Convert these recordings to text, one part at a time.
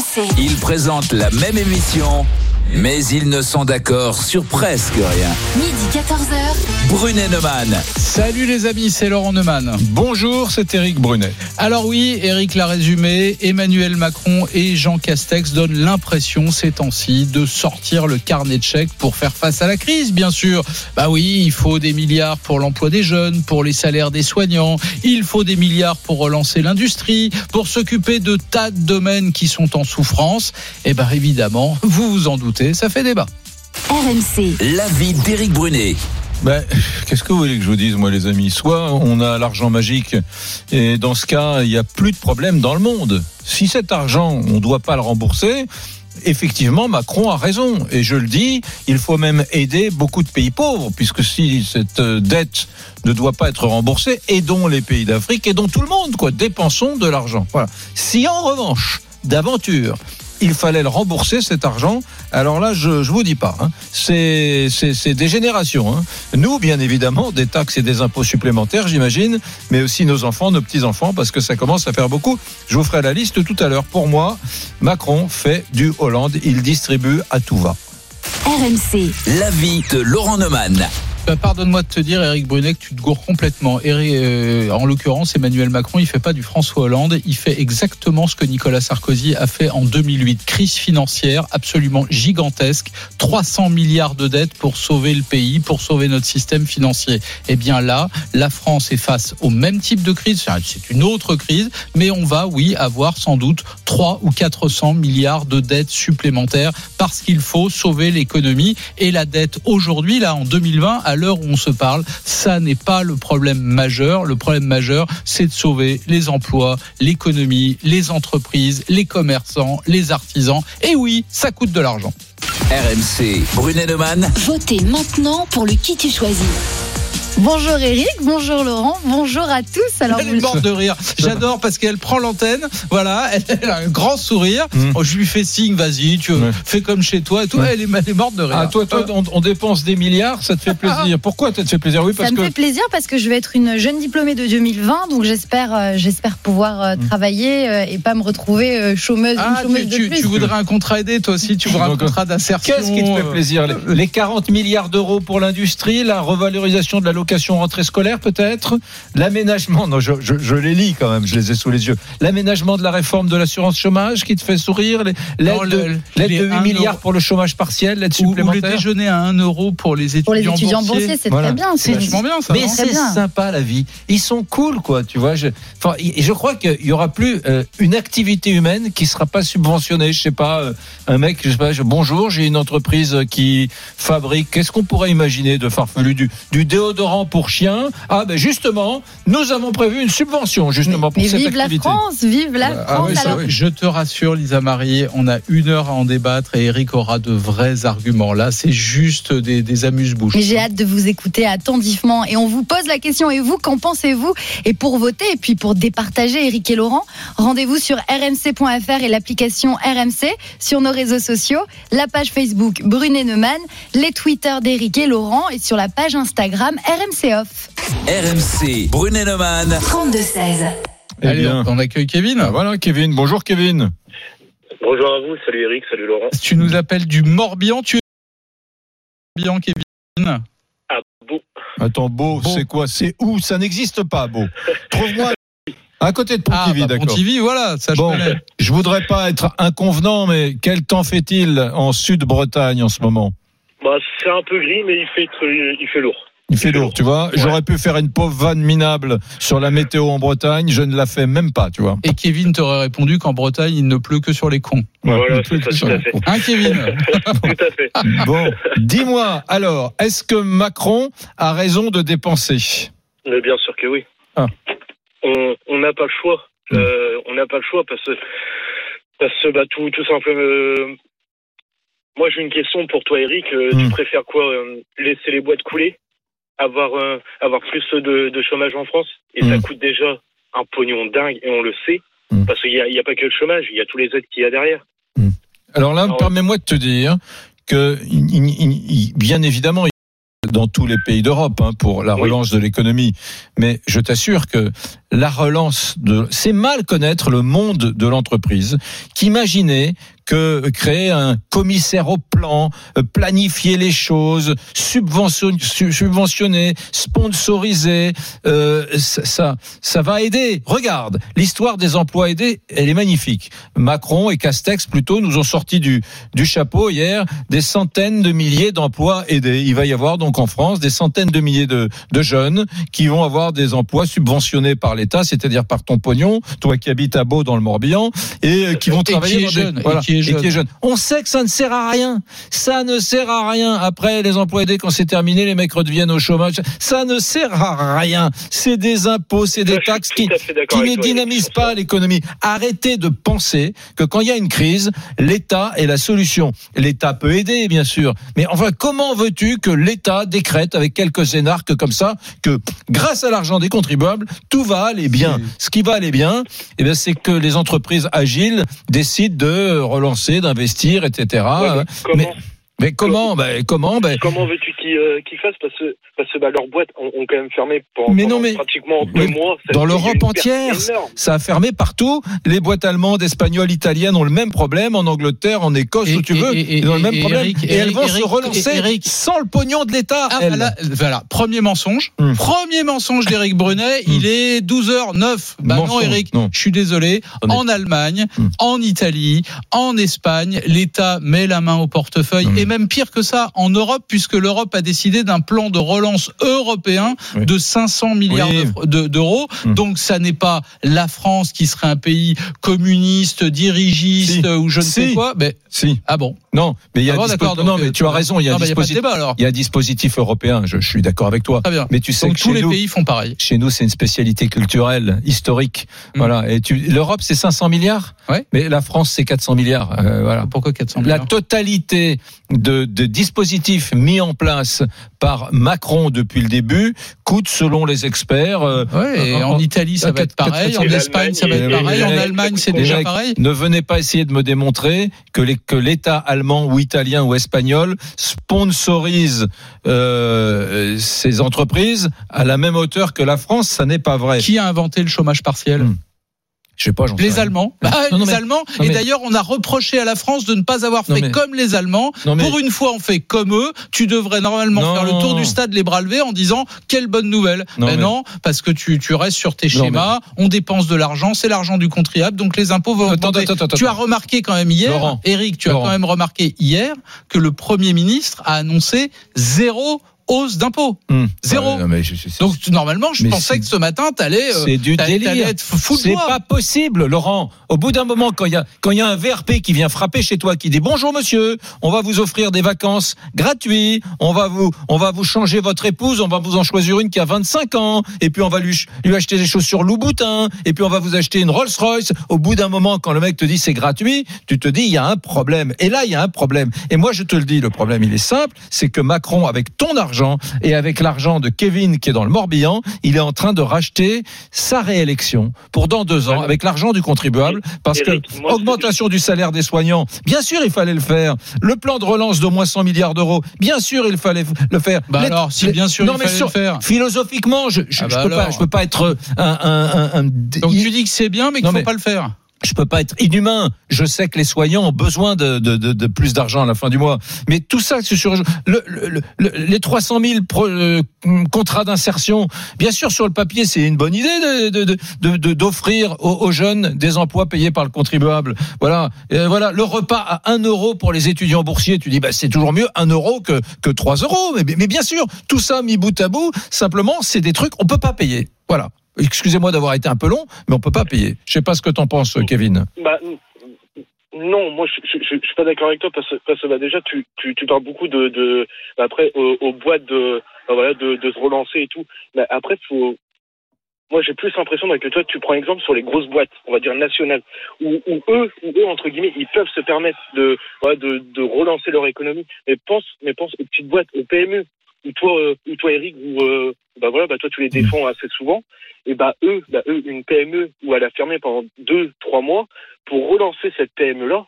RMC. Ils présentent la même émission, mais ils ne sont d'accord sur presque rien. Midi 14h. Brunet Neumann. Salut les amis, c'est Laurent Neumann. Bonjour, c'est Eric Brunet. Alors oui, Eric l'a résumé, Emmanuel Macron et Jean Castex donnent l'impression ces temps-ci de sortir le carnet de chèques pour faire face à la crise, bien sûr. Bah oui, il faut des milliards pour l'emploi des jeunes, pour les salaires des soignants, il faut des milliards pour relancer l'industrie, pour s'occuper de tas de domaines qui sont en souffrance. Et bien évidemment, vous vous en doutez, ça fait débat. RMC. L'avis d'Éric Brunet. Ben, Qu'est-ce que vous voulez que je vous dise, moi, les amis? Soit on a l'argent magique, et dans ce cas, il n'y a plus de problème dans le monde. Si cet argent, on ne doit pas le rembourser, effectivement, Macron a raison. Et je le dis, il faut même aider beaucoup de pays pauvres, puisque si cette euh, dette ne doit pas être remboursée, aidons les pays d'Afrique, aidons tout le monde, quoi. Dépensons de l'argent. Voilà. Si en revanche, d'aventure, il fallait le rembourser cet argent. Alors là, je, je vous dis pas, hein. c'est c'est c'est des générations. hein. Nous, bien évidemment, des taxes et des impôts supplémentaires, j'imagine, mais aussi nos enfants, nos petits enfants, parce que ça commence à faire beaucoup. Je vous ferai la liste tout à l'heure. Pour moi, Macron fait du Hollande, il distribue à tout va. RMC. L'avis de Laurent Neumann. Bah, Pardonne-moi de te dire, Eric Brunet, que tu te gourres complètement. Eri- euh, en l'occurrence, Emmanuel Macron, il fait pas du François Hollande, il fait exactement ce que Nicolas Sarkozy a fait en 2008. Crise financière absolument gigantesque, 300 milliards de dettes pour sauver le pays, pour sauver notre système financier. Eh bien là, la France est face au même type de crise, c'est une autre crise, mais on va, oui, avoir sans doute 3 ou 400 milliards de dettes supplémentaires parce qu'il faut sauver l'économie et la dette aujourd'hui, là, en 2020, à l'heure où on se parle, ça n'est pas le problème majeur. Le problème majeur, c'est de sauver les emplois, l'économie, les entreprises, les commerçants, les artisans. Et oui, ça coûte de l'argent. RMC. Brunet Neumann. Votez maintenant pour le qui tu choisis. Bonjour Eric, bonjour Laurent, bonjour à tous. Alors Elle vous est morte de rire. J'adore parce qu'elle prend l'antenne. Voilà, elle, elle a un grand sourire. Mm. Oh, je lui fais signe, vas-y, tu Ouais. fais comme chez toi et tout. Ouais. Elle, est, elle est morte de rire. Ah, toi, toi, on, on dépense des milliards, ça te fait plaisir. Pourquoi ça te fait plaisir? Oui, ça parce me que fait plaisir parce que je vais être une jeune diplômée de 2020, donc j'espère, euh, j'espère pouvoir euh, travailler euh, et pas me retrouver euh, chômeuse, Ah, une chômeuse tu, de tu- plus. tu voudrais un contrat aidé, toi aussi, tu voudrais un contrat d'insertion. Qu'est-ce qui te fait plaisir? Les, les 40 milliards d'euros pour l'industrie, la revalorisation de la location rentrée scolaire peut-être, l'aménagement, non je, je- je les lis quand même, je les ai sous les yeux, l'aménagement de la réforme de l'assurance chômage qui te fait sourire, les- l'aide de, les de 8 un milliards euro. pour le chômage partiel, l'aide Ou, ou le supplémentaire? déjeuner à 1 euro pour les étudiants, Pour les étudiants boursiers. boursiers, c'est Voilà. très bien. C'est vachement bien, ça. Mais c'est sympa la vie. Ils sont cool, quoi. Tu vois. Je, enfin, et je crois qu'il y aura plus euh, une activité humaine qui sera pas subventionnée. Je sais pas, euh, un mec, je sais pas. je- bonjour, j'ai une entreprise qui fabrique. Qu'est-ce qu'on pourrait imaginer de farfelu du, du déodorant pour chiens Ah ben justement, nous avons prévu une subvention justement pour Mais cette vive la. France, vive la Ah France. oui, ça, alors, oui. Je te rassure, Lisa Marie, on a une heure à en débattre et Eric aura de vrais arguments. Là, c'est juste des, des amuse-bouches. Mais j'ai hâte de vous écouter attentivement et on vous pose la question et vous qu'en pensez-vous? Et pour voter et puis pour départager Eric et Laurent, rendez-vous sur rmc.fr et l'application RMC sur nos réseaux sociaux, la page Facebook Brunet Neumann, les Twitter d'Eric et Laurent et sur la page Instagram RMC Off. RMC. Brunet Neumann. 32-16. Eh Allez, bien. on accueille Kevin. Ah, voilà, Kevin. Bonjour, Kevin. Bonjour à vous, salut Eric, salut Laurent. Tu nous appelles du Morbihan, tu es Morbihan, Kevin. Ah, bon, Attends, beau, Beau. c'est quoi? C'est où? Ça n'existe pas, beau. Trouve-moi à côté de Ah, Pontivy, bah, d'accord. Pontivy, voilà, ça je Bon, connais. je voudrais pas être inconvenant, mais quel temps fait-il en Sud-Bretagne en ce moment? Bah, c'est un peu gris, mais il fait, il fait lourd. Il fait lourd, tu vois. Ouais. J'aurais pu faire une pauvre vanne minable sur la météo en Bretagne, je ne la fais même pas, tu vois. Et Kevin t'aurait répondu qu'en Bretagne, il ne pleut que sur les cons. Voilà, c'est ça, tout à fait. Hein, Kevin Tout à fait. Bon, dis-moi, alors, est-ce que Macron a raison de dépenser? Mais bien sûr que oui. Ah. On n'a pas le choix. Euh, on n'a pas le choix parce que, parce que bah, tout, tout simplement. euh, moi, j'ai une question pour toi, Eric. Euh, Hmm. Tu préfères quoi Laisser les boîtes couler avoir, euh, avoir plus de, de chômage en France Et ça Hmm. coûte déjà un pognon dingue, et on le sait. Hmm. Parce qu'il n'y a, y a pas que le chômage, il y a tous les aides qu'il y a derrière. Alors là, permets-moi de te dire que, bien évidemment, dans tous les pays d'Europe hein, pour la Oui. relance de l'économie. Mais je t'assure que la relance de. C'est mal connaître le monde de l'entreprise qu'imaginer que créer un commissaire au plan, euh, planifier les choses, subventionner, sponsoriser, euh, ça, ça va aider. Regarde, l'histoire des emplois aidés, elle est magnifique. Macron et Castex plutôt nous ont sorti du, du chapeau hier des centaines de milliers d'emplois aidés. Il va y avoir donc en France des centaines de milliers de, de jeunes qui vont avoir des emplois subventionnés par l'État, c'est-à-dire par ton pognon, toi qui habites à Beau dans le Morbihan, et euh, qui vont travailler qui est dans des- jeune, voilà, et qui est jeune. On sait que ça ne sert à rien. Ça ne sert à rien. Après, les emplois aidés, quand c'est terminé, les mecs redeviennent au chômage. Ça ne sert à rien. C'est des impôts, c'est des taxes qui, qui ne dynamisent pas l'économie. Arrêtez de penser que quand il y a une crise, l'État est la solution. L'État peut aider, bien sûr. Mais enfin, comment veux-tu que l'État décrète avec quelques énarques comme ça que grâce à l'argent des contribuables, tout va aller bien. Ce qui va aller bien, eh bien, c'est que les entreprises agiles décident de relancer, d'investir, etc. Ouais, mais comment, mais, mais comment ben, Comment ben, comment veux-tu qu'ils euh, fassent? Parce que, parce que bah, leurs boîtes ont, ont quand même fermé pendant, Mais non, pendant mais- pratiquement mais deux mois. Dans l'Europe entière, énorme. Ça a fermé partout. Les boîtes allemandes, espagnoles, italiennes ont le même problème. En Angleterre, en Écosse, Et- où tu et- veux, et- ils ont le même et problème. Eric- et elles Eric- vont se relancer Eric- sans le pognon de l'État. Ah, voilà, voilà, premier mensonge. Hum. Premier mensonge d'Éric Brunet, il est 12h09. Bah non, Mensonge, Eric, non. je suis désolé. Honnête. En Allemagne, Hum. en Italie, en Espagne, l'État met la main au portefeuille. Hum. Et même pire que ça, en Europe, puisque l'Europe a décidé d'un plan de relance européen Oui. de 500 milliards Oui. d'euros. Hum. Donc ça n'est pas la France qui serait un pays communiste, dirigiste Si. ou je ne sais quoi. Mais, Si. ah bon. Non, mais il y a Ah bon, non, mais euh, tu as raison. Il y a un non, bah, y a débat alors. Il y a dispositif européen. Je, je suis d'accord avec toi. Bien. Mais tu sais Donc que tous les nous, pays font pareil. Chez nous, c'est une spécialité culturelle, historique. Mm. Voilà. Et tu, l'Europe, c'est 500 milliards? Ouais. Mais la France, c'est 400 milliards. Euh, voilà. Pourquoi 400 La milliards? totalité de, de dispositifs mis en place par Macron depuis le début coûte, selon les experts, euh, Ouais, et en- en Italie, ça va être pareil. En Espagne, ça va être pareil. En Allemagne, c'est déjà pareil. ne venez pas essayer de me démontrer que l'État allemand ou italien ou espagnol sponsorise euh, ces entreprises à la même hauteur que la France. Ça n'est pas vrai. Qui a inventé le chômage partiel? Hmm. Je sais pas. j'en sais Les. Allemands. Bah, Non, non, les mais- Allemands. non, et d'ailleurs, on a reproché à la France de ne pas avoir fait mais- comme les Allemands. Mais- Pour une fois, on fait comme eux. Tu devrais normalement faire le tour du stade, les bras levés, en disant quelle bonne nouvelle. Non, mais non, parce que tu, tu restes sur tes schémas. On dépense de l'argent, c'est l'argent du contribuable, donc les impôts vont Attends, augmenter. attends, attends, Tu as remarqué quand même hier, Laurent. Eric, tu as quand même remarqué hier que le Premier ministre a annoncé zéro hausse d'impôts. Hum. Zéro. Ouais, non, mais je- je- Donc tu- normalement, je pensais que ce matin, t'allais euh, c'est du être fou de C'est pas possible, Laurent. Au bout d'un moment, quand il y a quand il y a un VRP qui vient frapper chez toi, qui dit bonjour monsieur, on va vous offrir des vacances gratuites, on va vous on va vous changer votre épouse, on va vous en choisir une qui a 25 ans, et puis on va lui lui acheter des chaussures Louboutin, et puis on va vous acheter une Rolls Royce. Au bout d'un moment, quand le mec te dit c'est gratuit, tu te dis il y a un problème. Et là, il y a un problème. Et moi, je te le dis, le problème il est simple, c'est que Macron, avec ton argent et avec l'argent de Kevin qui est dans le Morbihan, il est en train de racheter sa réélection pour dans deux ans avec l'argent du contribuable parce Eric, que moi, augmentation du salaire des soignants, bien sûr il fallait le faire. Le plan de relance d'au moins 100 milliards d'euros, bien sûr il fallait le faire. Bah Les- alors, si les- bien sûr non, il mais fallait sur- le faire. Philosophiquement, je, je, Ah bah peux peux pas être un, un, un, un- Donc tu dis que c'est bien, mais qu'il Non, faut mais- pas le faire. Je peux pas être inhumain. Je sais que les soignants ont besoin de, de, de, de plus d'argent à la fin du mois. Mais tout ça, sur le, le, le- les 300 000 pro- euh, contrats d'insertion. Bien sûr, sur le papier, c'est une bonne idée de, d'offrir aux, aux jeunes des emplois payés par le contribuable. Voilà, voilà, le repas à 1 euro pour les étudiants boursiers. Tu dis, bah, c'est toujours mieux 1 euro que, que 3 euros. Mais, mais bien sûr, tout ça mis bout à bout, simplement, c'est des trucs on peut pas payer. Voilà. Excusez-moi d'avoir été un peu long, mais on peut pas payer. Je sais pas ce que t'en penses, Kevin. Bah, non, moi je, je, je, je suis pas d'accord avec toi parce que, parce que bah, déjà tu, tu, tu parles beaucoup de, de bah, après aux, aux boîtes de bah, voilà de, de se relancer et tout. Mais après faut moi j'ai plus l'impression que toi tu prends exemple sur les grosses boîtes, on va dire nationales, où, où eux où eux entre guillemets ils peuvent se permettre de voilà, de, de relancer leur économie. Mais pense mais pense aux petites boîtes, aux PME où toi euh, où toi Eric où euh, bah voilà bah toi tu les défends assez souvent. Et bah eux bah eux une PME où elle a fermé pendant deux trois mois pour relancer cette PME là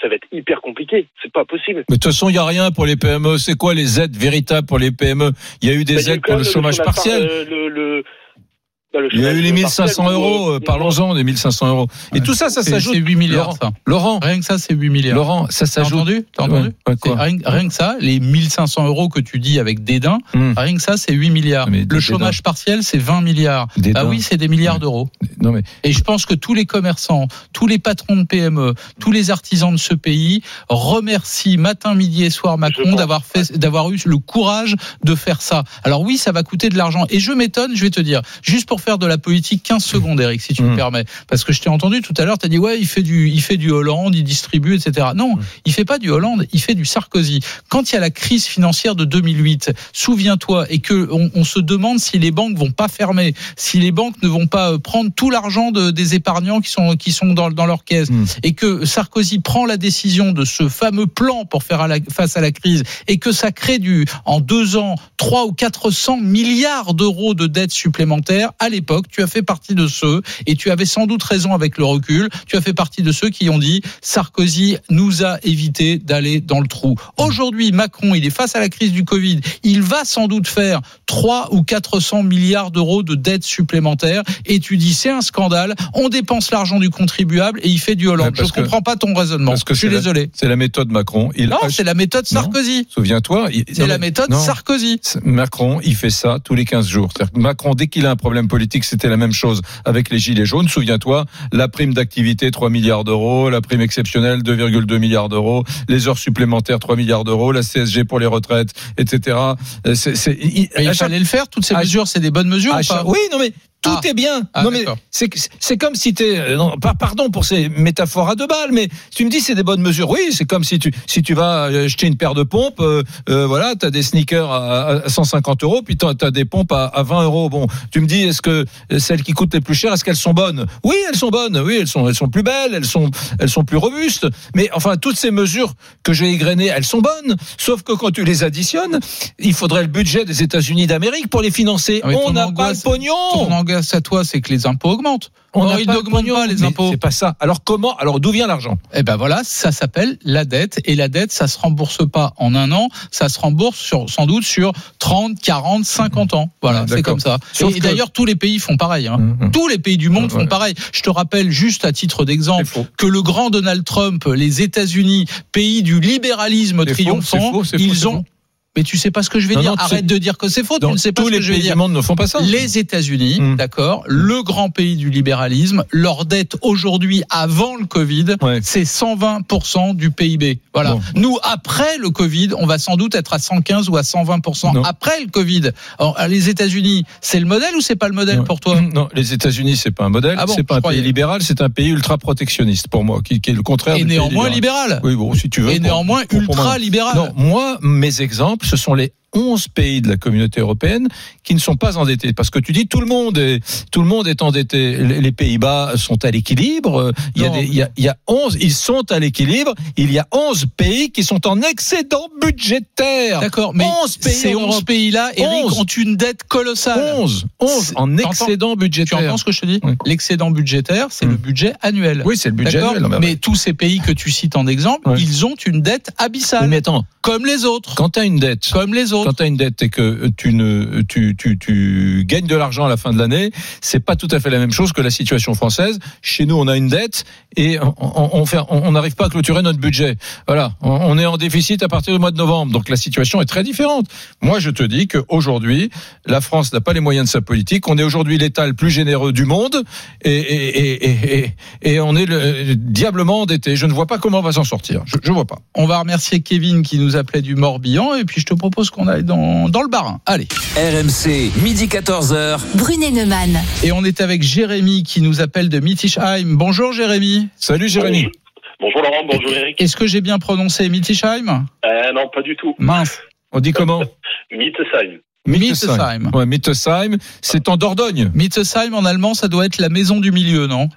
ça, va être hyper compliqué. C'est pas possible. Mais de toute façon, il n'y a rien pour les PME. C'est quoi les aides véritables pour les PME Il y a eu des Bah, y eu aides pour le chômage par- partiel. euh, le, le- le Il y a eu les partiel, 1500 ou, euros, euh, euh, parlons-en des 1500 euros. Et tout ça, ça s'ajoute. C'est 8 milliards, Laurent, ça. Laurent, Rien que ça, c'est 8 milliards. Laurent, ça T'as s'ajoute. entendu T'as entendu Ouais, ouais, rien, rien que ça, les 1500 euros que tu dis avec dédain, Hum. rien que ça, c'est 8 milliards. Mais Le dédain. chômage partiel, c'est 20 milliards. Dédain. Ah oui, c'est des milliards Ouais. d'euros. Non mais Et je pense que tous les commerçants, tous les patrons de PME, tous les artisans de ce pays remercient matin, midi et soir Macron d'avoir fait, d'avoir eu le courage de faire ça. Alors oui, ça va coûter de l'argent. Et je m'étonne, je vais te dire, juste pour faire de la politique, 15 secondes, Eric, si tu me Mm. permets. Parce que je t'ai entendu tout à l'heure, tu as dit, ouais, il fait du, il fait du Hollande, il distribue, etc. Non, il fait pas du Hollande, il fait du Sarkozy. Quand il y a la crise financière de 2008, souviens-toi, et que on, on se demande si les banques vont pas fermer, si les banques ne vont pas euh, prendre tout l'argent de- des épargnants qui sont, qui sont dans, dans leur caisse, Mm. et que Sarkozy prend la décision de ce fameux plan pour faire à la- face à la crise, et que ça crée du, en deux ans, 3 ou 400 milliards d'euros de dettes supplémentaires, à l'époque, tu as fait partie de ceux, et tu avais sans doute raison avec le recul, tu as fait partie de ceux qui ont dit Sarkozy nous a évité d'aller dans le trou. Aujourd'hui, Macron, il est face à la crise du Covid, il va sans doute faire 3 ou 400 milliards d'euros de dettes supplémentaires, et tu dis c'est un scandale, on dépense l'argent du contribuable et il fait du Hollande. Je que- comprends pas ton raisonnement. parce que Je suis désolé. c'est la méthode Macron. Il Non, ach- c'est la méthode. Sarkozy. Souviens-toi. il- C'est la méthode non. Sarkozy. Macron, il fait ça tous les 15 jours. Macron, dès qu'il a un problème politique, c'était la même chose avec les Gilets jaunes. Souviens-toi, la prime d'activité, 3 milliards d'euros, la prime exceptionnelle, 2,2 milliards d'euros, les heures supplémentaires, 3 milliards d'euros, la CSG pour les retraites, etc. Euh, C'est, c'est- il- chaque- fallait le faire. Toutes ces à- mesures, c'est des bonnes mesures. chaque- pas? Oui, non mais tout Ah. est bien. Ah, non mais c'est c'est comme si tu pardon pour ces métaphores à deux balles, mais tu me dis c'est des bonnes mesures. Oui, c'est comme si tu si tu vas acheter une paire de pompes, euh, euh, voilà, t'as des sneakers à, à 150 euros, puis t'as as des pompes à, à 20 euros. Bon, tu me dis est-ce que celles qui coûtent les plus chères, est-ce qu'elles sont bonnes? Oui, elles sont bonnes. Oui, elles sont elles sont plus belles, elles sont elles sont plus robustes. Mais enfin toutes ces mesures que j'ai égrenées, elles sont bonnes. Sauf que quand tu les additionnes, il faudrait le budget des États-Unis d'Amérique pour les financer. Ah, On n'a pas le pognon. À toi, c'est que les impôts augmentent. On Or, ils n'augmentent pas les impôts. C'est pas ça. Alors comment Alors d'où vient l'argent? Eh ben voilà, ça s'appelle la dette et la dette, ça se rembourse pas en un an, ça se rembourse sur, sans doute sur 30, 40, 50 ans. Voilà, c'est comme ça. Sauf et que- d'ailleurs, tous les pays font pareil. hein. Mmh. Tous les pays du monde font pareil. Je te rappelle juste à titre d'exemple que le grand Donald Trump, les États-Unis, pays du libéralisme triomphant, faux, faux, ils ont. Mais tu sais pas ce que je vais Non, dire. non, Arrête de dire que c'est faux. Tu ne sais pas tous ce que je vais dire. ne font pas ça. Les États-Unis, Mm. d'accord, le grand pays du libéralisme, leur dette aujourd'hui, avant le Covid, Ouais. c'est 120% du PIB. Voilà. Bon. Nous, après le Covid, on va sans doute être à 115 ou à 120% Non. après le Covid. Alors, les États-Unis, c'est le modèle ou c'est pas le modèle Ouais. pour toi? Non, les États-Unis, c'est pas un modèle, Ah bon, c'est pas un croyais. pays libéral, c'est un pays ultra protectionniste pour moi, qui, qui est le contraire Et du pays néanmoins libéral. libéral. Oui, bon, si tu veux. Et pour- néanmoins pour- pour moi. ultra libéral. Non, moi, mes exemples, ce sont les 11 pays de la communauté européenne qui ne sont pas endettés. Parce que tu dis tout le monde est, tout le monde est endetté. Les Pays-Bas sont à l'équilibre. Il y a il y a, il y a 11, ils sont à l'équilibre. Il y a 11 pays qui sont en excédent budgétaire. D'accord, mais 11 pays ces en 11 Europe. pays-là, Eric, 11. ont une dette colossale. 11, 11 C'est- en excédent Tu budgétaire. entends ce que je te dis Oui. L'excédent budgétaire, c'est Mm. le budget annuel. Oui, c'est le budget annuel. Mais tous ces pays que tu cites en exemple, ils ont une dette abyssale, mais attends, comme les autres. quand tu as une dette, Comme les autres. Quand tu as une dette et que tu ne tu, tu, tu gagnes de l'argent à la fin de l'année, c'est pas tout à fait la même chose que la situation française. Chez nous, on a une dette et on on, on on on n'arrive pas à clôturer notre budget. Voilà, on, est en déficit à partir du mois de novembre. Donc la situation est très différente. Moi, je te dis qu'aujourd'hui, la France n'a pas les moyens de sa politique. On est aujourd'hui l'État le plus généreux du monde et, et, et, et, on est le, diablement endetté. Je ne vois pas comment on va s'en sortir. Je, je vois pas. On va remercier Kevin qui nous appelait du Morbihan et puis je te propose qu'on aille dans, dans le Barin. Allez. RMC, midi 14h. Brunet Neumann. Et on est avec Jérémy qui nous appelle de Mittischheim. Bonjour Jérémy. Salut Jérémy. Bonjour Laurent, bonjour Eric. Est-ce que j'ai bien prononcé Mittischheim Euh, non, pas du tout. Mince. On dit comment? Mittesheim. Mittesheim. Ouais, Mittesheim, c'est en Dordogne. Mittesheim en allemand, ça doit être la maison du milieu, non?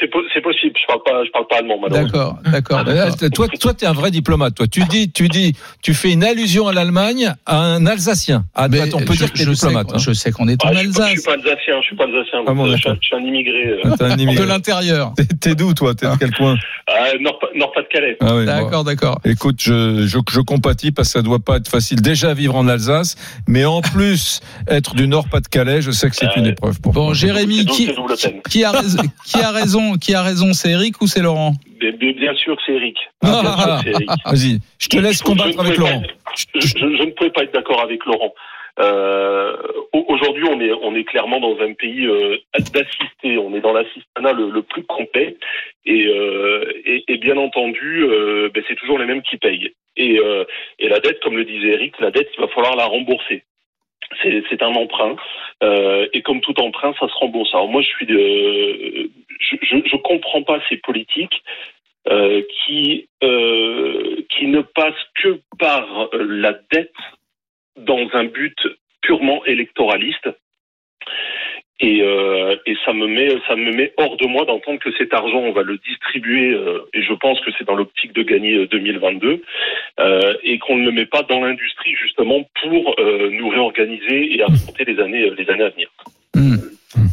C'est c'est po- c'est possible. Je parle pas, je parle pas allemand. D'accord, d'accord. D'accord. t- toi, toi, t'es un vrai diplomate. Toi, tu dis, tu dis, tu fais une allusion à l'Allemagne à un Alsacien. Ah, Mais on peut je, dire que t'es je sais, diplomate. hein. je sais qu'on est en Ah, je, suis pas, je Alsace, suis pas alsacien, je suis pas alsacien. Ah bon, euh, je, suis un- d'accord. je suis un immigré. euh, un de immigré. l'intérieur. T'es- d'où, toi? T'es de quel coin? Ah, Nord, Nord-Pas-de-Calais. ah, bon. D'accord, d'accord. Écoute, je, je, je compatis parce que ça doit pas être facile déjà vivre en Alsace, mais en plus être du Nord-Pas-de-Calais, je sais que c'est Ah une épreuve pour Bon, toi. Jérémy, qui a raison, qui a raison, c'est Eric ou c'est Laurent bien sûr, c'est Eric. Ah. Vas-y, je te laisse combattre avec Laurent. Je, je- je ne pouvais pas être d'accord avec Laurent. Euh, au- Aujourd'hui, on est, on est clairement dans un pays euh, d'assisté. On est dans l'assistanat le, le plus complet. Et, euh, et, et bien entendu, euh, ben, c'est toujours les mêmes qui payent. Et, et la dette, comme le disait Eric, la dette, il va falloir la rembourser. C'est c'est un emprunt. Euh, et comme tout emprunt, ça se rembourse. Alors moi, je suis de, je, je comprends pas ces politiques euh, qui euh, qui ne passent que par la dette dans un but purement électoraliste. Et, euh, et ça me met ça me met hors de moi d'entendre que cet argent on va le distribuer et je pense que c'est dans l'optique de gagner euh, 2022 euh, et qu'on ne le met pas dans l'industrie justement pour nous réorganiser et affronter les années les années à venir. Hmm.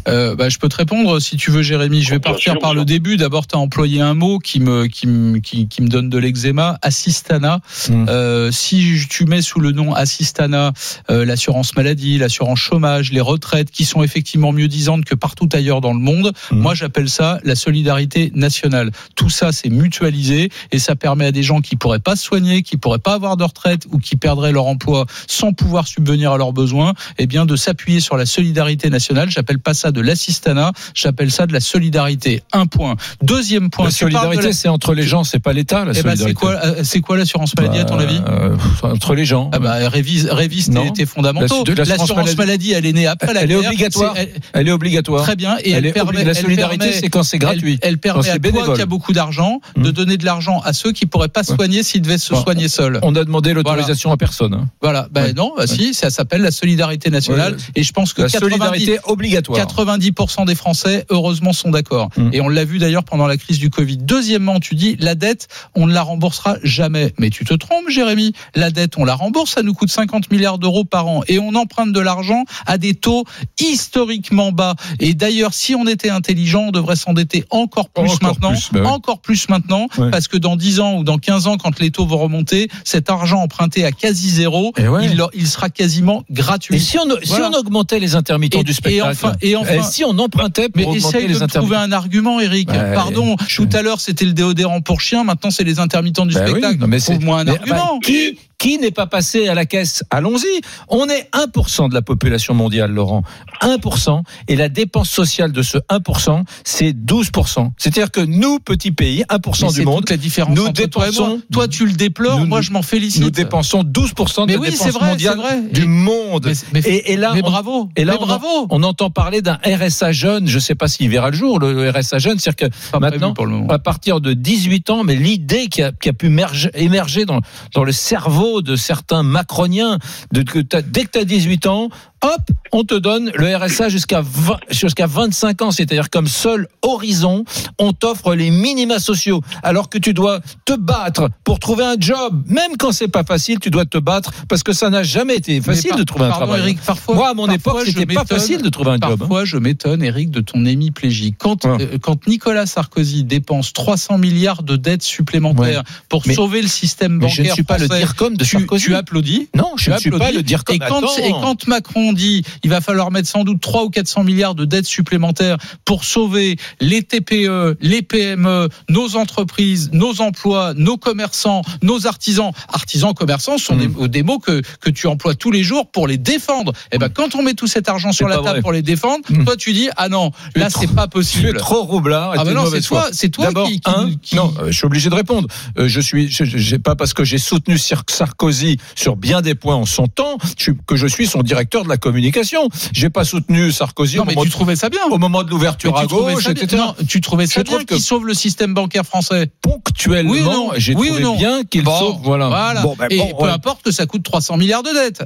Euh, bah, je peux te répondre si tu veux, Jérémy. Je vais partir par le début. D'abord, tu as employé un mot qui me, qui me, qui, qui me donne de l'eczéma, assistana. Hmm. Euh, si tu mets sous le nom assistana euh, l'assurance maladie, l'assurance chômage, les retraites, qui sont effectivement mieux disantes que partout ailleurs dans le monde, Hmm. moi j'appelle ça la solidarité nationale. Tout ça, c'est mutualisé et ça permet à des gens qui pourraient pas se soigner, qui pourraient pas avoir de retraite ou qui perdraient leur emploi sans pouvoir subvenir à leurs besoins, eh bien de s'appuyer sur la solidarité nationale. J'appelle pas ça de l'assistanat, j'appelle ça de la solidarité. Un point. Deuxième point. La solidarité, la- c'est entre les gens, c'est pas l'État, la Eh ben, c'est quoi, euh, c'est quoi l'assurance maladie à ton Bah, avis euh, Entre les gens. ah bah, révise, révise tes, Non. tes fondamentaux. La- l'assurance L'assurance maladie, elle est née après la Elle est obligatoire. Elle- Elle est obligatoire. Très bien. Et Elle elle, est permet. la elle solidarité, c'est quand c'est gratuit. Elle, elle permet à toi bénévole. qui a beaucoup d'argent de Hmm. donner de l'argent à ceux qui pourraient pas se soigner s'ils devaient se soigner seuls. On a demandé l'autorisation à personne. hein. Voilà. Ben non, bah si, ça s'appelle la solidarité nationale. Et je pense que La 90, solidarité obligatoire. 90% des Français, heureusement, sont d'accord. Mm. Et on l'a vu d'ailleurs pendant la crise du Covid. Deuxièmement, tu dis, la dette, on ne la remboursera jamais. Mais tu te trompes, Jérémy. La dette, on la rembourse, ça nous coûte 50 milliards d'euros par an. Et on emprunte de l'argent à des taux historiquement bas. Et d'ailleurs, si on était intelligent, on devrait s'endetter encore plus Encore maintenant. plus, bah oui. Encore plus maintenant. Ouais. Parce que dans 10 ans ou dans 15 ans, quand les taux vont remonter, cet argent emprunté à quasi zéro, ouais. il, sera quasiment gratuit. Et si on, si Voilà. on augmentait les intermittents Et- du et spectacle enfin- et enfin- si on empruntait pour Mais essaye de me trouver un argument, Eric. Ouais, Pardon, tout à l'heure c'était le déodorant pour chien, maintenant c'est les intermittents du oui, spectacle. non, mais c'est- Trouve-moi un mais, argument. bah, qui qui n'est pas passé à la caisse? Allons-y. On est 1% de la population mondiale, Laurent. 1%. Et la dépense sociale de ce 1%, c'est 12%. C'est-à-dire que nous, petit pays, 1% Mais du monde, toute la différence nous toi dépensons- Toi tu le déplores, nous- moi je m'en félicite. nous dépensons 12% de mais la oui, c'est dépense vrai, c'est mondiale vrai. du monde. mais, mais- et, et là, mais on- bravo. Et là, mais on, bravo. on entend parler d'un RSA jeune. Je ne sais pas s'il verra le jour, le RSA jeune. C'est-à-dire que Pas maintenant, pour le moment. à partir de 18 ans, mais l'idée qui a, qui a pu merge- émerger dans, dans le cerveau de certains macroniens, dès que tu as 18 ans, hop, on te donne le RSA jusqu'à 20 jusqu'à 25 ans, c'est-à-dire comme seul horizon, on t'offre les minima sociaux, alors que tu dois te battre pour trouver un job, même quand c'est pas facile, tu dois te battre parce que ça n'a jamais été facile par- de trouver un travail. Eric, parfois, Moi, à mon parfois, époque, je c'était pas m'étonne- facile de trouver un job. hein. Parfois, je m'étonne, Eric, de ton hémiplégie. Quand, Ouais. euh, quand Nicolas Sarkozy dépense 300 milliards de dettes supplémentaires pour Mais- sauver le système Mais bancaire je ne suis pas le français, comme de tu, Sarkozy. tu applaudis. Non, je ne suis pas le dire comme et quand, et quand Macron dit il va falloir mettre sans doute 3 ou 400 milliards de dettes supplémentaires pour sauver les TPE, les PME, nos entreprises, nos emplois, nos commerçants, nos artisans. Artisans, commerçants sont des, des mots que, que tu emploies tous les jours pour les défendre. Et ben quand on met tout cet argent sur la table vrai. pour les défendre, Mm. toi tu dis ah non, là c'est pas Tu es possible. trop roublard. Ah ben non, c'est toi, c'est toi qui, qui- un, qui- non, euh, je suis obligé de répondre. Euh, je suis, j'ai pas parce que j'ai soutenu Sar- Sarkozy sur bien des points en son temps que je suis son directeur de la communication. J'ai pas soutenu Sarkozy Non mais moment tu de, trouvais ça bien. au moment de l'ouverture à tu trouvais gauche, ça bien- etc. non, tu trouvais ça Je bien qu'il sauve le système bancaire français. Ponctuellement, Oui ou non j'ai Oui ou trouvé non bien qu'il Bon, sauve. Voilà. Bon, ben, Et bon, peu ouais. importe que ça coûte 300 milliards de dettes.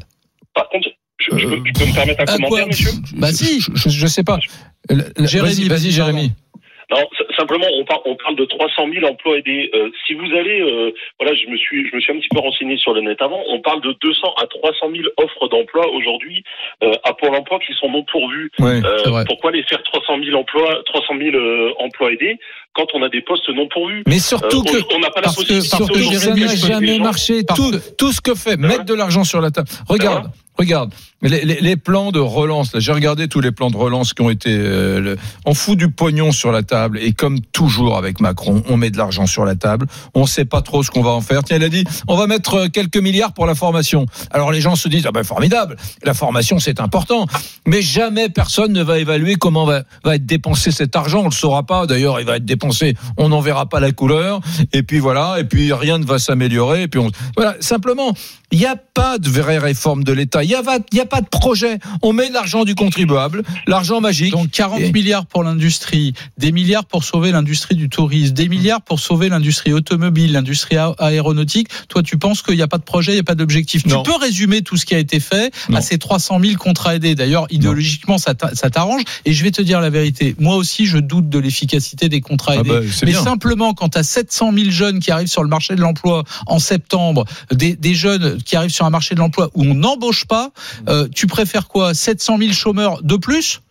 Par contre, je, je Euh, peux, tu peux me permettre un commentaire, quoi monsieur Bah si. Je, je- je sais pas. Jérémy, vas-y, vas-y, vas-y, Jérémy. Non, simplement, on, par- on parle de 300 000 emplois aidés. Euh, si vous allez, euh, voilà, je me suis, je me suis un petit peu renseigné sur le net avant. On parle de 200 à 300 000 offres d'emploi aujourd'hui euh, à Pôle Emploi qui sont non pourvues. Ouais. Euh, pourquoi les faire 300 000 emplois, 300 000 euh, emplois aidés quand on a des postes non pourvus? Mais Euh, surtout que on- n'a pas la parce que- possibilité. parce que ça n'a jamais marché. Tout, tout ce que fait, mettre de l'argent sur la table. Regarde, Ben regarde. Les, plans de relance, j'ai regardé tous les plans de relance qui ont été. euh, on fout du pognon sur la table et comme toujours avec Macron, on met de l'argent sur la table. On sait pas trop ce qu'on va en faire. Tiens, il a dit, on va mettre euh, quelques milliards pour la formation. Alors les gens se disent, ah ben formidable, la formation c'est important, mais jamais personne ne va évaluer comment va, va être dépensé cet argent. On le saura pas. D'ailleurs, il va être dépensé, on n'en verra pas la couleur. Et puis voilà, et puis rien ne va s'améliorer. Et puis on, voilà, simplement, il n'y a pas de vraie réforme de l'État. Il n'y a, a pas de projet. On met l'argent du contribuable, l'argent magique. Donc 40 Et- milliards pour l'industrie, des milliards pour sauver l'industrie du tourisme, des milliards pour sauver l'industrie automobile, l'industrie aéronautique. Toi, tu penses qu'il n'y a pas de projet, il n'y a pas d'objectif. Tu Non. peux résumer tout ce qui a été fait Non. à ces 300 000 contrats aidés. D'ailleurs, idéologiquement, ça t'a- ça t'arrange. Et je vais te dire la vérité. Moi aussi, je doute de l'efficacité des contrats Ah aidés. bah, c'est Mais bien. simplement, quand tu as 700 000 jeunes qui arrivent sur le marché de l'emploi en septembre, des, des jeunes qui arrivent sur un marché de l'emploi où on n'embauche pas, euh, tu préfères quoi? 700 000 chômeurs de plus?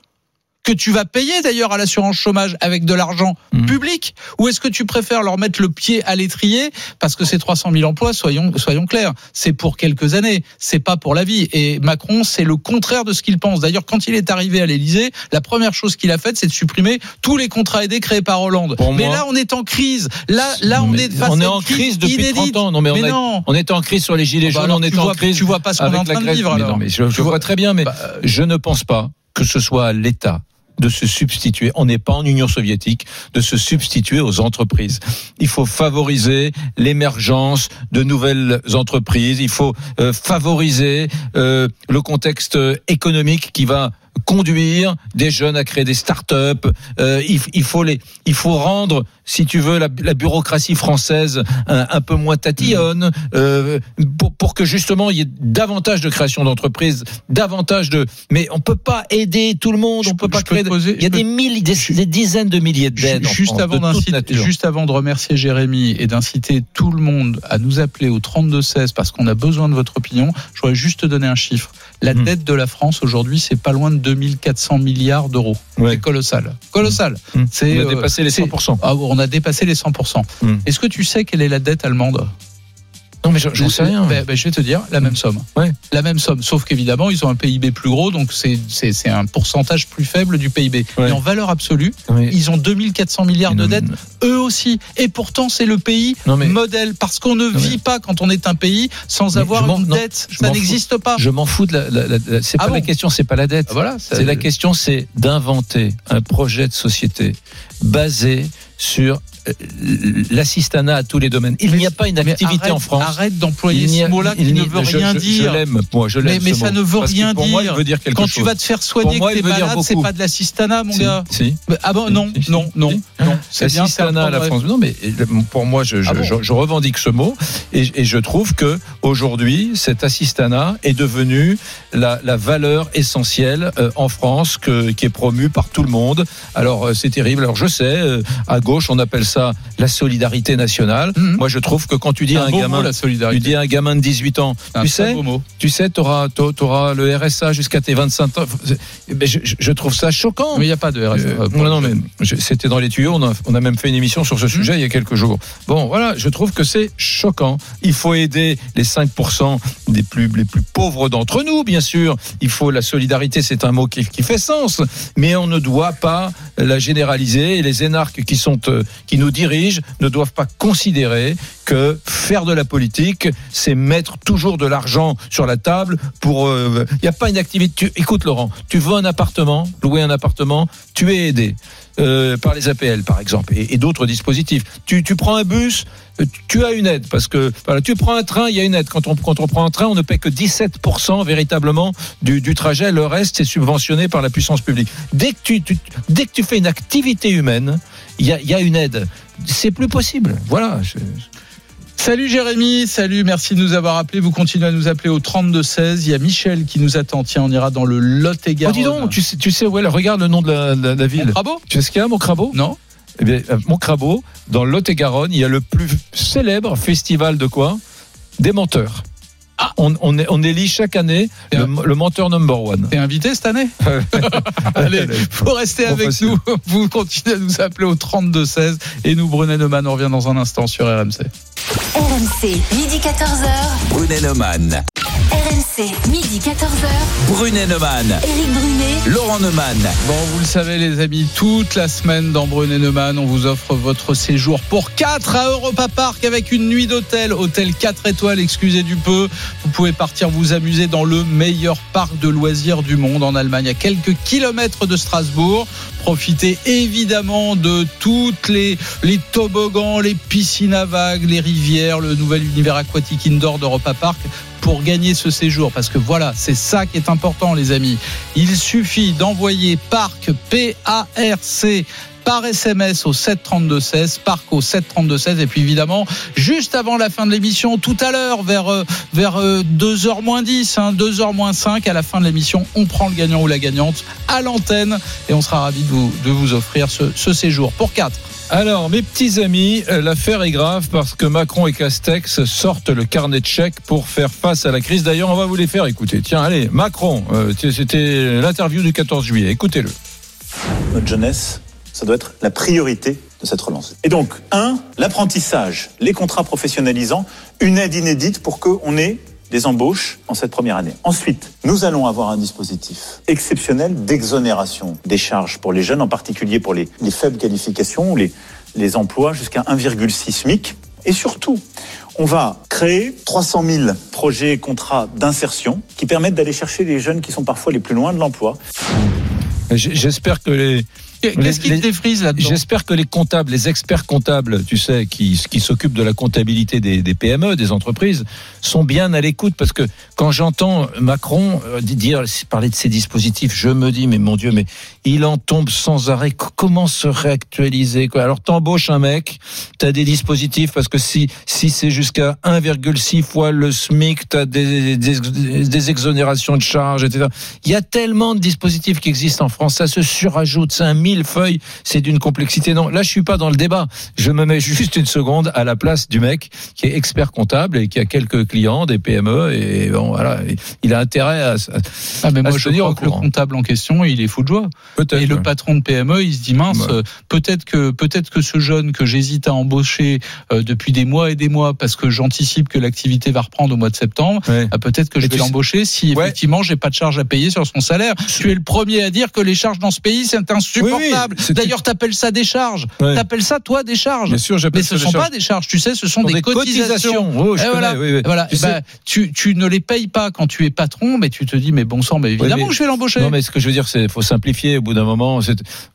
Que tu vas payer d'ailleurs à l'assurance chômage avec de l'argent Mhm. public Ou est-ce que tu préfères leur mettre le pied à l'étrier parce que ces 300 000 emplois, soyons, soyons clairs, c'est pour quelques années, c'est pas pour la vie. Et Macron, c'est le contraire de ce qu'il pense. D'ailleurs, quand il est arrivé à l'Élysée, la première chose qu'il a faite, c'est de supprimer tous les contrats aidés créés par Hollande. Pour mais moi- là, on est en crise. Là, là, on est face on est en crise depuis inédite. 30 ans. Non, mais, on, a- non. on était en crise sur les gilets Bah jaunes, on tu était en vois- crise. tu vois pas ce qu'on est en train de vivre, Mais alors. non, mais je, vois vois- très bien, mais Bah, je ne pense pas que ce soit l'État de se substituer, on n'est pas en Union soviétique, de se substituer aux entreprises. Il faut favoriser l'émergence de nouvelles entreprises, il faut euh, favoriser euh, le contexte économique qui va conduire des jeunes à créer des start-up. Euh, il, il faut les, il faut rendre, si tu veux, la, la bureaucratie française un, un peu moins tatillonne, euh, pour, pour que justement il y ait davantage de création d'entreprises, davantage de. Mais on peut pas aider tout le monde, Je on peut pas créer. poser- il y a des milliers, des, des dizaines de milliers d'aides. en Juste France, avant, de juste avant de remercier Jérémy et d'inciter tout le monde à nous appeler au 32-16 parce qu'on a besoin de votre opinion, je voudrais juste te donner un chiffre. La Hmm. dette de la France aujourd'hui, c'est pas loin de 2400 milliards d'euros. Ouais. C'est colossal. Colossal. Hmm. C'est, On a euh, dépassé les c'est- 100%. Ah, on a dépassé les 100%. Hmm. Est-ce que tu sais quelle est la dette allemande? Non, mais j'en sais rien. Ben, je vais te dire, la même somme. Ouais. La même somme. Sauf qu'évidemment, ils ont un PIB plus gros, donc c'est, un pourcentage plus faible du PIB. Ouais. Mais en valeur absolue, Oui. ils ont 2400 milliards de dettes, eux aussi. Et pourtant, c'est le pays Non, mais- modèle, parce qu'on ne vit pas quand on est un pays sans Mais avoir une dette. Ça n'existe pas. Je m'en fous de la. la- la- la- c'est Ah pas la question, c'est pas la dette. Voilà. ça- C'est la question, c'est d'inventer un projet de société basé sur euh, l'assistanat à tous les domaines. Il n'y a pas une activité arrête- en France. Arrête d'employer ce mot-là qui ne veut rien je- dire. Je l'aime, moi, je l'aime. Mais- ça mot. ne veut Parce rien pour Moi, il dire. veut dire quelque Quand chose. tu vas te faire soigner moi, que t'es malade, c'est pas de l'assistanat, mon Si, gars. si. Ah bon, non, si, non, non. Non. C'est bien, c'est L'assistanat à la France. Non, mais euh, pour moi, je, je, Ah bon je- je revendique ce mot et, et je trouve que aujourd'hui, cet assistanat est devenu la, la valeur essentielle euh, en France que, qui est promue par tout le monde. Alors, euh, c'est terrible. Alors, je sais, euh, à gauche, on appelle ça la solidarité nationale. Mhm. Moi, je trouve que quand tu dis à un gamin, mot, la tu dis à un gamin de 18 ans, tu sais, mot. tu sais, tu auras, le RSA jusqu'à tes 25 ans. Ben, je, trouve ça choquant. Mais il n'y a pas de RSA. Non, non, mais c'était dans les tuyaux. On a, on a même fait une émission sur ce sujet il y a quelques jours. Bon, voilà, je trouve que c'est choquant. Il faut aider les 5% des plus, les plus pauvres d'entre nous, bien sûr. Il faut la solidarité, c'est un mot qui, qui fait sens, mais on ne doit pas la généraliser. Et les énarques qui sont, euh, qui nous dirigent ne doivent pas considérer que faire de la politique, c'est mettre toujours de l'argent sur la table pour. euh, Il n'y a pas une activité. Tu- écoute, Laurent, tu veux un appartement, louer un appartement, tu es aidé. Euh, par les APL par exemple et, d'autres dispositifs. Tu, tu prends un bus, euh, tu as une aide parce que tu prends un train, il y a une aide. Quand on quand on prend un train, on ne paie que 17% véritablement du, du trajet. Le reste c'est subventionné par la puissance publique. Dès que tu, dès que tu fais une activité humaine, il y a, y a une aide. C'est plus possible. Voilà. Salut Jérémy, salut, merci de nous avoir appelés. Vous continuez à nous appeler au 32-16. Il y a Michel qui nous attend. Tiens, on ira dans le Lot et Oh, dis donc, tu sais, tu sais où est, là, regarde le nom de la, la- la ville. Tu sais ce qu'il y a, mon crabeau? Non Eh bien, à Montcrabeau, dans le Lot-et-Garonne, il y a le plus célèbre festival de quoi? Des menteurs. Ah. On, on, est- on élit chaque année le, le menteur number one. T'es invité cette année Allez, faut rester avec facile. nous. Vous continuez à nous appeler au 32-16 et nous, Brunet Neumann, on revient dans un instant sur RMC. RMC, midi 14h. Brunet Neumann. RMC, midi 14h. Brunet Neumann. Éric Brunet. Laurent Neumann. Bon, vous le savez, les amis, toute la semaine dans Brunet Neumann, on vous offre votre séjour pour 4 à Europa Park avec une nuit d'hôtel. Hôtel 4 étoiles, excusez du peu. Vous pouvez partir vous amuser dans le meilleur parc de loisirs du monde en Allemagne, à quelques kilomètres de Strasbourg. Profitez évidemment de toutes les, les toboggans, les piscines à vagues, les rivières, le nouvel univers aquatique indoor d'Europa Park pour gagner ce séjour. Parce que voilà, c'est ça qui est important, les amis. Il suffit d'envoyer parc P-A-R-C par SMS au 732-16, parc au 732-16 et puis évidemment juste avant la fin de l'émission tout à l'heure vers euh, vers 2h moins 10 hein, 2h moins 5 à la fin de l'émission on prend le gagnant ou la gagnante à l'antenne et on sera ravi de vous de vous offrir ce, ce séjour pour 4 Alors, mes petits amis, euh, l'affaire est grave parce que Macron et Castex sortent le carnet de chèques pour faire face à la crise. D'ailleurs, on va vous les faire écouter. Tiens, allez, Macron, euh, c'était l'interview du 14 juillet. Écoutez-le. notre jeunesse, ça doit être la priorité de cette relance. Et donc, un, l'apprentissage, les contrats professionnalisants, une aide inédite pour qu'on ait des embauches en cette première année. Ensuite, nous allons avoir un dispositif exceptionnel d'exonération des charges pour les jeunes, en particulier pour les, les faibles qualifications ou les, les emplois jusqu'à 1,6 SMIC. Et surtout, on va créer 300 000 projets et contrats d'insertion qui permettent d'aller chercher les jeunes qui sont parfois les plus loin de l'emploi. J'espère que les, qu'est-ce qui te défrise là-dedans? J'espère que les comptables, les experts comptables, tu sais, qui, qui s'occupent de la comptabilité des, des PME, des entreprises, sont bien à l'écoute parce que quand j'entends Macron euh, dire, parler de ces dispositifs, je me dis, mais mon Dieu, mais il en tombe sans arrêt. Comment se réactualiser? Quoi? Alors t'embauches un mec, t'as des dispositifs parce que si si c'est jusqu'à 1,6 fois le SMIC, t'as des, des, des exonérations de charges, etc. Il y a tellement de dispositifs qui existent en France, ça se surajoute, c'est un millefeuille, c'est d'une complexité. Non, là je suis pas dans le débat. Je me mets juste une seconde à la place du mec qui est expert comptable et qui a quelques clients, des PME, et bon voilà, il a intérêt à, à- ah mais à moi se je crois au que le comptable en question il est fou de joie. Et le patron de PME, il se dit mince, euh, peut-être que peut-être que ce jeune que j'hésite à embaucher euh, depuis des mois et des mois parce que j'anticipe que l'activité va reprendre au mois de septembre, Ouais. ah, peut-être que Et je vais l'embaucher si Ouais. effectivement j'ai pas de charge à payer sur son salaire. Tu es le premier à dire que les charges dans ce pays c'est insupportable. Oui, oui, D'ailleurs, t'appelles ça des charges. Ouais. T'appelles ça toi des charges. Bien sûr, j'appelle Mais ce des sont charges. pas des charges, tu sais, ce sont des, cotisations. Oh, je Et connais, voilà, oui, oui. voilà. Tu Eh ben, tu, tu ne les payes pas quand tu es patron, mais tu te dis mais bon sang, mais évidemment mais- que je vais l'embaucher. Non, mais ce que je veux dire, c'est faut simplifier. Au bout d'un moment,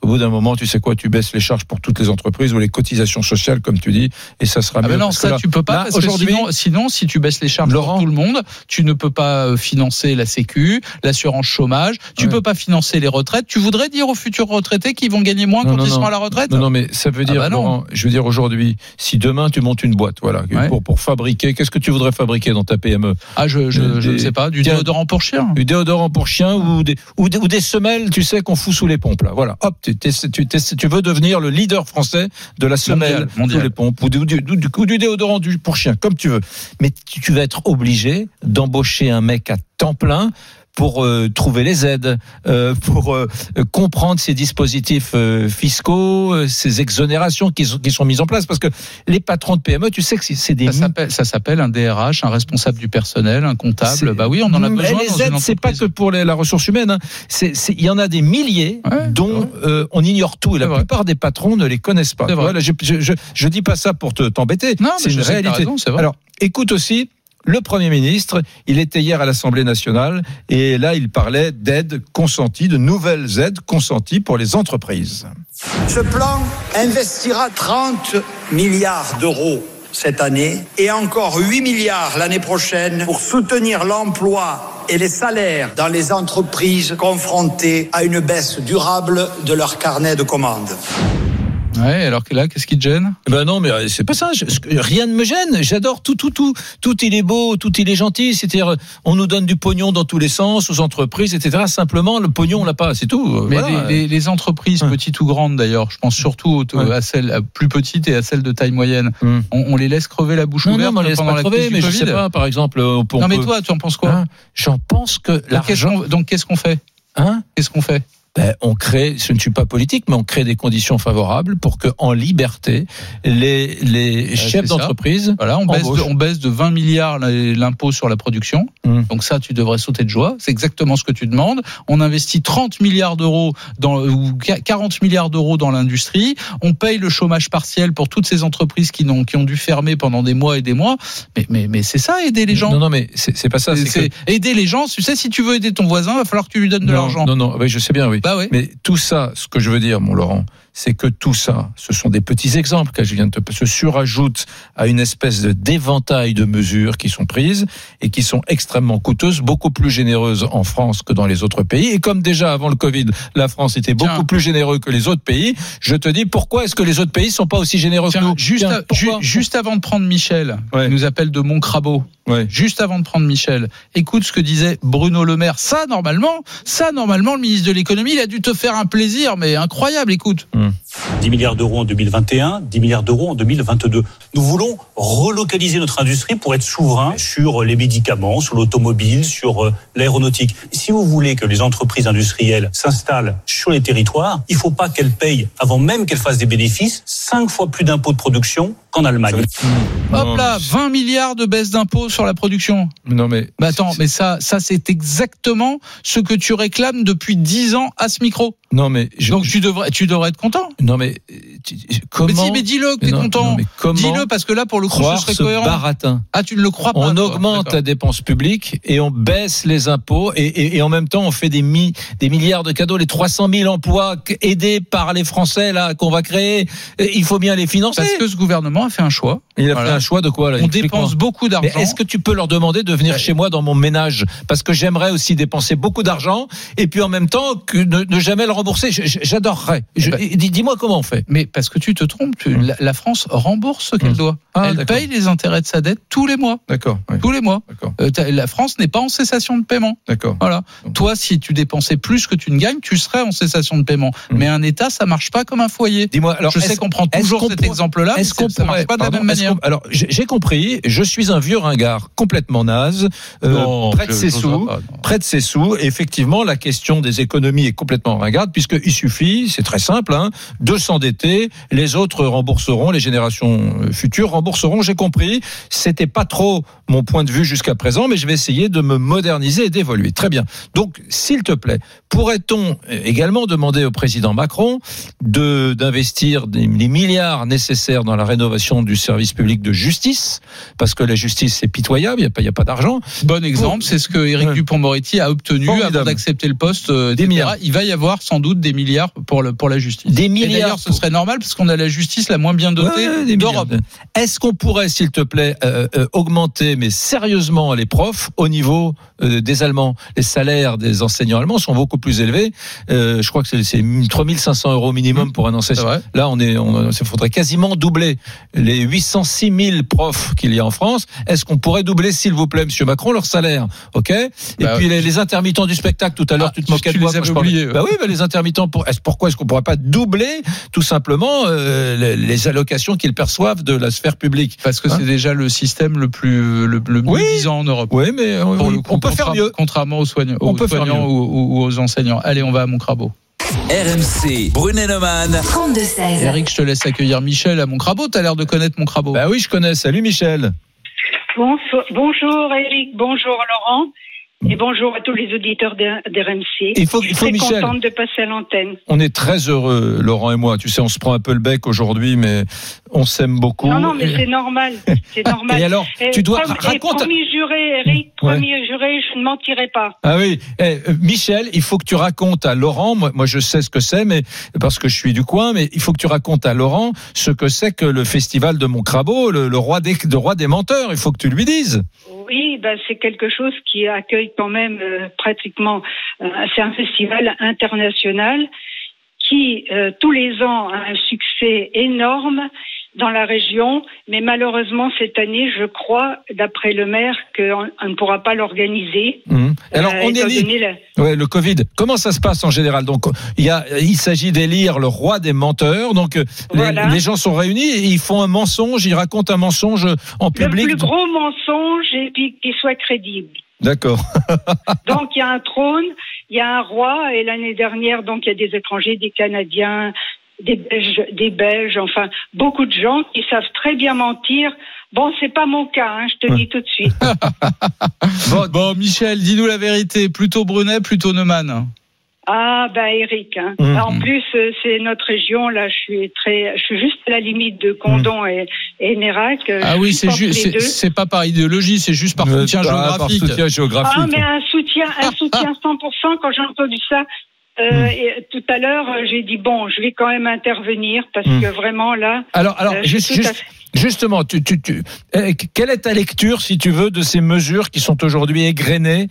au bout d'un moment, tu sais quoi, tu baisses les charges pour toutes les entreprises ou les cotisations sociales, comme tu dis, et ça sera Ah mieux. mais non, ça là- tu peux pas là, parce que aujourd'hui, sinon, sinon, si tu baisses les charges Laurent pour tout le monde, tu ne peux pas euh, financer la Sécu, l'assurance chômage, tu Ouais. peux pas financer les retraites. Tu voudrais dire aux futurs retraités qu'ils vont gagner moins Non, quand non, ils seront à la retraite Non, non, mais ça veut dire, bah. Laurent, je veux dire aujourd'hui, si demain tu montes une boîte, voilà, Ouais. pour, pour fabriquer, qu'est-ce que tu voudrais fabriquer dans ta PME Ah je je, Des- je ne sais pas, du déodorant pour chien. Du déodorant pour chien ou des, ou des, ou des semelles, tu sais, qu'on fout sous les pompes, là. Voilà. Hop, tu, tu, tu veux devenir le leader français de la semelle Mondial, sous les pompes ou du, du, du, ou du déodorant pour chien, comme tu veux. Mais tu, tu vas être obligé d'embaucher un mec à temps plein pour euh, trouver les aides, euh, pour euh, comprendre ces dispositifs euh, fiscaux, euh, ces exonérations qui sont, qui sont mises en place. Parce que les patrons de PME, tu sais que c'est- des Ça s'appelle un DRH, un responsable du personnel, un comptable. Bah oui, on en a besoin. dans les aides, c'est pas que pour les- la ressource humaine. hein. Il y en a des milliers Ouais, dont euh, on ignore tout et la vrai. plupart des patrons ne les connaissent pas. Voilà, je, je, je, je dis pas ça pour te t'embêter. Non, c'est une réalité. raison. Alors, écoute aussi. Le Premier ministre, il était hier à l'Assemblée nationale et là, il parlait d'aides consenties, de nouvelles aides consenties pour les entreprises. Ce plan investira 30 milliards d'euros cette année et encore 8 milliards l'année prochaine pour soutenir l'emploi et les salaires dans les entreprises confrontées à une baisse durable de leur carnet de commandes. Ouais, alors que là, qu'est-ce qui te gêne? Ben non, mais euh, c'est pas ça. Je- rien ne me gêne. J'adore tout, tout, tout. Tout il est beau, tout il est gentil. C'est-à-dire, on nous donne du pognon dans tous les sens, aux entreprises, etc. Simplement, le pognon, on l'a pas. C'est tout. Euh, Mais voilà. les, les- les entreprises, Ouais. petites ou grandes d'ailleurs, je pense surtout Ouais. à celles à plus petites et à celles de taille moyenne, Hum. on, on les laisse crever la bouche Non, non, ouverte mais on laisse pendant pas la crever, mais je sais pas, par exemple, on Non mais toi, tu en penses quoi? Hein? J'en pense que Donc, qu'est-ce l'argent, qu'on- Donc qu'est-ce qu'on fait? Hein, Qu'est-ce qu'on fait? Ben, on crée, je ne suis pas politique, mais on crée des conditions favorables pour que, en liberté, les, les chefs d'entreprise, Voilà, on baisse, de, Embauche. on baisse de 20 milliards l'impôt sur la production. Hum. Donc ça, tu devrais sauter de joie. C'est exactement ce que tu demandes. On investit 30 milliards d'euros dans ou 40 milliards d'euros dans l'industrie. On paye le chômage partiel pour toutes ces entreprises qui n'ont qui ont dû fermer pendant des mois et des mois. Mais mais mais c'est ça aider les gens. non, non, mais c'est c'est pas ça. C'est- C'est que c'est aider les gens. Tu sais, si tu veux aider ton voisin, va falloir que tu lui donnes de non, l'argent. Non, non, oui, je sais bien, oui. Bah. Mais tout ça, ce que je veux dire, mon Laurent, c'est que tout ça, ce sont des petits exemples que je viens de te se surajoutent à une espèce de d'éventail de mesures qui sont prises et qui sont extrêmement coûteuses, beaucoup plus généreuses en France que dans les autres pays. Et comme déjà avant le Covid, la France était beaucoup Tiens. plus généreux que les autres pays, je te dis pourquoi est-ce que les autres pays sont pas aussi généreux Tiens, que nous? juste, Tiens, à- pourquoi? ju- juste avant de prendre Michel, Ouais. il nous appelle de Montcrabeau. Ouais. Juste avant de prendre Michel, écoute ce que disait Bruno Le Maire. Ça, normalement, ça, normalement, le ministre de l'économie, il a dû te faire un plaisir, mais incroyable. Écoute. 10 milliards d'euros en 2021, 10 milliards d'euros en 2022. Nous voulons relocaliser notre industrie pour être souverain sur les médicaments, sur l'automobile, sur euh, l'aéronautique. Si vous voulez que les entreprises industrielles s'installent sur les territoires, il ne faut pas qu'elles payent, avant même qu'elles fassent des bénéfices, cinq fois plus d'impôts de production qu'en Allemagne. Hop là, 20 milliards de baisse d'impôts sur la production. Non mais Mais attends, mais ça, ça, c'est exactement ce que tu réclames depuis 10 ans à ce micro. non mais je, Donc tu devrais, tu devrais être content. non mais tu- comment mais si, mais dis-le que t'es content. Dis-le parce que là, pour le coup, croire ce serait ce cohérent. baratin Ah, tu ne le crois pas. On toi. augmente la dépense publique et on baisse les impôts et, et- et en même temps on fait des, mi- des milliards de cadeaux, les 300 000 emplois aidés par les Français là qu'on va créer. Il faut bien les financer. Parce que ce gouvernement a fait un choix. Il a Voilà. fait un choix de quoi là On dépense beaucoup d'argent. est-ce que tu peux leur demander de venir Ouais. chez moi dans mon ménage? Parce que j'aimerais aussi dépenser beaucoup d'argent et puis en même temps que ne, ne jamais le rembourser. J'adorerais. Je- ben- dis- Dis-moi comment on fait. Mais parce que tu te trompes, tu- la, la France rembourse ce qu'elle Hum. doit. Ah, elle paye les intérêts de sa dette tous les mois. D'accord. Tous les mois. Euh, la France n'est pas en cessation de paiement. D'accord. Voilà. Donc- Toi, si tu dépensais plus que tu ne gagnes, tu serais en cessation de paiement. Hum. Mais un État, ça marche pas comme un foyer. Dis-moi alors. Je sais qu'on prend toujours cet exemple-là, Est-ce qu'on marche pas de la pardon, même est-ce manière. qu'on- Alors j'ai compris. Je suis un vieux ringard complètement naze, euh, près de ses sous. pas. Près de ses sous, Et effectivement, la question des économies est complètement ringarde, puisqu'il suffit, c'est très simple, hein, de s'endetter, les autres rembourseront, les générations euh, futures rembourseront, j'ai compris. C'était pas trop mon point de vue jusqu'à présent, mais je vais essayer de me moderniser et d'évoluer. Très bien. Donc, s'il te plaît, pourrait-on euh, également demander au président Macron de d'investir des, les milliards nécessaires dans la rénovation du service public de justice, parce que la justice c'est pitoyable, il n'y a a pas d'argent. Bon exemple, c'est ce que Éric. Dupont-Moretti a obtenu Formidable. avant d'accepter le poste. euh, Des milliards. Il va y avoir sans doute des milliards pour, le, pour la justice. Des Et milliards. d'ailleurs, ce serait normal parce qu'on a la justice la moins bien dotée Ouais, d'Europe. Est-ce qu'on pourrait, s'il te plaît, euh, euh, augmenter, mais sérieusement, les profs au niveau euh, des Allemands? Les salaires des enseignants allemands sont beaucoup plus élevés. Je crois que c'est- c'est 3500 euros minimum pour un enseignant. Là, on est, on, il faudrait quasiment doubler les 806 000 profs qu'il y a en France. Est-ce qu'on pourrait doubler, s'il vous plaît, Monsieur Macron, leur salaire? Ok? Et Bah, puis les, les intermittents du spectacle. Tout à l'heure, Ah, tu te moquais de moi les quand je. Bah oui, bah les intermittents. Pour, est-ce pourquoi est-ce qu'on pourrait pas doubler tout simplement euh, les, les allocations qu'ils perçoivent de la sphère publique? Parce que Hein? c'est déjà le système le plus le, le Oui. disant en Europe. Oui, mais euh, oui, coup, on peut faire mieux. Contrairement aux soignants, On aux, peut faire mieux. ou, ou- ou aux enseignants. Allez, on va à Montcrabeau. RMC, Brunet-Neumann. 32-16. Eric, je te laisse accueillir Michel à Montcrabeau. T'as l'air de connaître Montcrabeau. Bah oui, je connais. Salut Michel. Bonsoir- bonjour Eric, bonjour Laurent et bonjour à tous les auditeurs d'R- d'RMC. Il faut, il Je faut suis très Michel. contente de passer à l'antenne. On est très heureux, Laurent et moi. Tu sais, on se prend un peu le bec aujourd'hui, mais on s'aime beaucoup. Non, non, mais c'est normal. C'est normal. Et alors, Et tu dois prom- et raconte. promis juré, Eric, Ouais. promis juré, je ne mentirai pas. Ah oui, Eh, euh, Michel, il faut que tu racontes à Laurent. Moi, moi, je sais ce que c'est, mais parce que je suis du coin, mais il faut que tu racontes à Laurent ce que c'est que le festival de Montcrabeau, le, le roi des, le roi des menteurs. Il faut que tu lui dises. Oui, ben, c'est quelque chose qui accueille quand même euh, pratiquement. euh, c'est un festival international qui euh, tous les ans a un succès énorme dans la région, mais malheureusement cette année, je crois, d'après le maire, qu'on on ne pourra pas l'organiser. Alors, Euh, on étant élit. la- Ouais, le Covid. Comment ça se passe en général? Donc, il y a, il s'agit d'élire le roi des menteurs. Donc, euh, les- gens sont réunis et ils font un mensonge, ils racontent un mensonge en Le public. plus gros mensonge et puis qu'il soit crédible. D'accord. Donc il y a un trône, il y a un roi et l'année dernière donc il y a des étrangers, des Canadiens, des Belges, des Belges, enfin beaucoup de gens qui savent très bien mentir. Bon, c'est pas mon cas, hein, je te dis tout de suite. Bon, Bon, Michel, dis-nous la vérité. Plutôt Brunet, plutôt Neumann? Ah bah Eric, hein. Mhm. en plus euh, c'est notre région là, je suis très, je suis juste à la limite de Condon et, et Nérac. euh, Ah oui, c'est juste, c'est- pas par idéologie, c'est juste par euh, soutien ah, par soutien géographique. Ah, mais un soutien, un soutien 100%. Quand j'ai entendu ça euh, Hmm. et tout à l'heure, euh, j'ai dit bon, je vais quand même intervenir parce Hmm. que vraiment là. Alors, alors, euh, juste, à justement, tu, tu, tu, euh, quelle est ta lecture, si tu veux, de ces mesures qui sont aujourd'hui égrenées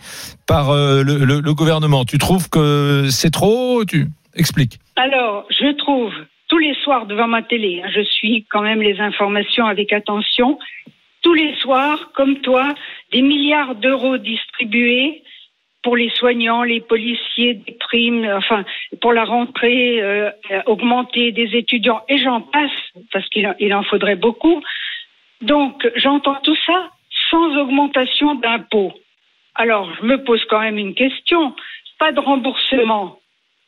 par le, le- le gouvernement? Tu trouves que c'est trop? Tu expliques. Alors, je trouve tous les soirs devant ma télé, hein, je suis quand même les informations avec attention. Tous les soirs, comme toi, des milliards d'euros distribués pour les soignants, les policiers, des primes, enfin, pour la rentrée euh, augmentée des étudiants, et j'en passe, parce qu'il en- il en faudrait beaucoup. Donc, j'entends tout ça sans augmentation d'impôts. Alors, je me pose quand même une question. Pas de remboursement.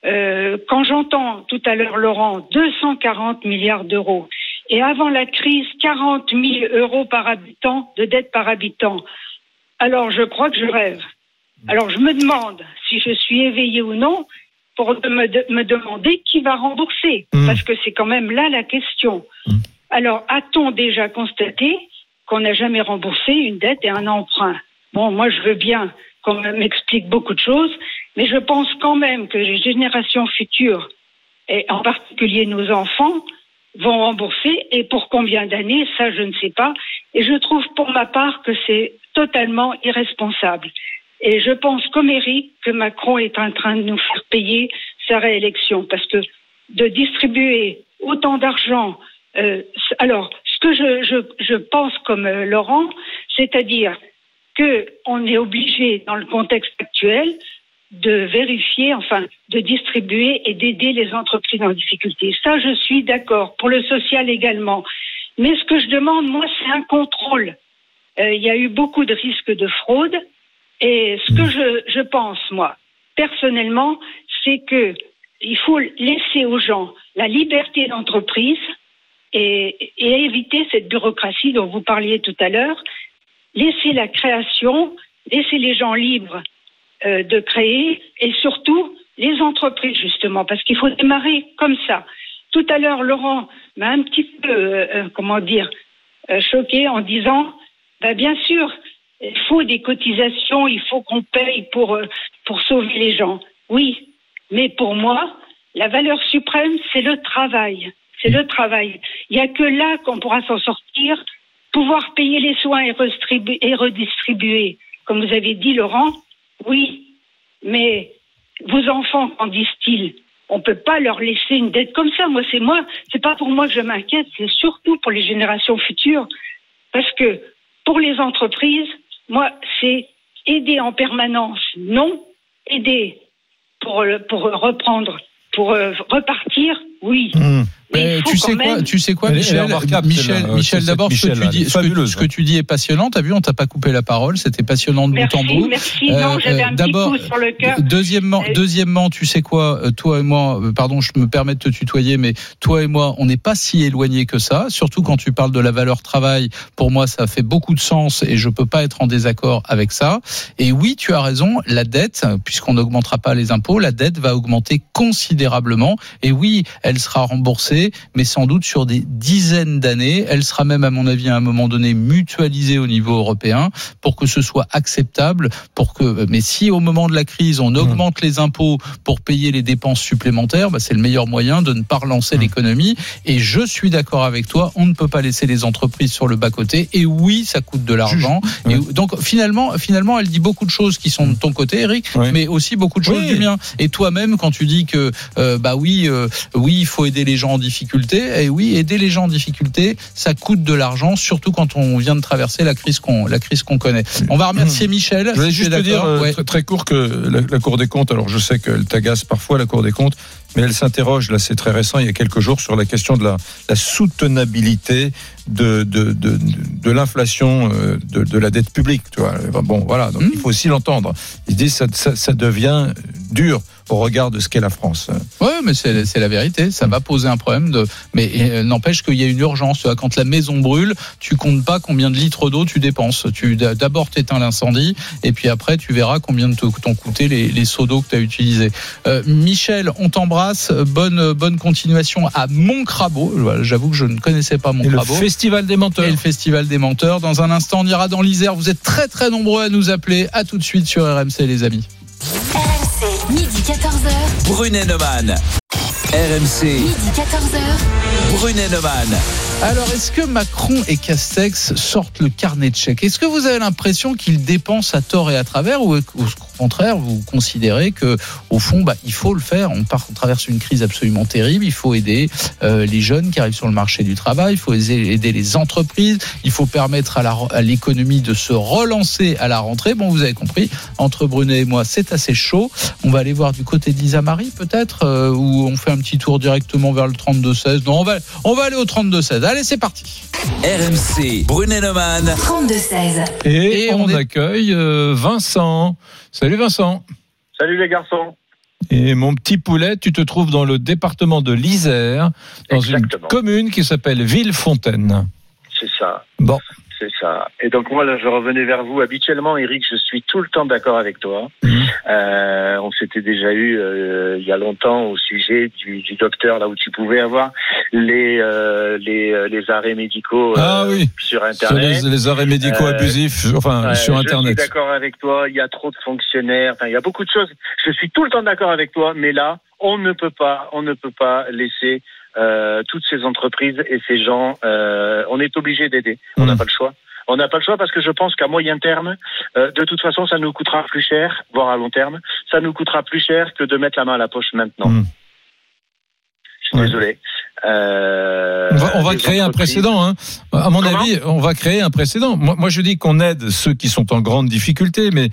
Euh, quand j'entends tout à l'heure Laurent 240 milliards d'euros et avant la crise 40 000 euros par habitant de dette par habitant, alors je crois que je rêve. Alors je me demande si je suis éveillée ou non pour me, de- me demander qui va rembourser Mm. parce que c'est quand même là la question. Mm. Alors a-t-on déjà constaté qu'on n'a jamais remboursé une dette et un emprunt? Bon, moi je veux bien qu'on m'explique beaucoup de choses, mais je pense quand même que les générations futures, et en particulier nos enfants, vont rembourser. Et pour combien d'années, ça, je ne sais pas. Et je trouve pour ma part que c'est totalement irresponsable. Et je pense, comme Eric, que Macron est en train de nous faire payer sa réélection. Parce que de distribuer autant d'argent. euh, alors, ce que je pense comme euh, Laurent, c'est-à-dire qu'on est obligé, dans le contexte actuel, de vérifier, enfin, de distribuer et d'aider les entreprises en difficulté. Ça, je suis d'accord. Pour le social également. Mais ce que je demande, moi, c'est un contrôle. Euh, il y a eu beaucoup de risques de fraude. Et ce que je, pense, moi, personnellement, c'est que il faut laisser aux gens la liberté d'entreprise et, éviter cette bureaucratie dont vous parliez tout à l'heure. Laisser la création, laisser les gens libres euh, de créer et surtout les entreprises justement parce qu'il faut démarrer comme ça. Tout à l'heure, Laurent m'a un petit peu, euh, euh, comment dire, choqué en disant, bah, bien sûr, il faut des cotisations, il faut qu'on paye pour euh, pour sauver les gens. Oui, mais pour moi, la valeur suprême, c'est le travail. C'est le travail. Il n'y a que là qu'on pourra s'en sortir, pouvoir payer les soins et, redistribu- et redistribuer. Comme vous avez dit, Laurent, oui, mais vos enfants, qu'en disent-ils On ne peut pas leur laisser une dette comme ça. Moi, c'est moi, c'est pas pour moi que je m'inquiète, c'est surtout pour les générations futures. Parce que pour les entreprises, moi, c'est aider en permanence, non, aider pour, pour reprendre, pour euh, repartir, oui. Mmh. Faut tu sais quoi, tu sais quoi, Michel, Michel. Michel, d'abord, ce que tu dis, elle est ce que, fabuleuse. ce que tu dis est passionnant. T'as vu, on t'a pas coupé la parole, c'était passionnant de Merci, bout en bout. merci. Non, j'avais un petit coup sur le cœur. Deuxièmement, Euh, deuxièmement, tu sais quoi, euh, toi et moi, euh, pardon, je me permets de te tutoyer, mais toi et moi, on n'est pas si éloignés que ça. Surtout quand tu parles de la valeur travail. Pour moi, ça fait beaucoup de sens et je peux pas être en désaccord avec ça. Et oui, tu as raison, la dette, puisqu'on n'augmentera pas les impôts, la dette va augmenter considérablement. Et oui, elle sera remboursée mais sans doute sur des dizaines d'années. Elle sera même, à mon avis, à un moment donné, mutualisée au niveau européen pour que ce soit acceptable. Pour que, mais si au moment de la crise, on augmente les impôts pour payer les dépenses supplémentaires, bah, c'est le meilleur moyen de ne pas relancer l'économie. Et je suis d'accord avec toi, on ne peut pas laisser les entreprises sur le bas côté. Et oui, ça coûte de l'argent. Donc finalement, finalement, elle dit beaucoup de choses qui sont de ton côté, Eric, mais aussi beaucoup de choses Oui. du mien. Et toi-même, quand tu dis que euh, bah oui, euh, oui, il faut aider les gens en difficulté. Et oui, aider les gens en difficulté, ça coûte de l'argent, surtout quand on vient de traverser la crise qu'on la crise qu'on connaît. On va remercier Michel. Je voulais si juste te dire euh, Ouais. très, très court que la, la Cour des comptes, alors je sais qu'elle t'agace parfois la Cour des comptes, mais elle s'interroge, là c'est très récent, il y a quelques jours, sur la question de la, la soutenabilité de, de, de, de l'inflation euh, de, de la dette publique. Tu vois. Bon, voilà, donc Hmm. il faut aussi l'entendre. Ils disent ça, ça, ça devient dur au regard de ce qu'est la France. Ouais, mais c'est c'est la vérité. Ça va poser un problème de. Mais euh, n'empêche qu'il y a une urgence. Quand la maison brûle, tu comptes pas combien de litres d'eau tu dépenses. Tu d'abord t'éteins l'incendie et puis après tu verras combien t'ont coûté les, les seaux d'eau que tu as utilisés. Euh, Michel, on t'embrasse. Bonne bonne continuation à Montcrabeau. J'avoue que je ne connaissais pas Et le Montcrabeau. Festival des menteurs. Et le Festival des menteurs. Dans un instant, on ira dans l'Isère. Vous êtes très très nombreux à nous appeler. À tout de suite sur RMC, les amis. RMC, midi 14h. Brunet Neumann. RMC, Midi 14h. Brunet Neumann. Alors, est-ce que Macron et Castex sortent le carnet de chèques? Est-ce que vous avez l'impression qu'ils dépensent à tort et à travers ou au contraire, vous considérez que au fond, bah, il faut le faire? On, part, traverse une crise absolument terrible, il faut aider euh, les jeunes qui arrivent sur le marché du travail, il faut aider, les entreprises, il faut permettre à l'économie de se relancer à la rentrée. Bon, vous avez compris, entre Brunet et moi, c'est assez chaud. On va aller voir du côté d'Isa Marie, peut-être, euh, où on fait un petit tour directement vers le 32-16. Non, on va, on va aller au 32-16. Allez, c'est parti. RMC, Brunet Neumann. 32-16. Et, Et on, on est- accueille euh, Vincent. Salut Vincent. Salut les garçons. Et mon petit poulet, tu te trouves dans le département de l'Isère, dans Exactement. une commune qui s'appelle Villefontaine. C'est ça. Bon. C'est ça. Et donc moi là, je revenais vers vous. Habituellement, Eric, je suis tout le temps d'accord avec toi. Mhm. Euh, on s'était déjà eu euh, il y a longtemps au sujet du, du docteur là où tu pouvais avoir les euh, les, les arrêts médicaux Ah oui. sur Sur internet. les, les arrêts médicaux abusifs, enfin sur Je Internet. suis d'accord avec toi. Il y a trop de fonctionnaires. Enfin, il y a beaucoup de choses. Je suis tout le temps d'accord avec toi, mais là, on ne peut pas, on ne peut pas laisser euh, toutes ces entreprises et ces gens. euh, on est obligé d'aider. On n'a Mhm. pas le choix. On n'a pas le choix parce que je pense qu'à moyen terme, euh, de toute façon, ça nous coûtera plus cher, voire à long terme, ça nous coûtera plus cher que de mettre la main à la poche maintenant. Mhm. Je suis Ouais. désolé. Euh, On va, on va les créer un précédent. Hein. À mon Comment avis, on va créer un précédent. Moi, moi, je dis qu'on aide ceux qui sont en grande difficulté, mais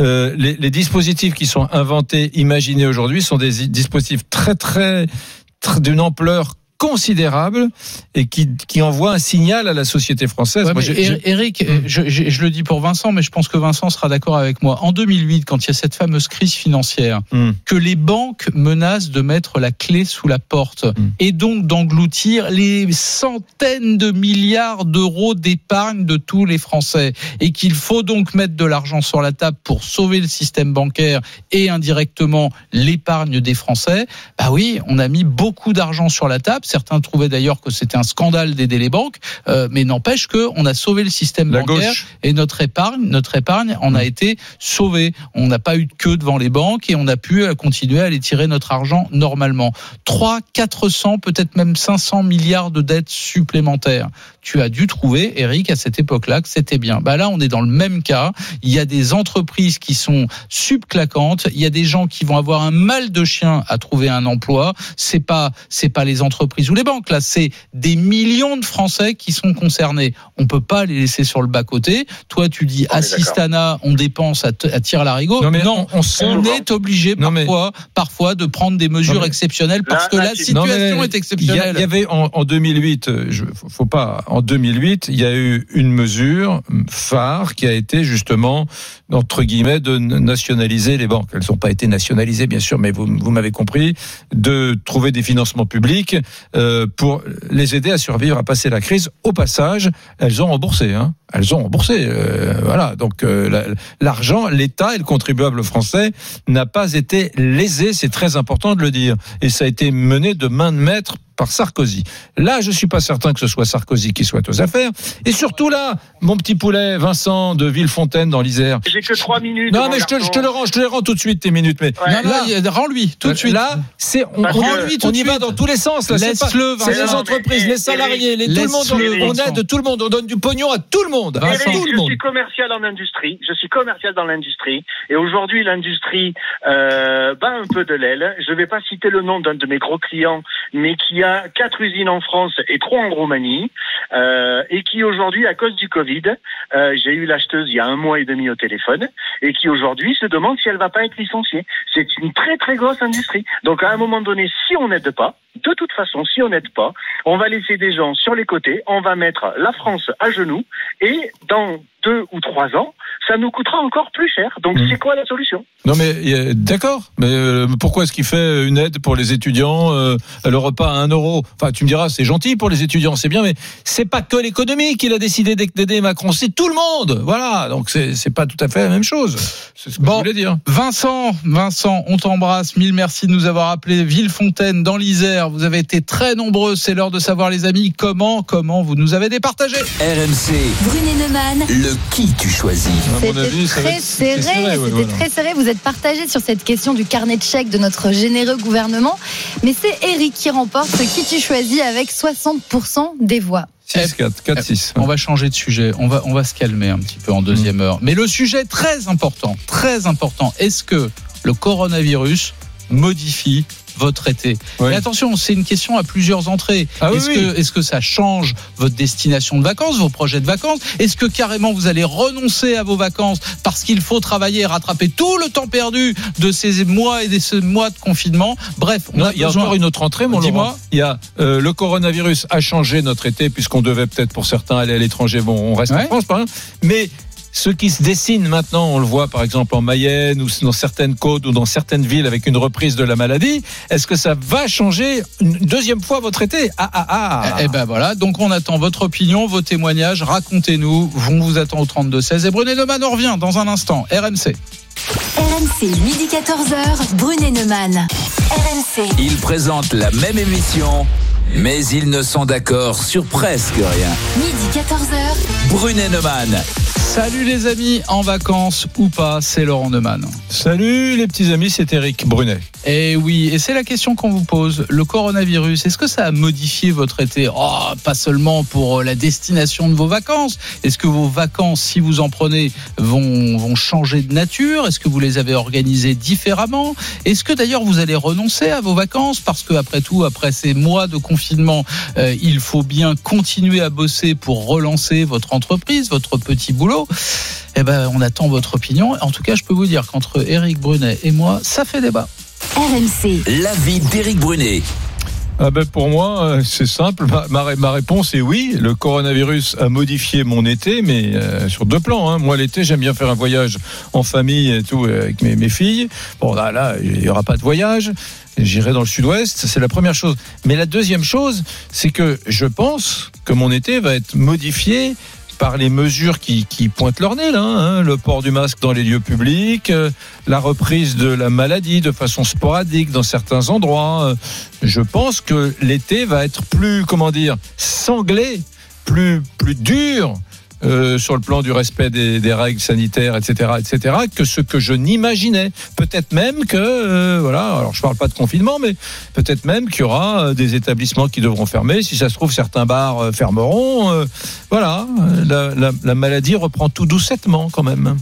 euh, les, les dispositifs qui sont inventés, imaginés aujourd'hui, sont des dispositifs très, très d'une ampleur considérable et qui, qui envoient un signal à la société française. Ouais, Moi, Éric, Eric, euh, je, je- je le dis pour Vincent, mais je pense que Vincent sera d'accord avec moi. En 2008, quand il y a cette fameuse crise financière, Hmm. que les banques menacent de mettre la clé sous la porte Hmm. et donc d'engloutir les centaines de milliards d'euros d'épargne de tous les Français et qu'il faut donc mettre de l'argent sur la table pour sauver le système bancaire et indirectement l'épargne des Français, bah oui, on a mis beaucoup d'argent sur la table. Certains trouvaient d'ailleurs que c'était un scandale d'aider les banques, euh, mais n'empêche que on a sauvé le système La bancaire gauche. et notre épargne, notre épargne en a été sauvée. On n'a pas eu de queue devant les banques et on a pu euh, continuer à aller tirer notre argent normalement. 3, 400, peut-être même 500 milliards de dettes supplémentaires. Tu as dû trouver, Eric, à cette époque-là, que c'était bien. Bah là, on est dans le même cas. Il y a des entreprises qui sont subclaquantes. Il y a des gens qui vont avoir un mal de chien à trouver un emploi. C'est pas, c'est pas les entreprises ou les banques. Là, c'est des millions de Français qui sont concernés. On peut pas les laisser sur le bas côté. Toi, tu dis On assistana, on dépense à, à tir larigot. Non, mais non, on, on sent- on est obligé Non, mais- parfois, parfois de prendre des mesures mais- exceptionnelles parce Là, que là, la tu- situation Non, est exceptionnelle. il y avait en, en 2008, euh, je, faut pas. En 2008, il y a eu une mesure phare qui a été justement entre guillemets, de nationaliser les banques. Elles n'ont pas été nationalisées, bien sûr, mais vous, vous m'avez compris, de trouver des financements publics euh, pour les aider à survivre, à passer la crise. Au passage, elles ont remboursé. Hein. Elles ont remboursé. euh, voilà. Donc euh, la- l'argent, l'État et le contribuable français n'a pas été lésé. C'est très important de le dire. Et ça a été mené de main de maître par Sarkozy. Là, je suis pas certain que ce soit Sarkozy qui soit aux affaires. Et surtout là, mon petit poulet, Vincent de Villefontaine dans l'Isère. Que minutes. Non, mais je te, garçon. je te le rends, je te les rends tout de suite tes minutes. Mais Ouais. Non, là, rends-lui tout de suite. Là, c'est on, lui tout on y va dans tous les sens. là. C'est pas- C'est les entreprises, mais- les salariés, les, tout le monde. On aide tout le monde. On donne du pognon à tout le monde. À Vincent. Eric, tout le je monde. suis commercial en industrie. Je suis commercial dans l'industrie. Et aujourd'hui, l'industrie euh, bat un peu de l'aile. Je ne vais pas citer le nom d'un de mes gros clients, mais qui a quatre usines en France et trois en Roumanie, euh, et qui aujourd'hui, à cause du Covid, euh, j'ai eu l'acheteuse il y a un mois et demi au téléphone, et qui aujourd'hui se demande si elle va pas être licenciée. C'est une très très grosse industrie. Donc à un moment donné, si on n'aide pas, de toute façon, si on n'aide pas, on va laisser des gens sur les côtés, on va mettre la France à genoux, et dans deux ou trois ans, ça nous coûtera encore plus cher. Donc Mmh. c'est quoi la solution? Non mais euh, d'accord, mais euh, pourquoi est-ce qu'il fait une aide pour les étudiants, euh, le repas à un euro? Enfin, tu me diras, c'est gentil pour les étudiants, c'est bien, mais c'est pas que l'économie qu'il a décidé d'aider Macron, c'est tout le monde. Voilà, donc c'est c'est pas tout à fait la même chose. C'est ce que Bon. je voulais dire. Vincent, Vincent, on t'embrasse. Mille merci de nous avoir appelé Villefontaine dans l'Isère. Vous avez été très nombreux. C'est l'heure de savoir, les amis, comment, comment vous nous avez départagé. RMC, Brunet Neumann. le qui tu choisis C'était très être- serré, c'est serré, ouais, c'était voilà. très serré. Vous êtes partagé sur cette question du carnet de chèques de notre généreux gouvernement. Mais c'est Eric qui remporte ce qui tu choisis avec 60% des voix. 6, 4, 4, 6. On va changer de sujet. On va, on va se calmer un petit peu en deuxième heure. Mais le sujet très important, très important. Est-ce que le coronavirus modifie votre été Oui. Mais attention, c'est une question à plusieurs entrées. Ah est-ce oui. que, est-ce que ça change votre destination de vacances, vos projets de vacances? Est-ce que carrément vous allez renoncer à vos vacances parce qu'il faut travailler et rattraper tout le temps perdu de ces mois et de ces mois de confinement? Bref, on Non, a il y a encore une autre entrée, mon Dis-moi. Laurent. Il y a euh, le coronavirus a changé notre été puisqu'on devait peut-être pour certains aller à l'étranger. Bon, on reste en. France, par exemple. Mais ce qui se dessine maintenant, on le voit par exemple en Mayenne ou dans certaines côtes ou dans certaines villes avec une reprise de la maladie. Est-ce que ça va changer une deuxième fois votre été? Ah ah ah. Eh ben voilà, donc on attend votre opinion, vos témoignages, racontez-nous. On vous attend au 32 16 et Brunet Neumann on revient dans un instant. RMC. RMC, midi 14h. Brunet Neumann. RMC. Ils présentent la même émission, mais ils ne sont d'accord sur presque rien. Midi 14h. Brunet Neumann, Salut les amis, en vacances ou pas, c'est Laurent Neumann. Salut les petits amis, c'est Eric Brunet. Et oui, et c'est la question qu'on vous pose. Le coronavirus, est-ce que ça a modifié votre été? Oh, pas seulement pour euh, la destination de vos vacances. Est-ce que vos vacances, si vous en prenez, vont, vont changer de nature? Est-ce que vous les avez organisées différemment? Est-ce que d'ailleurs vous allez renoncer à vos vacances? Parce que après tout, après ces mois de confinement, euh, il faut bien continuer à bosser pour relancer votre entreprise, votre petit boulot. Eh ben, on attend votre opinion. En tout cas, je peux vous dire qu'entre Eric Brunet et moi, ça fait débat. RMC. l'avis d'Éric Brunet. Ah ben pour moi, euh, c'est simple. Ma, ma ré- ma réponse est oui. Le coronavirus a modifié mon été, mais euh, sur deux plans. hein. Moi, l'été, j'aime bien faire un voyage en famille et tout euh, avec mes, mes filles. Bon, là, là, il n'y aura pas de voyage. J'irai dans le sud-ouest. C'est la première chose. Mais la deuxième chose, c'est que je pense que mon été va être modifié par les mesures qui, qui pointent leur nez là, hein. le port du masque dans les lieux publics, euh, la reprise de la maladie de façon sporadique dans certains endroits. Euh, Je pense que l'été va être plus, comment dire, sanglé, plus, plus dur. Euh, sur le plan du respect des, règles sanitaires, etc., etc., que ce que je n'imaginais. Peut-être même que, euh, voilà, alors je parle pas de confinement, mais peut-être même qu'il y aura euh, des établissements qui devront fermer. Si ça se trouve, certains bars fermeront. Voilà, la- la maladie reprend tout doucettement quand même.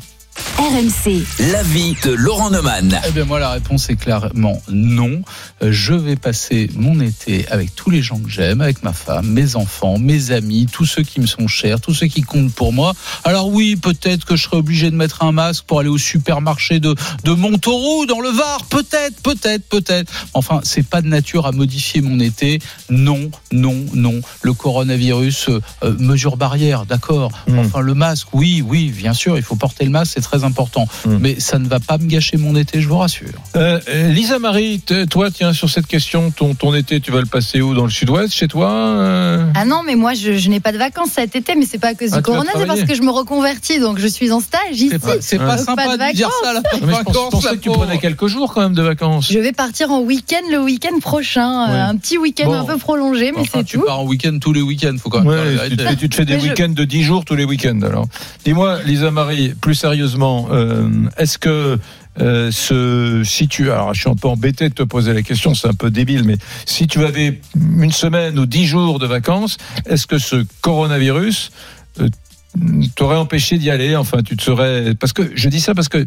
RMC. L'avis de Laurent Neumann. Eh bien moi la réponse est clairement non. Euh, Je vais passer mon été avec tous les gens que j'aime, avec ma femme, mes enfants, mes amis, tous ceux qui me sont chers, tous ceux qui comptent pour moi. Alors oui, peut-être que je serai obligé de mettre un masque pour aller au supermarché de, de Montauroux dans le Var. Peut-être, peut-être, peut-être. Enfin, c'est pas de nature à modifier mon été. Non, non, non. Le coronavirus, euh, euh, mesure barrière, d'accord. Mm. Enfin, le masque, oui, oui, bien sûr, il faut porter le masque, c'est très très important. Mm. Mais ça ne va pas me gâcher mon été, je vous rassure. Euh, euh, Lisa Marie, toi, tiens, sur cette question, ton, ton été, tu vas le passer où Dans le sud-ouest, chez toi euh Ah non, mais moi, je, je n'ai pas de vacances cet été, mais c'est pas à cause Ah, du tu corona, c'est parce que je me reconvertis, donc je suis en stage ici. C'est pas, pas sympa pas de de dire ça de je pensais que tu prenais quelques jours quand même de vacances. Je vais partir en week-end le week-end prochain, Ouais. un petit week-end Bon. un peu prolongé, mais Enfin, c'est tu tout. pars en week-end tous les week-ends, faut quand même Ouais, tu, tu te fais des je- week-ends de 10 jours tous les week-ends. Alors, dis-moi, Lisa Marie, plus sérieusement, euh, est-ce que euh, ce, si tu, alors je suis un peu embêté de te poser la question, c'est un peu débile, mais si tu avais une semaine ou 10 jours de vacances, est-ce que ce coronavirus euh, t'aurait empêché d'y aller? Enfin, tu te serais, parce que je dis ça parce que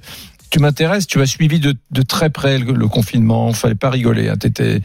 tu m'intéresses, tu as suivi de, très près le, le confinement. Fallait pas rigoler. Hein. Tu étais,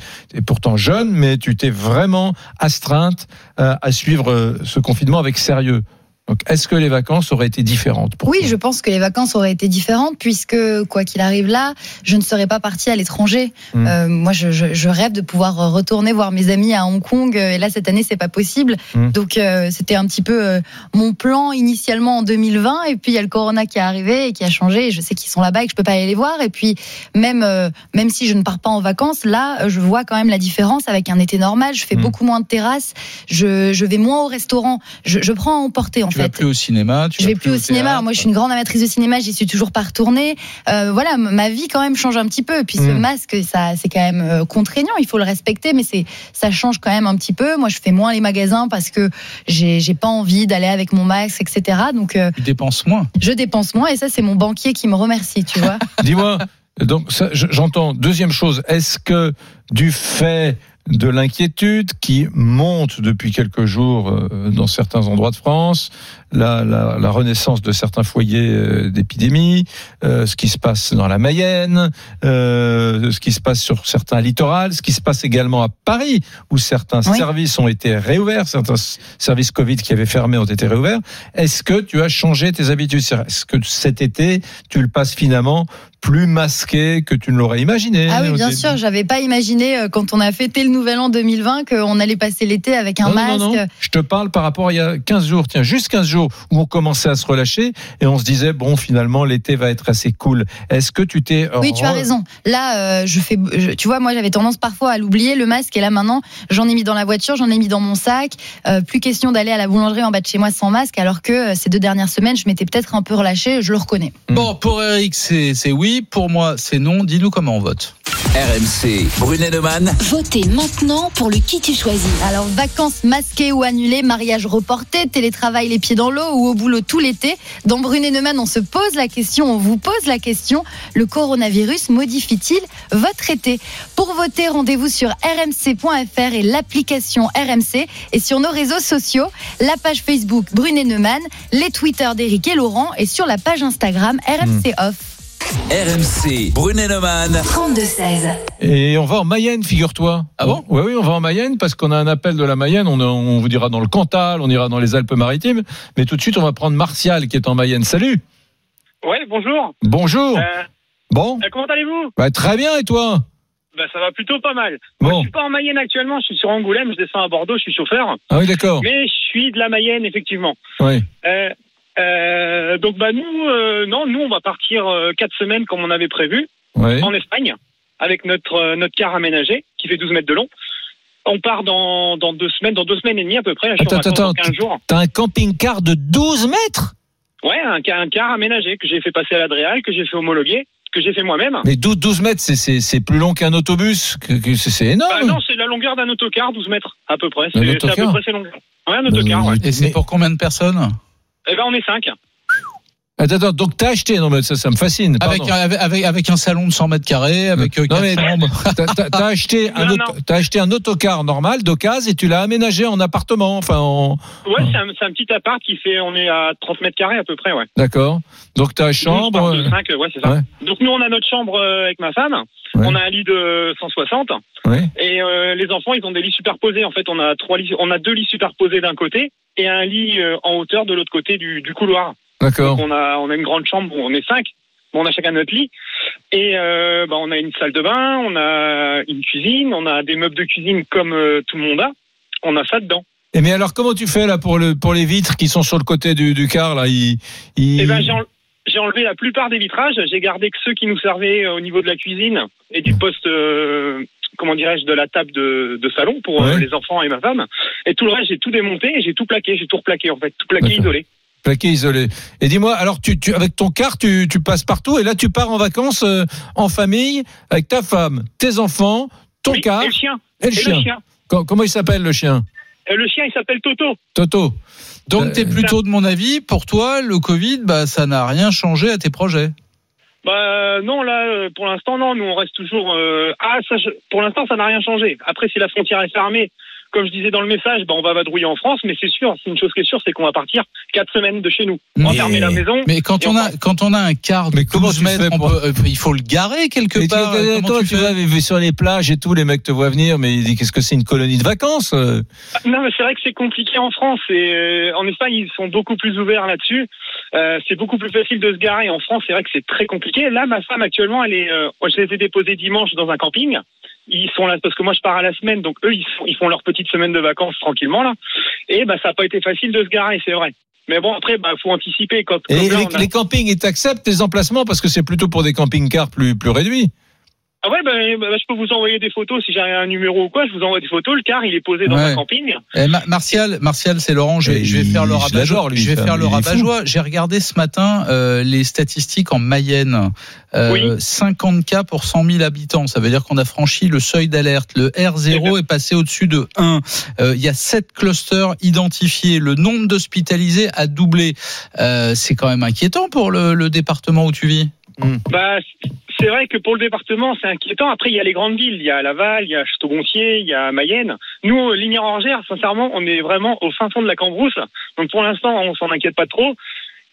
pourtant jeune, mais tu t'es vraiment astreinte à suivre ce confinement avec sérieux. Donc, est-ce que les vacances auraient été différentes pour Oui, je pense que les vacances auraient été différentes puisque, quoi qu'il arrive là, je ne serais pas partie à l'étranger. Mm. Euh, moi, je, rêve de pouvoir retourner voir mes amis à Hong Kong. Et là, cette année, c'est pas possible. Mm. Donc, euh, c'était un petit peu euh, mon plan initialement en 2020. Et puis, il y a le corona qui est arrivé et qui a changé. Et je sais qu'ils sont là-bas et que je peux pas aller les voir. Et puis, même, même si je ne pars pas en vacances, là, je vois quand même la différence avec un été normal. Je fais Mm. beaucoup moins de terrasses. Je, je vais moins au restaurant. Je, je prends à emporter, en Tu fait. Vas plus au cinéma. Tu Je vais plus au cinéma. théâtre. Moi, je suis une grande amatrice de cinéma. J'y suis toujours pas retournée. Euh, voilà, ma vie quand même change un petit peu. Et puis ce Mm. masque, ça, c'est quand même euh, contraignant. Il faut le respecter, mais c'est, ça change quand même un petit peu. Moi, je fais moins les magasins parce que j'ai, j'ai pas envie d'aller avec mon masque, etc. Donc, euh, Tu dépenses moins. je dépense moins. Et ça, c'est mon banquier qui me remercie, tu vois. Dis-moi, donc j'entends. Deuxième chose, est-ce que du fait de l'inquiétude qui monte depuis quelques jours euh, dans certains endroits de France, la, la, la renaissance de certains foyers euh, d'épidémie, euh, ce qui se passe dans la Mayenne, euh, ce qui se passe sur certains littorales, ce qui se passe également à Paris, où certains Oui. services ont été réouverts, certains services Covid qui avaient fermé ont été réouverts. Est-ce que tu as changé tes habitudes? Est-ce que cet été, tu le passes finalement plus masqué que tu ne l'aurais imaginé? Ah oui, bien début sûr. J'avais pas imaginé euh, quand on a fêté le Nouvel An 2020 qu'on allait passer l'été avec un Non, non, masque. non, non. Je te parle par rapport à il y a 15 jours, tiens, juste 15 jours où on commençait à se relâcher et on se disait, bon, finalement, l'été va être assez cool. Est-ce que tu t'es. Oui, tu as raison. Là, euh, je fais, je- tu vois, moi, j'avais tendance parfois à l'oublier le masque, et là maintenant, j'en ai mis dans la voiture, j'en ai mis dans mon sac. Euh, plus question d'aller à la boulangerie en bas de chez moi sans masque, alors que euh, ces deux dernières semaines, je m'étais peut-être un peu relâchée. Je le reconnais. Bon, pour Eric, c'est oui. Pour moi, c'est non. Dis-nous comment on vote. RMC, Brunet-Neumann. Votez maintenant pour le qui tu choisis. Alors, vacances masquées ou annulées, mariage reporté, télétravail les pieds dans l'eau ou au boulot tout l'été. Dans Brunet Neumann, on se pose la question, on vous pose la question le coronavirus modifie-t-il votre été? Pour voter, rendez-vous sur rmc.fr et l'application RMC et sur nos réseaux sociaux, la page Facebook Brunet Neumann, les Twitter d'Éric et Laurent et sur la page Instagram RMC Off. RMC, Brunet-Neumann. 32-16. Et on va en Mayenne, figure-toi. Ah bon? Oui, oui, on va en Mayenne parce qu'on a un appel de la Mayenne. On, on vous dira dans le Cantal, on ira dans les Alpes-Maritimes. Mais tout de suite, on va prendre Martial qui est en Mayenne. Salut. Ouais, bonjour. Bonjour. Euh, Bon. euh, comment allez-vous? Bah, très bien, et toi? Bah, Ça va plutôt pas mal. Moi, Bon. je suis pas en Mayenne actuellement, je suis sur Angoulême, je descends à Bordeaux, je suis chauffeur. Ah oui, d'accord. Mais je suis de la Mayenne, effectivement. Oui. Euh, euh, donc, bah, nous, euh, non, nous, on va partir euh, quatre semaines comme on avait prévu, Oui. en Espagne, avec notre, euh, notre car aménagé, qui fait 12 mètres de long. On part dans, dans deux semaines, dans deux semaines et demie à peu près. Là, Attends, attends, dans 15 jours. T'as un camping-car de 12 mètres? Ouais, un, car- un car aménagé que j'ai fait passer à l'Adréal, que j'ai fait homologuer, que j'ai fait moi-même. Mais 12, 12 mètres, c'est- plus long qu'un autobus. que- que- C'est énorme. Bah non, c'est la longueur d'un autocar, 12 mètres à peu près. C'est à autocar peu près ces longueurs. Ouais, un autocar, ouais. Et c'est pour combien de personnes? Eh ben, on est 5. Attends, attends, donc t'as acheté, non mais ça, ça me fascine. avec, avec, avec, un salon de 100 mètres carrés, avec euh, Non, mais-. T'as- acheté, un auto- t'as acheté un autocar normal d'occasion et tu l'as aménagé en appartement. Enfin, en... Ouais, c'est un, c'est un petit appart qui fait, on est à 30 mètres carrés à peu près, ouais. d'accord. Donc t'as chambre. 12 par euh, 2, 5, ouais, c'est ça. ouais. Donc nous, on a notre chambre euh, avec ma femme. Ouais. On a un lit de 160 ouais. et euh, les enfants, ils ont des lits superposés. En fait, on a trois lits, on a deux lits superposés d'un côté et un lit en hauteur de l'autre côté du, du couloir. D'accord. On a, on a une grande chambre où on est cinq. On a chacun notre lit. Et euh, bah, on a une salle de bain, on a une cuisine, on a des meubles de cuisine comme euh, tout le monde a. On a ça dedans. Et mais alors comment tu fais là pour le pour les vitres qui sont sur le côté du, du car là? Ils, ils- Eh ben, j'ai en- j'ai enlevé la plupart des vitrages. J'ai gardé que ceux qui nous servaient euh, au niveau de la cuisine et du poste, euh, comment dirais-je, de la table de, de salon pour euh, Ouais. les enfants et ma femme. Et tout le reste, j'ai tout démonté et j'ai tout plaqué. J'ai tout replaqué en fait, tout plaqué isolé. Plaqué isolé. Et dis-moi, alors tu, tu avec ton car, tu, tu passes partout et là tu pars en vacances euh, en famille avec ta femme, tes enfants, ton Oui, car et le chien. et le Et chien. le chien. Co- Comment il s'appelle le chien? Euh, le chien, il s'appelle Toto. Toto. Donc, tu es plutôt de mon avis, pour toi, le Covid, bah, ça n'a rien changé à tes projets. Bah non, là, euh, pour l'instant, non. Nous, on reste toujours. euh, Ah, ça, pour l'instant, ça n'a rien changé. Après, si la frontière est fermée, comme je disais dans le message, bah, on va vadrouiller en France. Mais c'est sûr, c'est une chose qui est sûre, c'est qu'on va partir quatre semaines de chez nous. On va Mais- fermer la maison. Mais quand on on a, quand on a un quart de Mais comment 12 tu mètres, fais on peut- euh, il faut le garer quelque Et tu, part. euh, toi, tu tu vas sur les plages et tout, les mecs te voient venir, mais ils disent qu'est-ce que c'est une colonie de vacances euh Non, mais c'est vrai que c'est compliqué en France. Et euh, en Espagne, ils sont beaucoup plus ouverts là-dessus. Euh, c'est beaucoup plus facile de se garer. En France, c'est vrai que c'est très compliqué. Là, ma femme actuellement, elle est. Euh, je les ai déposés dimanche dans un camping. Ils sont là parce que moi, je pars à la semaine, donc eux, ils font, ils font leur petite semaine de vacances tranquillement là. Et bah, ça n'a pas été facile de se garer, c'est vrai. Mais bon, après, bah, faut anticiper quand. Et comme là, les, on a- les campings, ils t'acceptent tes emplacements parce que c'est plutôt pour des camping-cars plus, plus réduits. Ah ouais, bah, bah, je peux vous envoyer des photos si j'ai un numéro ou quoi. Je vous envoie des photos. Le car, il est posé dans Ouais. un camping. Eh, Ma- Martial, Martial, c'est Laurent. Je vais, Et je vais faire le rabat-joie. Je vais faire le rabat-joie. J'ai regardé ce matin euh, les statistiques en Mayenne. Euh, Oui. 50 cas pour 100 000 habitants. Ça veut dire qu'on a franchi le seuil d'alerte. Le R0 est passé au-dessus de 1. Euh, Il y a 7 clusters identifiés. Le nombre d'hospitalisés a doublé. Euh, c'est quand même inquiétant pour le, le département où tu vis. Bah, c'est vrai que pour le département, c'est inquiétant. Après, il y a les grandes villes. Il y a Laval, il y a Château-Gontier, il y a Mayenne. Nous, Lignières-Orgères, sincèrement, on est vraiment au fin fond de la cambrousse. Donc, pour l'instant, on s'en inquiète pas trop.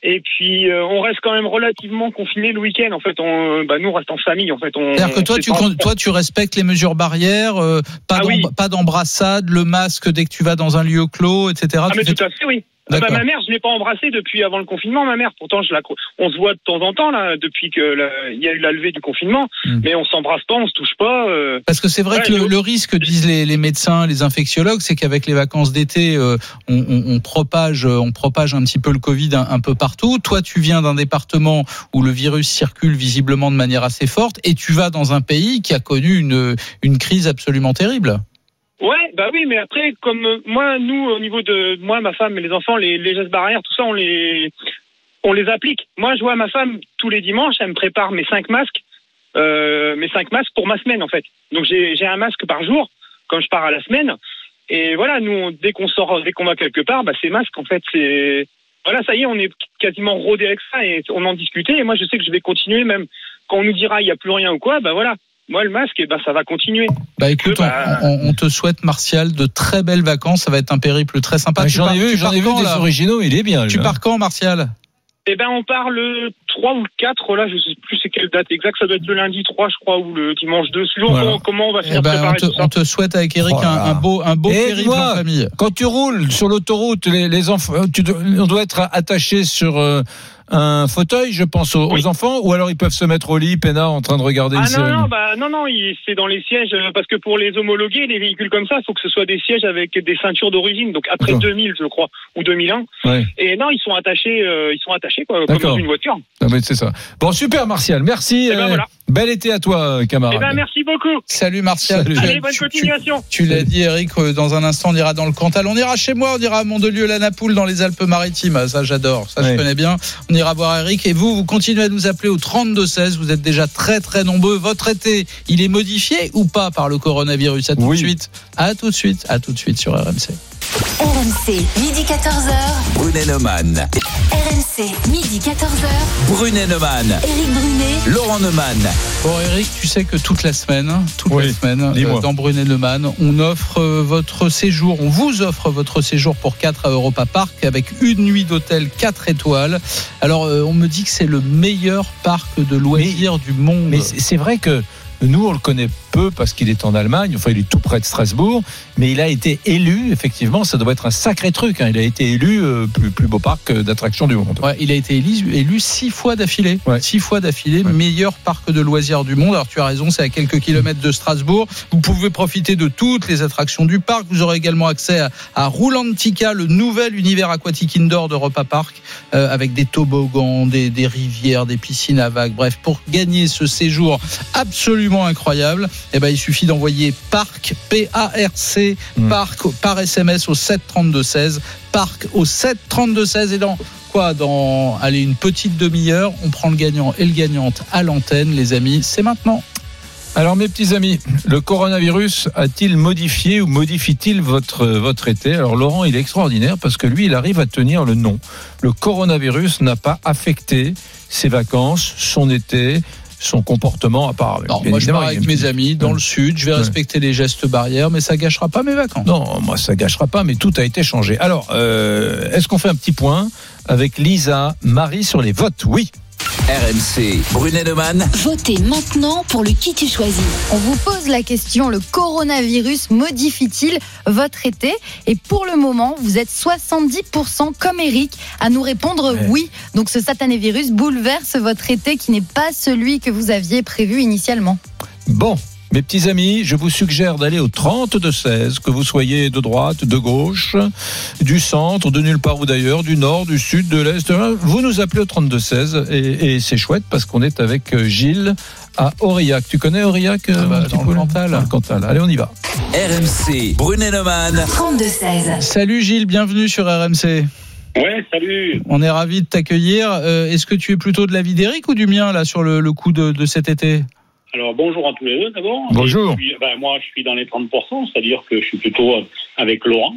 Et puis, euh, on reste quand même relativement confiné le week-end. En fait, on, bah, nous, on reste en famille. En fait, on. C'est-à-dire que toi, tu, con- toi, tu respectes les mesures barrières, euh, pas Ah oui. d'embrassade, le masque dès que tu vas dans un lieu clos, etc. Ah, Tu mais fais- tout à fait, oui. Ah bah, ma mère, je l'ai pas embrassée depuis avant le confinement. Ma mère, pourtant, je la, on se voit de temps en temps là, depuis que la- il y a eu la levée du confinement. Hmm. Mais on s'embrasse pas, on se touche pas. euh. Parce que c'est vrai Ouais, que le, risque, disent les, les médecins, les infectiologues, c'est qu'avec les vacances d'été, euh, on, on- on propage, euh, on propage un petit peu le Covid un, un peu partout. Toi, tu viens d'un département où le virus circule visiblement de manière assez forte, et tu vas dans un pays qui a connu une, une crise absolument terrible. Ouais, bah oui, mais après, comme euh, moi, nous, au niveau de moi, ma femme et les enfants, les, les gestes barrières, tout ça, on les, on les applique. Moi, je vois ma femme tous les dimanches, elle me prépare mes cinq masques, euh, mes cinq masques pour ma semaine, en fait. Donc j'ai un masque par jour, comme je pars à la semaine. Et voilà, nous, dès qu'on sort, dès qu'on va quelque part, bah, ces masques, en fait, c'est voilà, ça y est, on est quasiment rodé avec ça et on en discutait. Et moi, je sais que je vais continuer, même quand on nous dira il n'y a plus rien ou quoi, bah voilà. Moi, le masque, eh ben, ça va continuer. Bah écoute, Que, bah- on, on- on te souhaite, Martial, de très belles vacances. Ça va être un périple très sympa. Ah, Tu J'en ai vu, j'en ai vu des là originaux, il est bien. lui, Tu hein. pars quand, Martial? Eh ben, on part le 3 ou le 4, là, je sais plus c'est quelle date exacte, ça doit être le lundi 3, je crois, ou le dimanche 2, suivant Voilà. comment, comment on va Eh finir de ben, on, te, tout ça. on te souhaite avec Eric Oh un, beau, un beau Eh, périple en famille. Quand tu roules sur l'autoroute, les, les enfants, tu dois- on doit être attaché sur euh, un fauteuil, je pense, aux, Oui. aux enfants, ou alors ils peuvent se mettre au lit, peinard, en train de regarder Ah une non, série? non, bah, non, non, c'est dans les sièges, euh, parce que pour les homologuer, les véhicules comme ça, il faut que ce soit des sièges avec des ceintures d'origine, donc après D'accord. 2000, je crois, ou 2001. Ouais. Et non, ils sont attachés, euh, ils sont attachés, quoi, comme dans une voiture. Ah, mais c'est ça. Bon, super, Martial. Merci. Eh ben, euh, voilà. Bel été à toi, camarade. Eh ben, merci beaucoup. Salut Martial. Salut. Allez, bonne tu- tu- continuation. Tu l'as dit, Eric, euh, dans un instant, on ira dans le Cantal. On ira chez moi, on ira à Mondelieu-la-Napoule dans les Alpes-Maritimes. Ça, j'adore. Ça, Ouais. je connais bien. On ira voir Eric. Et vous, vous continuez à nous appeler au 32-16. Vous êtes déjà très, très nombreux. Votre été, il est modifié ou pas par le coronavirus? À tout Oui. de suite. À tout de suite. À tout de suite sur RMC. RMC, midi 14h. Brunet Neumann. RMC, midi 14h. Brunet Neumann. Éric Brunet. Laurent Neumann. Bon, Eric, tu sais que toute la semaine, toute Oui, la semaine, euh, dans Brunet Le Man, on offre euh, votre séjour, on vous offre votre séjour pour 4 à Europa Park avec une nuit d'hôtel 4 étoiles. Alors, euh, on me dit que c'est le meilleur parc de loisirs du monde. Mais c'est c'est vrai que nous, on le connaît peu parce qu'il est en Allemagne. Enfin, il est tout près de Strasbourg, mais il a été élu. Effectivement, ça doit être un sacré truc. hein. Il a été élu euh, plus, plus beau parc euh, d'attractions du monde. Ouais, il a été élu, élu six fois d'affilée. Six fois d'affilée, meilleur parc de loisirs du monde. Alors tu as raison, c'est à quelques kilomètres de Strasbourg. Vous pouvez profiter de toutes les attractions du parc. Vous aurez également accès à, à Roulantica, le nouvel univers aquatique indoor d'Europa Park, euh, avec des toboggans, des, des rivières, des piscines à vagues. Bref, pour gagner ce séjour absolument incroyable, eh ben, il suffit d'envoyer parc, P-A-R-C, parc par SMS au 732-16, parc au 732-16 et dans quoi? Dans allez une petite demi-heure on prend le gagnant et le gagnante à l'antenne les amis. C'est maintenant. Alors mes petits amis, le coronavirus a-t-il modifié ou modifie-t-il votre, votre été? Alors Laurent, il est extraordinaire parce que lui, il arrive à tenir le nom. Le coronavirus n'a pas affecté ses vacances, son été, son comportement à part. Non, moi je pars avec mes amis dans le sud je vais Ouais. respecter les gestes barrières mais ça gâchera pas mes vacances Non, moi ça gâchera pas, mais tout a été changé. Alors, euh, est-ce qu'on fait un petit point avec Lisa, Marie sur les votes? Oui. RMC, Brunet-Neumann. Votez maintenant pour le qui tu choisis. On vous pose la question, le coronavirus modifie-t-il votre été? Et pour le moment, vous êtes 70% comme Eric à nous répondre Ouais. oui. Donc ce satané virus bouleverse votre été qui n'est pas celui que vous aviez prévu initialement. Bon, mes petits amis, je vous suggère d'aller au 30 de 16, que vous soyez de droite, de gauche, du centre, de nulle part ou d'ailleurs, du nord, du sud, de l'est. Vous nous appelez au 32 16 et, et c'est chouette parce qu'on est avec euh, Gilles à Aurillac. Tu connais Aurillac euh, Ah bah, un petit dans le Cantal. Dans le Cantal. Allez, on y va. RMC, Brunet-Neumann. 32-16. salut Gilles bienvenue sur RMC Ouais, salut. on est ravi de t'accueillir Euh, est-ce que tu es plutôt de l'avis d'Eric ou du mien là sur le, le coup de, de cet été? Alors bonjour à tous les deux d'abord. Bonjour. Puis, ben, moi, je suis dans les 30%, c'est-à-dire que je suis plutôt euh, avec Laurent.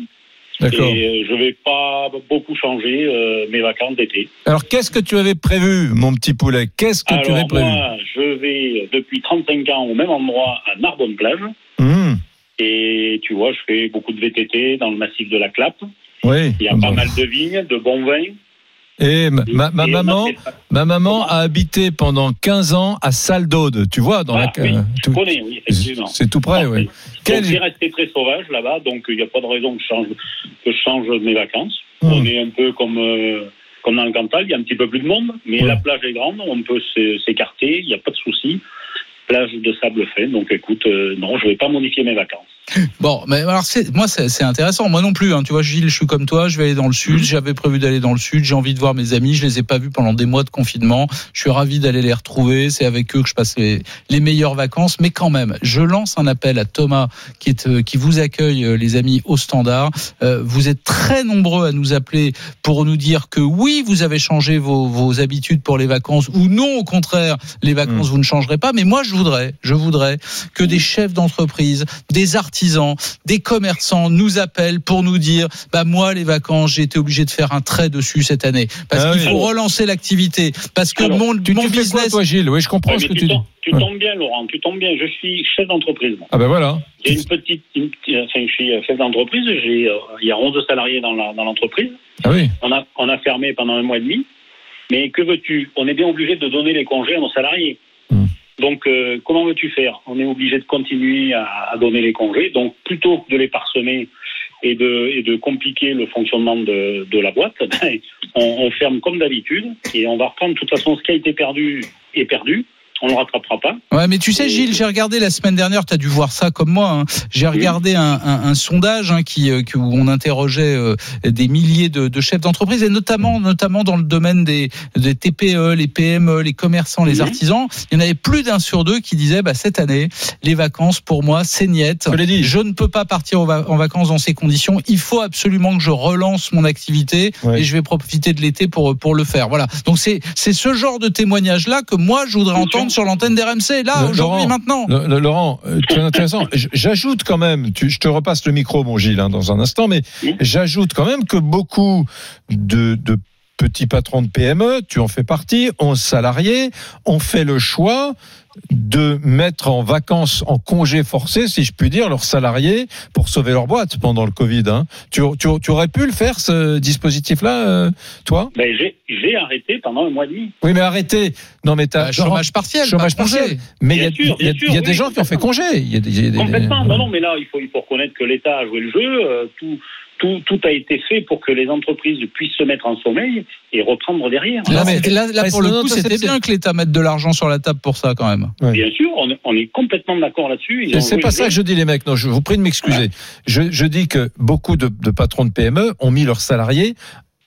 D'accord. Et euh, je vais pas beaucoup changer euh, mes vacances d'été. Alors, qu'est-ce que tu avais prévu, mon petit poulet? Qu'est-ce que tu avais prévu? moi, je vais depuis 35 ans au même endroit à Narbonne-Plage. Hum, Et tu vois, je fais beaucoup de VTT dans le massif de la Clappe. Oui. Il y a pas mal de vignes, de bons vins. Et ma, maman, ma maman a habité pendant 15 ans à Salle d'Aude. Tu vois, dans Ah, la. oui, euh, je tout- connais, oui, effectivement. C'est tout près, oui. Quel- c'est resté très sauvage là-bas, donc il n'y a pas de raison que je change, que je change mes vacances. Hmm. On est un peu comme, euh, comme dans le Cantal, il y a un petit peu plus de monde, mais Ouais. la plage est grande, on peut s'é- s'écarter, il n'y a pas de souci. Plage de sable fin, donc écoute, euh, non, je ne vais pas modifier mes vacances. Bon, mais alors moi c'est intéressant. Moi non plus. Hein. Tu vois, Gilles, je suis comme toi. Je vais aller dans le sud. J'avais prévu d'aller dans le sud. J'ai envie de voir mes amis. Je les ai pas vus pendant des mois de confinement. Je suis ravi d'aller les retrouver. C'est avec eux que je passe les, les meilleures vacances. Mais quand même, je lance un appel à Thomas qui est euh, qui vous accueille, euh, les amis, au Standard. Euh, vous êtes très nombreux à nous appeler pour nous dire que oui, vous avez changé vos, vos habitudes pour les vacances ou non, au contraire, les vacances vous ne changerez pas. Mais moi, je voudrais, je voudrais que des chefs d'entreprise, des artisans, des commerçants nous appellent pour nous dire bah moi les vacances j'ai été obligé de faire un trait dessus cette année parce Ah qu'il oui. faut relancer l'activité parce que Alors, mon, Tu, mon tu fais quoi, business toi, Gilles? Oui, je comprends Ouais, ce que tu, tu dis. tombes, tu tombes bien, Laurent, tu tombes bien. Je suis chef d'entreprise. Ah ben voilà. J'ai une petite, une enfin, je suis chef d'entreprise. J'ai, euh, il y a 11 salariés dans la- dans l'entreprise. Ah oui. On a, on a fermé pendant un mois et demi. Mais que veux-tu? On est bien obligé de donner les congés à nos salariés. Donc, euh, comment veux-tu faire? On est obligé de continuer à, donner les congés. Donc, plutôt que de les parsemer et de, compliquer le fonctionnement de, de la boîte, ben, on, on ferme comme d'habitude et on va reprendre. De toute façon, ce qui a été perdu est perdu. On ne le rattrapera pas. Ouais, mais tu sais, Gilles, j'ai regardé la semaine dernière, tu as dû voir ça comme moi, hein. j'ai regardé un, un, un sondage hein, qui, euh, où on interrogeait euh, des milliers de, de chefs d'entreprise, et notamment, notamment dans le domaine des, des TPE, les PME, les commerçants, les artisans. Il y en avait plus d'un sur deux qui disaient, bah, cette année, les vacances, pour moi, c'est niette. Je dit. Je ne peux pas partir en va- en vacances dans ces conditions. Il faut absolument que je relance mon activité Ouais. et je vais profiter de l'été pour, pour le faire. Voilà. Donc c'est, c'est ce genre de témoignage-là que moi, je voudrais entendre sur l'antenne d'RMC, là, aujourd'hui, maintenant. Le- le- Laurent, euh, très intéressant. J'ajoute quand même, tu, je te repasse le micro, mon Gilles, hein, dans un instant, mais Oui. j'ajoute quand même que beaucoup de, de petits patrons de PME, tu en fais partie, 11 salariés, ont fait le choix de mettre en vacances, en congé forcé, si je puis dire, leurs salariés pour sauver leur boîte pendant le Covid. Hein. Tu, tu, tu aurais pu le faire, ce dispositif-là, euh, toi? Ben, j'ai, arrêté pendant un mois et demi. Oui, mais arrêtez. Non, mais t'as Bah, chômage partiel, Chômage partiel. Mais il y a, Bien sûr, il y a- bien sûr, il y a des oui, gens qui ont fait congé. Il y a des, il y a des- Complètement. Non, non, mais là, il faut, il faut reconnaître que l'État a joué le jeu. euh, tout, tout, tout a été fait pour que les entreprises puissent se mettre en sommeil et reprendre derrière. Là, Non, mais- c'était- là, là, mais pour le coup, c'était bien que l'État mette de l'argent sur la table pour ça, quand même. Ouais. Bien sûr, on, on est complètement d'accord là-dessus. C'est pas ça que je dis, les mecs. Non, je vous prie de m'excuser. Je, je dis que beaucoup de, de patrons de PME ont mis leurs salariés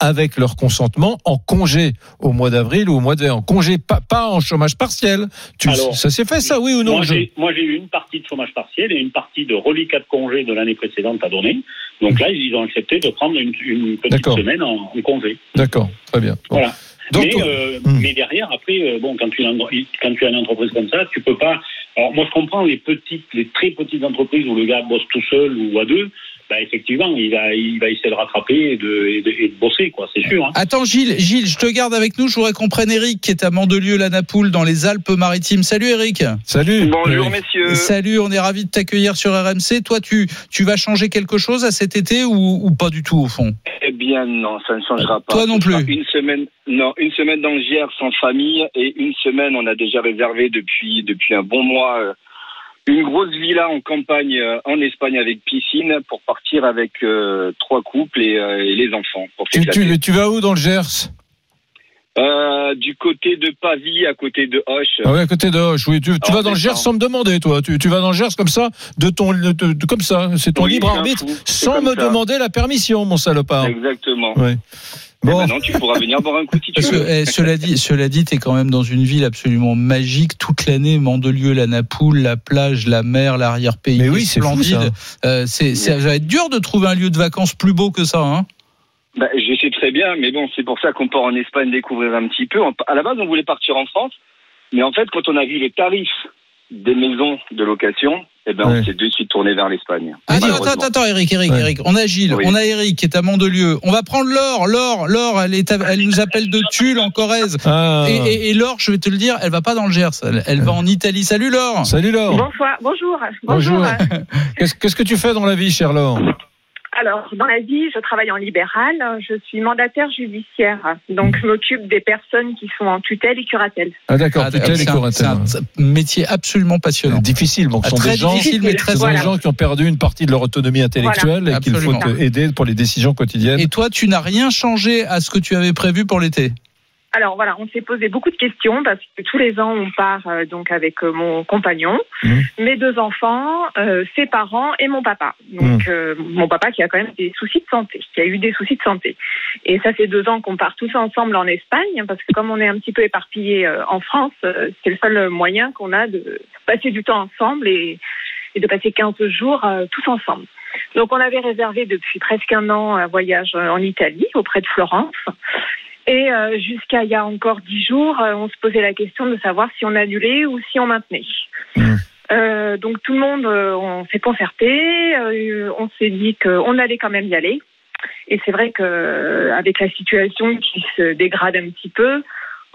avec leur consentement en congé au mois d'avril ou au mois de mai. En congé, pas, pas en chômage partiel. Tu, Alors, ça s'est fait, ça, oui ou non Moi, j'ai, eu une partie de chômage partiel et une partie de reliquat de congé de l'année précédente à donner. Donc là, ils ont accepté de prendre une, une petite semaine en, en congé. D'accord, très bien. Bon. Voilà. Donc, mais, euh, Hmm. mais derrière, après, euh, bon, quand tu, as une- quand tu as une entreprise comme ça, tu peux pas. Alors, moi, je comprends les petites, les très petites entreprises où le gars bosse tout seul ou à deux. Bah, effectivement, il va, il va essayer de rattraper et de, et de, et de bosser, quoi. C'est sûr. Hein. Attends, Gilles, Gilles, je te garde avec nous. Je voudrais qu'on prenne Eric, qui est à Mandelieu, la Napoule, dans les Alpes-Maritimes. Salut, Eric. Salut. Bonjour messieurs. Salut, on est ravis de t'accueillir sur RMC. Toi, tu, tu vas changer quelque chose à cet été ou, ou pas du tout, au fond? Eh bien non, ça ne changera pas. Toi non plus. Une semaine, non, une semaine dans le Gers sans famille et une semaine on a déjà réservé depuis depuis un bon mois euh, une grosse villa en campagne euh, en Espagne avec piscine pour partir avec euh, trois couples et, euh, et les enfants. Pour Tu, s'éclater. tu, tu vas où dans le Gers? Du côté de Pavie, à côté de Hoche. ah ouais, à côté de Hoche. Oui, tu, vas dans le Gers sans me demander, toi. Tu, vas dans le Gers comme ça, de ton, de- de- comme ça. C'est ton Oui, libre arbitre, sans me ça. demander la permission, mon salopard. Exactement. Ouais. Bon. maintenant, tu pourras venir boire un coup si tu Parce que, veux. eh, cela dit, cela dit, t'es quand même dans une ville absolument magique toute l'année. Mandelieu, la Napoule, la plage, la mer, l'arrière-pays Mais oui, c'est splendide. Euh, c'est, ça va être dur de trouver un lieu de vacances plus beau que ça. Hein Bah, je sais très bien, mais bon, c'est pour ça qu'on part en Espagne découvrir un petit peu. On- À la base, on voulait partir en France, mais en fait, quand on a vu les tarifs des maisons de location, eh ben, Ouais. on s'est de suite tourné vers l'Espagne. Attends, malheureusement. attends, attends, Eric, Eric, Ouais. Eric. On a Gilles, Oui. on a Eric qui est à Mandelieu. On va prendre Laure, Laure, Laure. Elle est, à- elle nous appelle de Tulle en Corrèze. Ah. Et, et, et Laure, je vais te le dire, elle va pas dans le Gers, elle, elle va en Italie. Salut Laure. Salut Laure. Bonsoir, bonjour. Bonjour. Qu'est-ce qu'est-ce que tu fais dans la vie, chère Laure? Alors, dans la vie, je travaille en libéral. Je suis mandataire judiciaire. Donc, je m'occupe des personnes qui sont en tutelle et curatelle. Ah d'accord, Ah, tutelle et curatelle. c'est un métier absolument passionnant. Difficile, donc Ah, ce sont très des gens, difficile, mais très sont des Voilà. gens qui ont perdu une partie de leur autonomie intellectuelle Voilà. et qu'il faut aider pour les décisions quotidiennes. Et toi, tu n'as rien changé à ce que tu avais prévu pour l'été? Alors, voilà, on s'est posé beaucoup de questions parce que tous les ans, on part euh, donc avec euh, mon compagnon, Mhm. mes deux enfants, euh, ses parents et mon papa. Donc, euh, mon papa qui a quand même des soucis de santé, qui a eu des soucis de santé. Et ça fait deux ans qu'on part tous ensemble en Espagne parce que comme on est un petit peu éparpillés euh, en France, euh, c'est le seul moyen qu'on a de passer du temps ensemble et, et de passer 15 jours euh, tous ensemble. Donc on avait réservé depuis presque un an un voyage en Italie, auprès de Florence. Et euh, jusqu'à il y a encore dix jours, euh, on se posait la question de savoir si on annulait ou si on maintenait. Mmh. Euh, donc tout le monde, euh, on s'est concerté, euh, on s'est dit qu'on allait quand même y aller. Et c'est vrai que euh, avec la situation qui se dégrade un petit peu,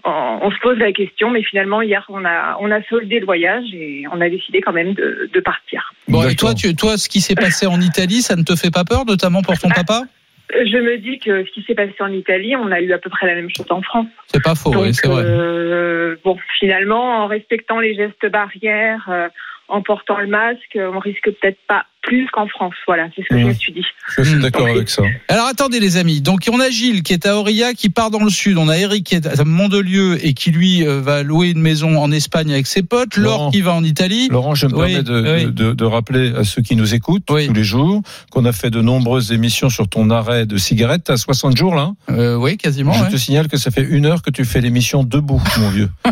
on, on se pose la question. Mais finalement hier, on a on a soldé le voyage et on a décidé quand même de, de partir. Bon, et toi, tu, toi, ce qui s'est passé en Italie, ça ne te fait pas peur, notamment pour ton papa? Je me dis que ce qui s'est passé en Italie, on a eu à peu près la même chose en France. C'est pas faux, Donc, oui, c'est vrai. euh, bon, finalement, en respectant les gestes barrières, euh, en portant le masque, on risque peut-être pas plus qu'en France. Voilà, c'est ce que je me suis dit. Je suis d'accord avec ça. Alors attendez les amis, donc on a Gilles qui est à Aurillac qui part dans le sud, on a Eric qui est à Mandelieu et qui lui euh, va louer une maison en Espagne avec ses potes, Laure Laurent. qui va en Italie. Laurent, je me Oui, permets de, oui. de- de- de rappeler à ceux qui nous écoutent tous les jours qu'on a fait de nombreuses émissions sur ton arrêt de cigarette. T'as 60 jours là Euh, Oui, quasiment. Je ouais. te signale que ça fait une heure que tu fais l'émission debout, mon vieux.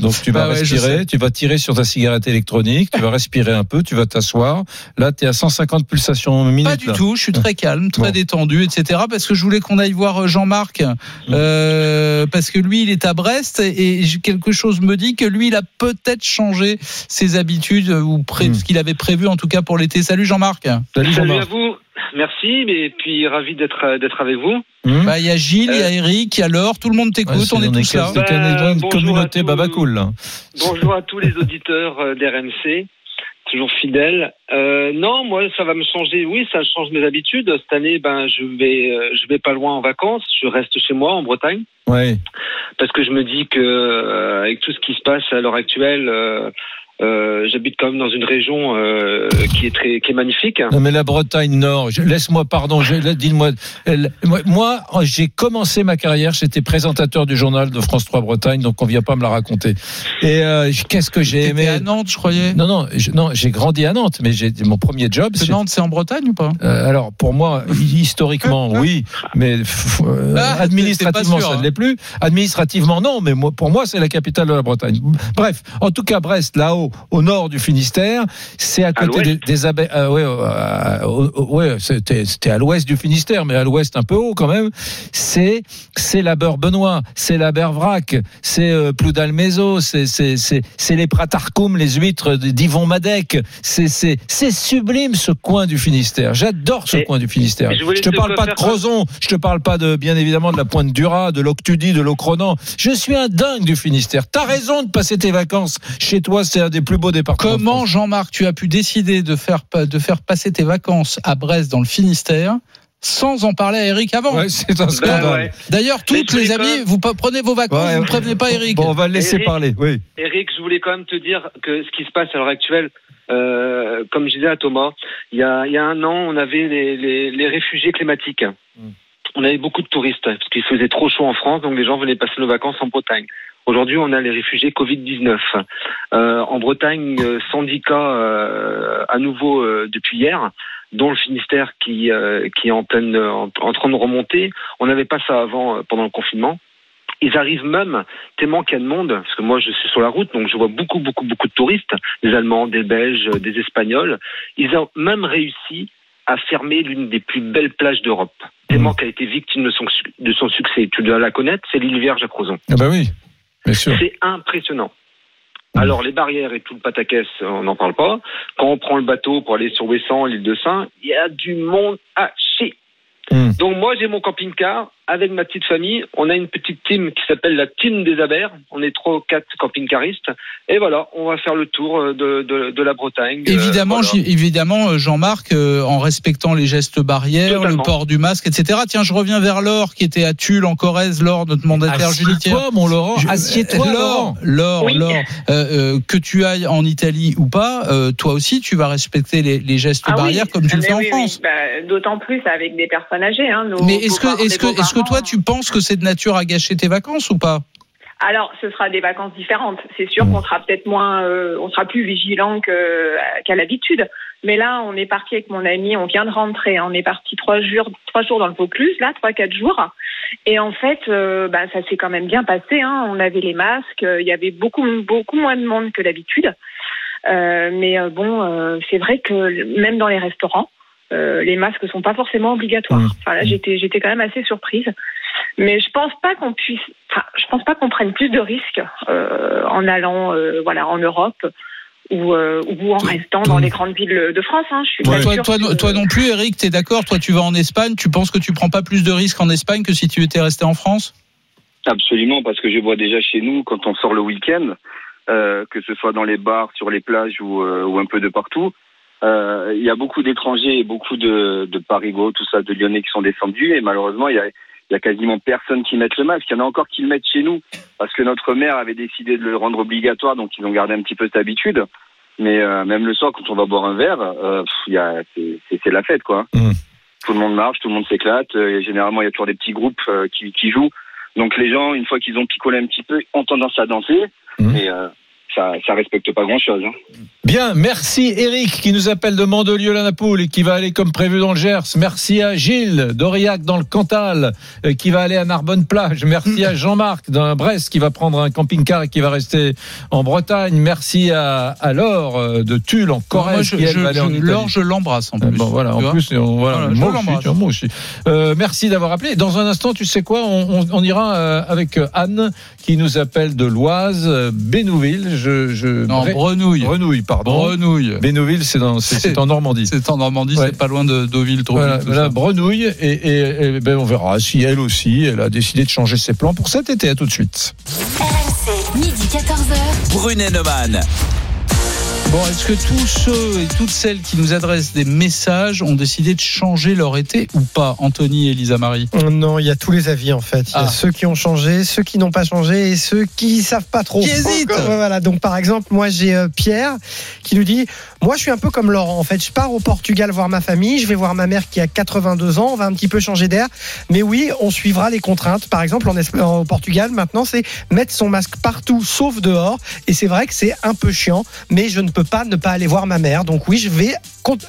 Donc tu vas Bah respirer, tu vas tirer sur ta cigarette électronique, tu vas respirer un peu, tu vas t'asseoir. Là, tu es à 150 pulsations minutes. Pas du là. tout, je suis très calme, très Bon. détendu, etc. Parce que je voulais qu'on aille voir euh, Jean-Marc, euh, parce que lui, il est à Brest et quelque chose me dit que lui, il a peut-être changé ses habitudes euh, ou pré- ce qu'il avait prévu en tout cas pour l'été. Salut Jean-Marc. Salut Salut à vous. merci, et puis ravi d'être d'être avec vous. Bah, il y a Gilles, il y a Eric, il y a Laure, tout le monde t'écoute, Ouais, on est tous là. Bah, bonjour communauté à tous. babacool. Bonjour à tous les auditeurs d'RMC, toujours fidèles. Euh, non, moi, ça va me changer. Oui, ça change mes habitudes. Cette année, ben, je vais, euh, je vais pas loin en vacances. Je reste chez moi en Bretagne Ouais. parce que je me dis que euh, avec tout ce qui se passe à l'heure actuelle. Euh, J'habite quand même dans une région euh, qui est très, qui est magnifique. Non mais la Bretagne Nord, laisse-moi pardon, dis-moi, moi, moi, j'ai commencé ma carrière, j'étais présentateur du journal de France 3 Bretagne, donc on vient pas me la raconter. Et euh, qu'est-ce que j'ai aimé? À Nantes, je croyais. Non non, je- non, j'ai grandi à Nantes, mais j'ai mon premier job. Que Nantes, c'est en Bretagne ou pas? Euh, alors pour moi, historiquement, oui, mais euh, Ah, administrativement, sûr, ça ne hein. l'est plus. Administrativement, non, mais moi, pour moi, c'est la capitale de la Bretagne. Bref, en tout cas, Brest, là-haut, au nord du Finistère, c'est à côté des, des abeilles. euh, ouais, euh, euh, ouais, c'était à l'ouest du Finistère, mais à l'ouest un peu haut quand même. C'est c'est la beurre Benoît, c'est la Bervrac, c'est euh, Ploudalmézo, c'est c'est les Pratarcoum, les huîtres d'Yvon Madec. C'est c'est c'est sublime ce coin du Finistère. J'adore ce Et- coin du Finistère. je Je te te parle pas de Crozon, je te parle pas de bien évidemment de la Pointe du Raz, de l'Octudie, de l'Ocronan. Je suis un dingue du Finistère. T'as raison de passer tes vacances chez toi, c'est un des plus beaux départements. de Comment. Jean-Marc, tu as pu décider de faire, de faire passer tes vacances à Brest dans le Finistère sans en parler à Eric avant Ouais, c'est un scandale. Ben ouais. D'ailleurs, toutes les amis, même- vous prenez vos vacances, Ouais, vous ne prévenez pas Eric. Bon, on va le laisser Eric. parler. Oui. Eric, je voulais quand même te dire que ce qui se passe à l'heure actuelle, euh, comme je disais à Thomas, il y a, il y a un an, on avait les, les, les réfugiés climatiques. On avait beaucoup de touristes parce qu'il faisait trop chaud en France, donc les gens venaient passer nos vacances en Bretagne. Aujourd'hui, on a les réfugiés Covid-19. Euh, en Bretagne, euh, 110 cas euh, à nouveau euh, depuis hier, dont le Finistère qui, euh, qui est en, pleine, en, en train de remonter. On n'avait pas ça avant euh, pendant le confinement. Ils arrivent même tellement qu'il y a de monde, parce que moi je suis sur la route, donc je vois beaucoup, beaucoup, beaucoup de touristes, des Allemands, des Belges, des Espagnols. Ils ont même réussi à fermer l'une des plus belles plages d'Europe, tellement qu'elle a été victime de son, de son succès. Tu dois la connaître, c'est l'île Vierge à Crozon. Ah bah oui. C'est impressionnant. Alors les barrières et tout le pataquès, on n'en parle pas. Quand on prend le bateau pour aller sur Ouessant, l'île de Saint, il y a du monde à chier. Hmm. Donc moi j'ai mon camping-car avec ma petite famille. On a une petite team qui s'appelle la team des Abers. On est trois ou quatre camping-caristes. Et voilà, on va faire le tour euh, de, de, de la Bretagne. Euh, Évidemment, voilà. évidemment, euh, Jean-Marc, euh, en respectant les gestes barrières, Totalement. le port du masque, etc. Tiens, je reviens vers Laure, qui était à Tulle, en Corrèze, Laure, notre mandataire judiciaire. Assieds-toi, mon Laurent. Je- Assieds-toi, Laure, Laurent. Laure, Oui. Laure, euh, euh, que tu ailles en Italie ou pas, euh, toi aussi, tu vas respecter les, les gestes Ah oui. barrières comme tu le fais en oui. France. Bah, D'autant plus avec des personnes âgées. Hein, nos Mais est-ce beaux-parents, que, est-ce des que, est-ce que toi, tu penses que c'est de nature à gâcher tes vacances ou pas? Alors, ce sera des vacances différentes. C'est sûr qu'on sera peut-être moins, euh, on sera plus vigilant que- qu'à l'habitude. Mais là, on est parti avec mon ami, on vient de rentrer. hein. On est parti trois jours, trois jours dans le Vaucluse, là, trois quatre jours. Et en fait, euh, bah, ça s'est quand même bien passé. Hein. On avait les masques. euh, Il y avait beaucoup, beaucoup moins de monde que d'habitude. Euh, mais euh, bon, euh, c'est vrai que même dans les restaurants, euh, les masques sont pas forcément obligatoires. Enfin là, j'étais, j'étais quand même assez surprise. Mais je pense pas qu'on puisse, enfin, je pense pas qu'on prenne plus de risques euh, en allant, euh, voilà, en Europe ou, euh, ou en restant dans les grandes villes de France. Hein. Je suis pas toi, sûre toi, que- toi non plus, Eric, t'es d'accord? Toi, tu vas en Espagne, tu penses que tu prends pas plus de risques en Espagne que si tu étais resté en France? Absolument, parce que je vois déjà chez nous, quand on sort le week-end, euh, que ce soit dans les bars, sur les plages ou, euh, ou un peu de partout, euh, il y a beaucoup d'étrangers et beaucoup de, de Parigots, tout ça, de Lyonnais qui sont descendus, et malheureusement, il y a, il y a quasiment personne qui met le masque. Il y en a encore qui le mettent chez nous, parce que notre maire avait décidé de le rendre obligatoire, donc ils ont gardé un petit peu cette habitude. Mais euh, même le soir, quand on va boire un verre, euh, c'est la fête, quoi. Tout le monde marche, tout le monde s'éclate. euh, et généralement, il y a toujours des petits groupes euh, qui, qui jouent. Donc les gens, une fois qu'ils ont picolé un petit peu, ont tendance à danser. Et euh, ça, ça respecte pas grand-chose. Hein. Bien, merci Eric qui nous appelle de Mandelieu la Napoule et qui va aller comme prévu dans le Gers. Merci à Gilles d'Aurillac dans le Cantal euh, qui va aller à Narbonne plage. Merci à Jean-Marc dans Brest qui va prendre un camping-car et qui va rester en Bretagne. Merci à, à Laure euh, de Tulle en Corrèze Moi, je- qui elle, je- va aller en je- Italie. Laure, je l'embrasse en Euh, plus. Bon, voilà, en plus, on, voilà, Voilà, moi, aussi, l'embrasse. tu vois, moi aussi. Euh, merci d'avoir appelé. Dans un instant, tu sais quoi, on, on- on ira avec Anne qui nous appelle de l'Oise, Bénouville. Je, je... Non, Bré- Brenouille. Brenouille, pardon. Brenouille. Bénouville, c'est dans- c'est- c'est en Normandie. C'est en Normandie, Ouais. c'est pas loin de Deauville, Trouville, Voilà, voilà. Brenouille, et, et- et ben on verra si elle aussi, elle a décidé de changer ses plans pour cet été. À tout de suite. RMC, midi 14h. Brunet-Neumann. Bon, est-ce que tous ceux et toutes celles qui nous adressent des messages ont décidé de changer leur été ou pas Anthony et Lisa Marie Non, il y a tous les avis en fait. Il y a Ah. ceux qui ont changé, ceux qui n'ont pas changé et ceux qui savent pas trop. Qui hésitent. Encore, Voilà. Donc par exemple, moi j'ai euh, Pierre qui nous dit moi je suis un peu comme Laurent en fait. Je pars au Portugal voir ma famille. Je vais voir ma mère qui a 82 ans. On va un petit peu changer d'air. Mais oui, on suivra les contraintes. Par exemple, en Esp- au Portugal maintenant c'est mettre son masque partout sauf dehors. Et c'est vrai que c'est un peu chiant. Mais je ne peux pas ne pas aller voir ma mère. Donc oui, je vais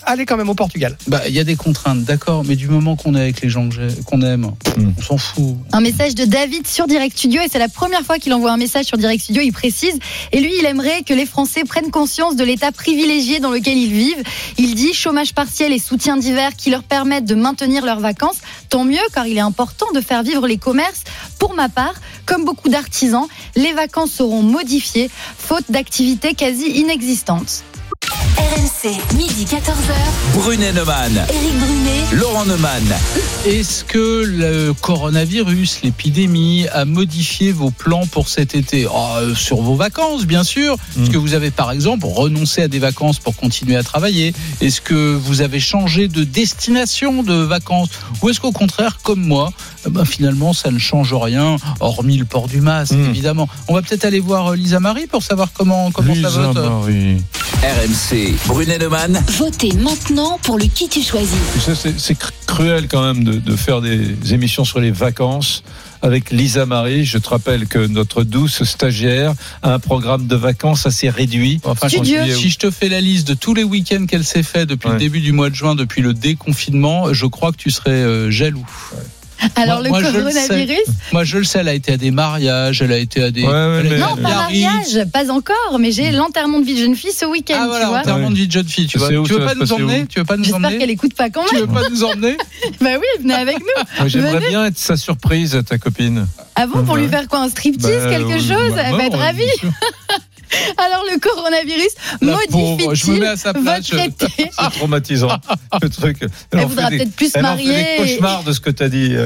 aller quand même au Portugal. Bah, il y a des contraintes, d'accord, mais du moment qu'on est avec les gens qu'on aime, Hmm. on s'en fout. Un message de David sur Direct Studio et c'est la première fois qu'il envoie un message sur Direct Studio. Il précise et lui, il aimerait que les Français prennent conscience de l'état privilégié dans lequel ils vivent. Il dit chômage partiel et soutien divers qui leur permettent de maintenir leurs vacances. Tant mieux car il est important de faire vivre les commerces. Pour ma part, comme beaucoup d'artisans, les vacances seront modifiées faute d'activités quasi inexistantes. accounts. RMC, midi 14h. Brunet-Neumann. Éric Brunet. Laurent Neumann. Est-ce que le coronavirus, l'épidémie, a modifié vos plans pour cet été? Ah, euh, Sur vos vacances, bien sûr. Est-ce que vous avez, par exemple, renoncé à des vacances pour continuer à travailler? Est-ce que vous avez changé de destination de vacances? Ou est-ce qu'au contraire, comme moi, eh ben, finalement, ça ne change rien, hormis le port du masque, évidemment? On va peut-être aller voir euh, Lisa Marie pour savoir comment, comment ça Lisa vote. Marie. RMC. Brunet-Neumann. Votez maintenant pour le qui tu choisis. Tu sais, c'est- c'est cr- cruel quand même de, de faire des émissions sur les vacances avec Lisa Marie. Je te rappelle que notre douce stagiaire a un programme de vacances assez réduit. Enfin, si je te fais la liste de tous les week-ends qu'elle s'est fait depuis le début du mois de juin, depuis le déconfinement, je crois que tu serais euh, jaloux. Alors Moi- le moi, je le sais. coronavirus Moi, je le sais, elle a été à des mariages, elle a été à des. Ouais, ouais, mais- Non, pas mariage, pas encore, mais j'ai l'enterrement de vie de jeune fille ce week-end, Ah tu voilà, vois. enterrement de vie de jeune fille, tu vois. sais où Tu veux ça pas va nous emmener Tu veux pas nous J'espère emmener qu'elle écoute pas quand Tu même. veux pas nous emmener Bah oui, venez avec nous. J'aimerais bien être sa surprise, ta copine. Ah bon, pour Ouais. lui faire quoi Un striptease, Bah, quelque chose? bah, Elle va être ravie. Alors le coronavirus modifie-t-il à sa place. votre été C'est traumatisant, le truc. Elle voudra peut-être plus se elle en fait marier des cauchemars de ce que tu as dit.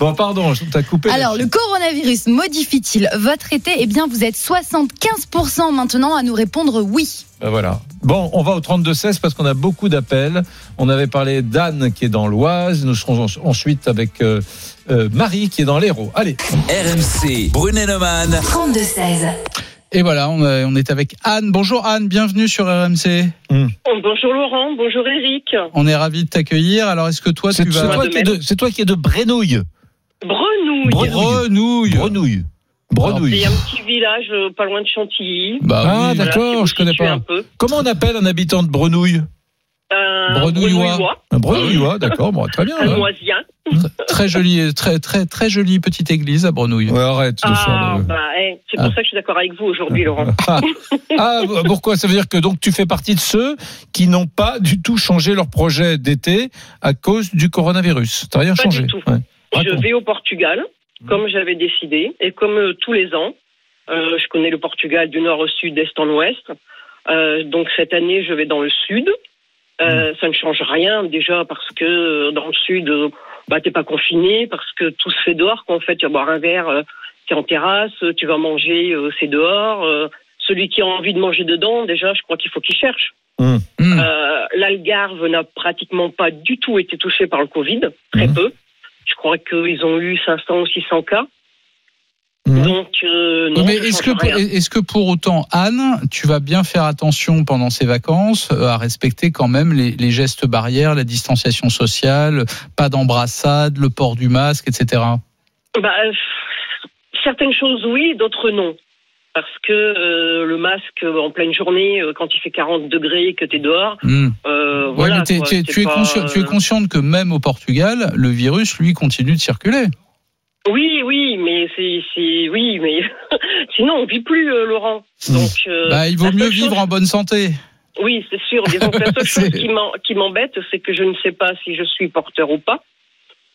Bon, pardon, je t'ai coupé. Alors, le coronavirus modifie-t-il votre été Eh bien, vous êtes 75% maintenant à nous répondre oui. Ben voilà. Bon, on va au 32-16 parce qu'on a beaucoup d'appels. On avait parlé d'Anne qui est dans l'Oise. Nous serons en- ensuite avec euh, euh, Marie qui est dans l'Hérault. Allez. RMC. Brunet-Neumann. 32-16. Et voilà, on, a- on est avec Anne. Bonjour Anne, bienvenue sur RMC. Bonjour Laurent, bonjour Eric. On est ravis de t'accueillir. Alors, est-ce que toi, C'est tu c'est vas. toi, qui es de- c'est toi qui es de Brenouille. Brenouille. Brenouille. Brenouille. Brenouille. C'est un petit village euh, pas loin de Chantilly. Bah ah, oui. Voilà, d'accord, vous je connais pas. un peu. Comment on appelle un habitant de Brenouille? Un Brenouillois. Brenouillois, Un Brenouillois, d'accord, bon, très bien. un. Moisien. Très jolie, très, très, très jolie petite église à Brenouille. Ouais, arrête de Ah, faire le- bah, eh, c'est pour Ah. ça que je suis d'accord avec vous aujourd'hui, Laurent. Ah, ah, pourquoi? Ça veut dire que donc tu fais partie de ceux qui n'ont pas du tout changé leur projet d'été à cause du coronavirus. T'as rien Pas changé. du tout. Ouais. Je vais au Portugal, comme j'avais décidé, et comme euh, tous les ans, euh, je connais le Portugal du nord au sud, d'est en ouest. Euh, donc cette année, je vais dans le sud. Euh, Ça ne change rien déjà parce que euh, dans le sud, euh, bah, t'es pas confiné, parce que tout se fait dehors. Qu'en fait, tu vas boire un verre, euh, t'es en terrasse, tu vas manger, euh, c'est dehors. Euh, celui qui a envie de manger dedans, déjà, je crois qu'il faut qu'il cherche. Hum. Euh, L'Algarve n'a pratiquement pas du tout été touché par le Covid, très peu. Je crois qu'ils ont eu 500 ou 600 cas. Donc, euh, non, mais est-ce que, rien. est-ce que pour autant, Anne, tu vas bien faire attention pendant ces vacances euh, à respecter quand même les, les gestes barrières, la distanciation sociale, pas d'embrassade, le port du masque, etc. Bah, euh, certaines choses, oui, d'autres non. Parce que euh, le masque en pleine journée, quand il fait 40 degrés, que tu es dehors, Hmm. Ouais, voilà. quoi, tu es- tu consciente que même au Portugal, le virus, lui, continue de circuler. Oui, oui, mais c'est, oui, mais sinon on vit plus, euh, Laurent. Donc, euh, Bah, il vaut mieux vivre chose- en bonne santé. Oui, c'est sûr. Disons que la seule chose qui m'embête, c'est que je ne sais pas si je suis porteur ou pas.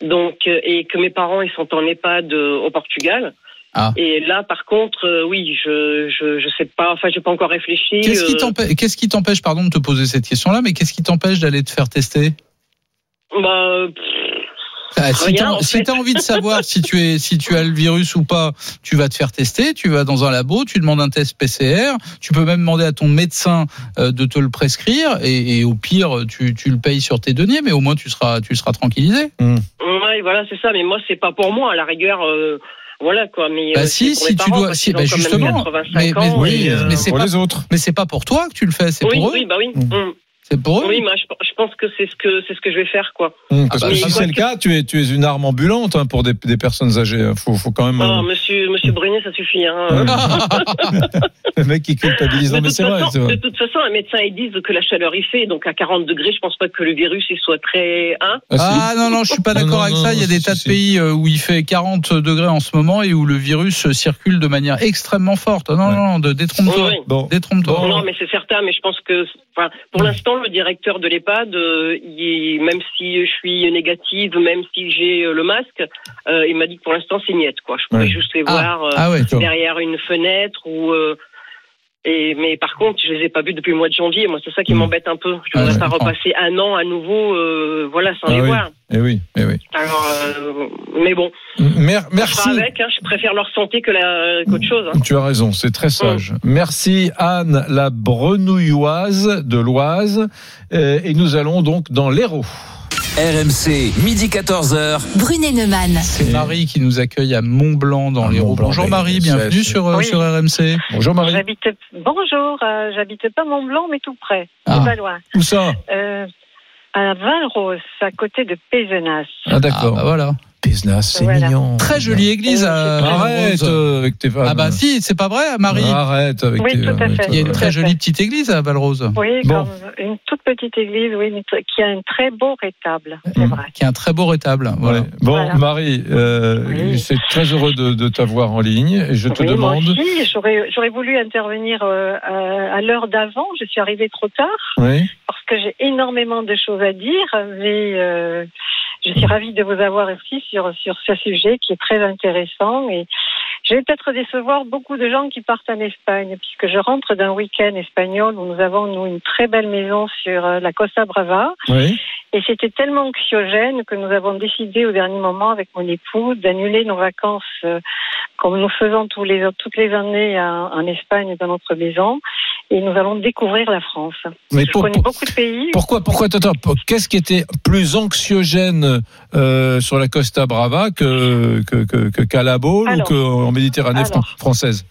Donc, euh, et que mes parents, ils sont en EHPAD au Portugal. Ah. Et là, par contre, euh, oui, je, je je sais pas. Enfin, j'ai pas encore réfléchi. Qu'est-ce qui t'empêche, qu'est-ce qui t'empêche, pardon, de te poser cette question-là, mais qu'est-ce qui t'empêche d'aller te faire tester? Bah, pff, Ah, si fait. t'as envie de savoir si tu es si tu as le virus ou pas, tu vas te faire tester. Tu vas dans un labo, tu demandes un test PCR. Tu peux même demander à ton médecin euh, de te le prescrire et, et au pire tu, tu le payes sur tes deniers, mais au moins tu seras tu seras tranquillisé. ouais, voilà, c'est ça. Mais moi, c'est pas pour moi. À la rigueur, euh, voilà quoi. Mais Bah euh, si si tu parents, dois si bah justement 85 mais mais, oui, euh, mais c'est pour pas les autres. mais c'est pas pour toi que tu le fais, c'est oui, pour eux. oui, bah oui. Mm. C'est pour eux. Oui, moi, je, je pense que c'est ce que c'est ce que je vais faire, quoi. Hum, parce Ah bah, que si quoi c'est le que- cas, tu es, tu es une arme ambulante hein, pour des, des personnes âgées. hein. Faut, faut quand même. Ah, euh, monsieur, monsieur Brunet, ça suffit. Hein. le mec qui culpabilise. Non, de, mais toute c'est vrai, vrai. de toute façon, un médecin, ils disent que la chaleur il fait, donc à 40 degrés, je pense pas que le virus il soit très. Hein Ah non, non, je suis pas Non, d'accord non, avec non, ça. Il y a des tas de pays euh, où il fait 40 degrés en ce moment et où le virus circule de manière extrêmement forte. Non, non, non, détrompe-toi. Bon. Détrompe-toi. Non, mais c'est certain, mais je pense que, pour l'instant, le directeur de l'EHPAD, euh, il- même si je suis négative, même si j'ai euh, le masque, euh, il m'a dit que pour l'instant, c'est niette, quoi. Je pourrais Ouais. juste les Ah. voir Ah ouais. Derrière une fenêtre ou. Et, mais par contre, je les ai pas vus depuis le mois de janvier. Moi, c'est ça qui Mm. m'embête un peu. Je Ah, voudrais pas comprends. repasser un an à nouveau, euh, voilà, sans Ah les oui. voir. Eh oui, eh oui. Alors, euh, mais bon, Mer- on merci. avec. Hein, je préfère leur santé que qu'autre chose. hein. Tu as raison, c'est très sage. Merci Anne, la brenouilloise de l'Oise. Euh, et nous allons donc dans l'Hérault. RMC, midi 14h. Brunet Neumann. C'est Marie qui nous accueille à Montblanc dans les Mont-Blanc, Bonjour Marie, bienvenue sur, euh, Oui. sur RMC. Bonjour Marie. J'habite. Bonjour, euh, j'habite pas Mont Blanc, mais tout près, Ah. pas loin. Où ça? Euh, à Valrose, à côté de Pézenas. Ah Ah, d'accord. bah voilà. C'est Voilà. mignon. Très jolie église à Arrête Valrose. euh, avec tes femmes. Ah bah si, c'est pas vrai Marie Arrête avec Oui, tes tout à avec fait. Il y a une très jolie petite église à Valrose. Oui, Bon. une toute petite église, oui, qui a un très beau rétable, c'est Mmh. vrai. Qui est un très beau rétable. Voilà. Ouais. Bon, Voilà. Marie, euh, Oui. c'est très heureux de, de t'avoir en ligne et je te Oui, moi demande. aussi, j'aurais, j'aurais voulu intervenir euh, à, à l'heure d'avant. Je suis arrivée trop tard Oui. parce que j'ai énormément de choses à dire, mais euh, je suis ravie de vous avoir ici sur, sur ce sujet qui est très intéressant et je vais peut-être décevoir beaucoup de gens qui partent en Espagne puisque je rentre d'un week-end espagnol où nous avons, nous, une très belle maison sur euh, la Costa Brava Oui. Et c'était tellement anxiogène que nous avons décidé au dernier moment avec mon époux d'annuler nos vacances euh, comme nous faisons tous les, toutes les années en, en Espagne dans notre maison et nous allons découvrir la France. Mais je pour- connais beaucoup de pays. Pourquoi, qu'est-ce qui était plus anxiogène euh, sur la Costa Brava que que que, ou qu'en Méditerranée alors. française?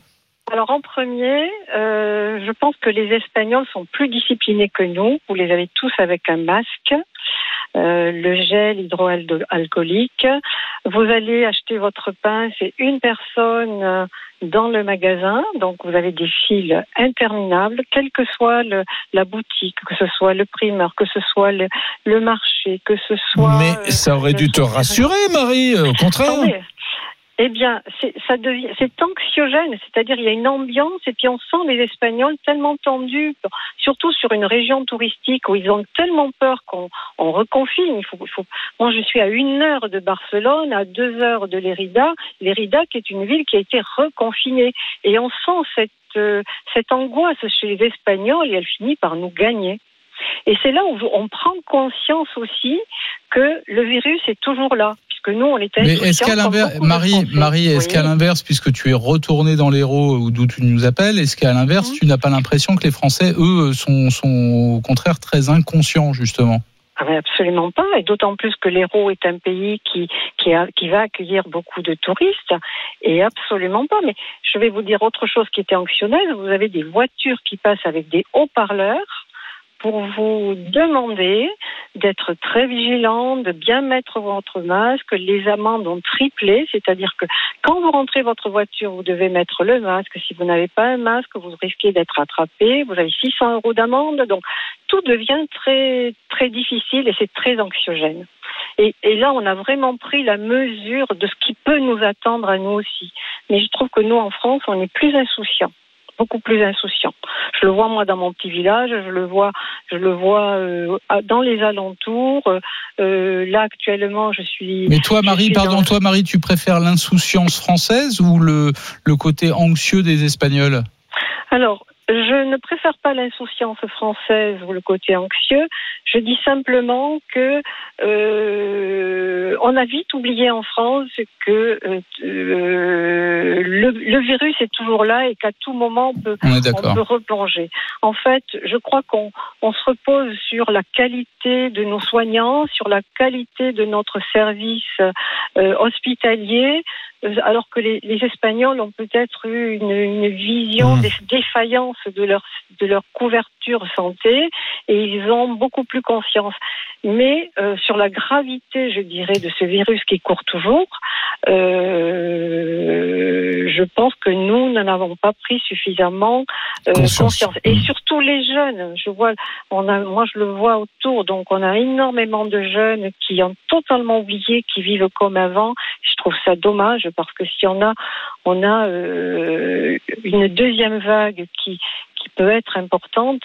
Alors en premier, euh, je pense que les Espagnols sont plus disciplinés que nous. Vous les avez tous avec un masque, euh, le gel hydroalcoolique. Vous allez acheter votre pain, c'est une personne euh, dans le magasin, donc vous avez des files interminables, quelle que soit le, la boutique, que ce soit le primeur, que ce soit le, le marché, que ce soit. Mais euh, ça aurait dû te rassurer, Marie. Au contraire. Attendez. Eh bien, c'est, ça devient, c'est anxiogène, c'est-à-dire il y a une ambiance et puis on sent les Espagnols tellement tendus, surtout sur une région touristique où ils ont tellement peur qu'on on reconfine. Il faut, il faut... Moi, je suis à une heure de Barcelone, à deux heures de Lérida, Lérida qui est une ville qui a été reconfinée et on sent cette, euh, cette angoisse chez les Espagnols et elle finit par nous gagner. Et c'est là où on prend conscience aussi que le virus est toujours là, puisque nous, on était Mais est-ce qu'à l'inverse, Marie. Marie, est-ce Oui. qu'à l'inverse, puisque tu es retourné dans l'Hérault ou d'où tu nous appelles, est-ce qu'à l'inverse, Mmh. tu n'as pas l'impression que les Français, eux, sont, sont au contraire très inconscients, justement? Ah absolument pas, et d'autant plus que l'Hérault est un pays qui, qui, a- qui va accueillir beaucoup de touristes, et absolument pas. Mais je vais vous dire autre chose qui était anxionnelle. Vous avez des voitures qui passent avec des haut-parleurs pour vous demander d'être très vigilant, de bien mettre votre masque. Les amendes ont triplé, c'est-à-dire que quand vous rentrez votre voiture, vous devez mettre le masque. Si vous n'avez pas un masque, vous risquez d'être attrapé. Vous avez 600 euros d'amende. Donc, tout devient très, très difficile et c'est très anxiogène. Et, et là, on a vraiment pris la mesure de ce qui peut nous attendre à nous aussi. Mais je trouve que nous, en France, on est plus insouciants. Beaucoup plus insouciants. Je le vois moi dans mon petit village, je le vois, je le vois euh, dans les alentours. Euh, là actuellement, je suis. Mais toi, Marie, pardon, dans- toi, Marie, tu préfères l'insouciance française ou le, le côté anxieux des Espagnols? Alors, je ne préfère pas l'insouciance française ou le côté anxieux. Je dis simplement que euh, on a vite oublié en France que euh, euh, le, le virus est toujours là et qu'à tout moment on peut, On peut replonger. En fait, je crois qu'on on se repose sur la qualité de nos soignants, sur la qualité de notre service euh, hospitalier, alors que les, les Espagnols ont peut-être eu une, une vision des défaillance de leur, de leur couverture santé et ils ont beaucoup plus conscience. Mais euh, sur la gravité, je dirais, de ce virus qui court toujours, euh, je pense que nous n'en avons pas pris suffisamment euh, Conscience. conscience. Et surtout les jeunes. Je vois, on a, moi je le vois autour, donc on a énormément de jeunes qui ont totalement oublié, qui vivent comme avant. Je trouve ça dommage parce que si on a, on a euh, une deuxième vague qui qui peut être importante.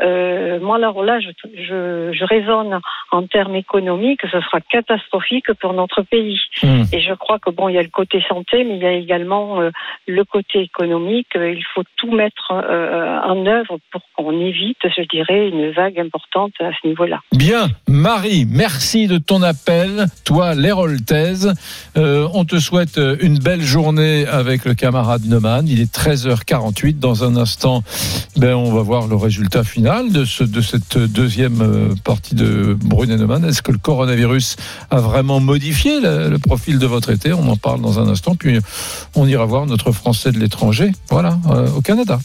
Euh, moi, alors là, je, je, je raisonne en termes économiques, ce sera catastrophique pour notre pays. Mmh. Et je crois que bon, il y a le côté santé, mais il y a également euh, le côté économique. Euh, Il faut tout mettre euh, en œuvre pour qu'on évite, je dirais, une vague importante à ce niveau-là. Bien, Marie, merci de ton appel. Toi, l'Héroltaise, on te souhaite une belle journée avec le camarade Neumann. Il est 13h48. Dans un instant, ben, on va voir le résultat final de, ce, de cette deuxième euh, partie de Brunet Neumann. Est-ce que le coronavirus a vraiment modifié le, le profil de votre été? On en parle dans un instant. Puis on ira voir notre Français de l'étranger, voilà, euh, au Canada.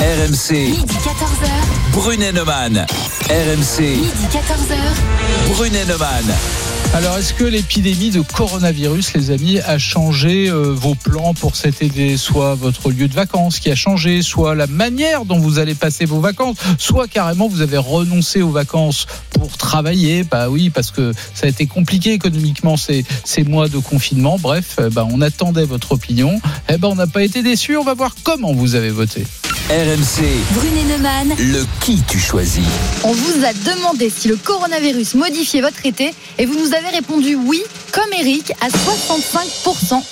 RMC, Midi 14h. Brunet Neumann. RMC, Midi 14h. Brunet Neumann. Alors, est-ce que l'épidémie de coronavirus, les amis, a changé euh, vos plans pour cet été Soit votre lieu de vacances qui a changé, soit la manière dont vous allez passer vos vacances, soit carrément vous avez renoncé aux vacances pour travailler? Bah oui, parce que ça a été compliqué économiquement ces, ces mois de confinement. Bref, euh, bah, on attendait votre opinion. Eh ben, on n'a pas été déçus. On va voir comment vous avez voté. RMC, Brunet Neumann. le qui tu choisis. On vous a demandé si le coronavirus modifiait votre été et vous nous avez répondu oui, comme Eric, à 65%.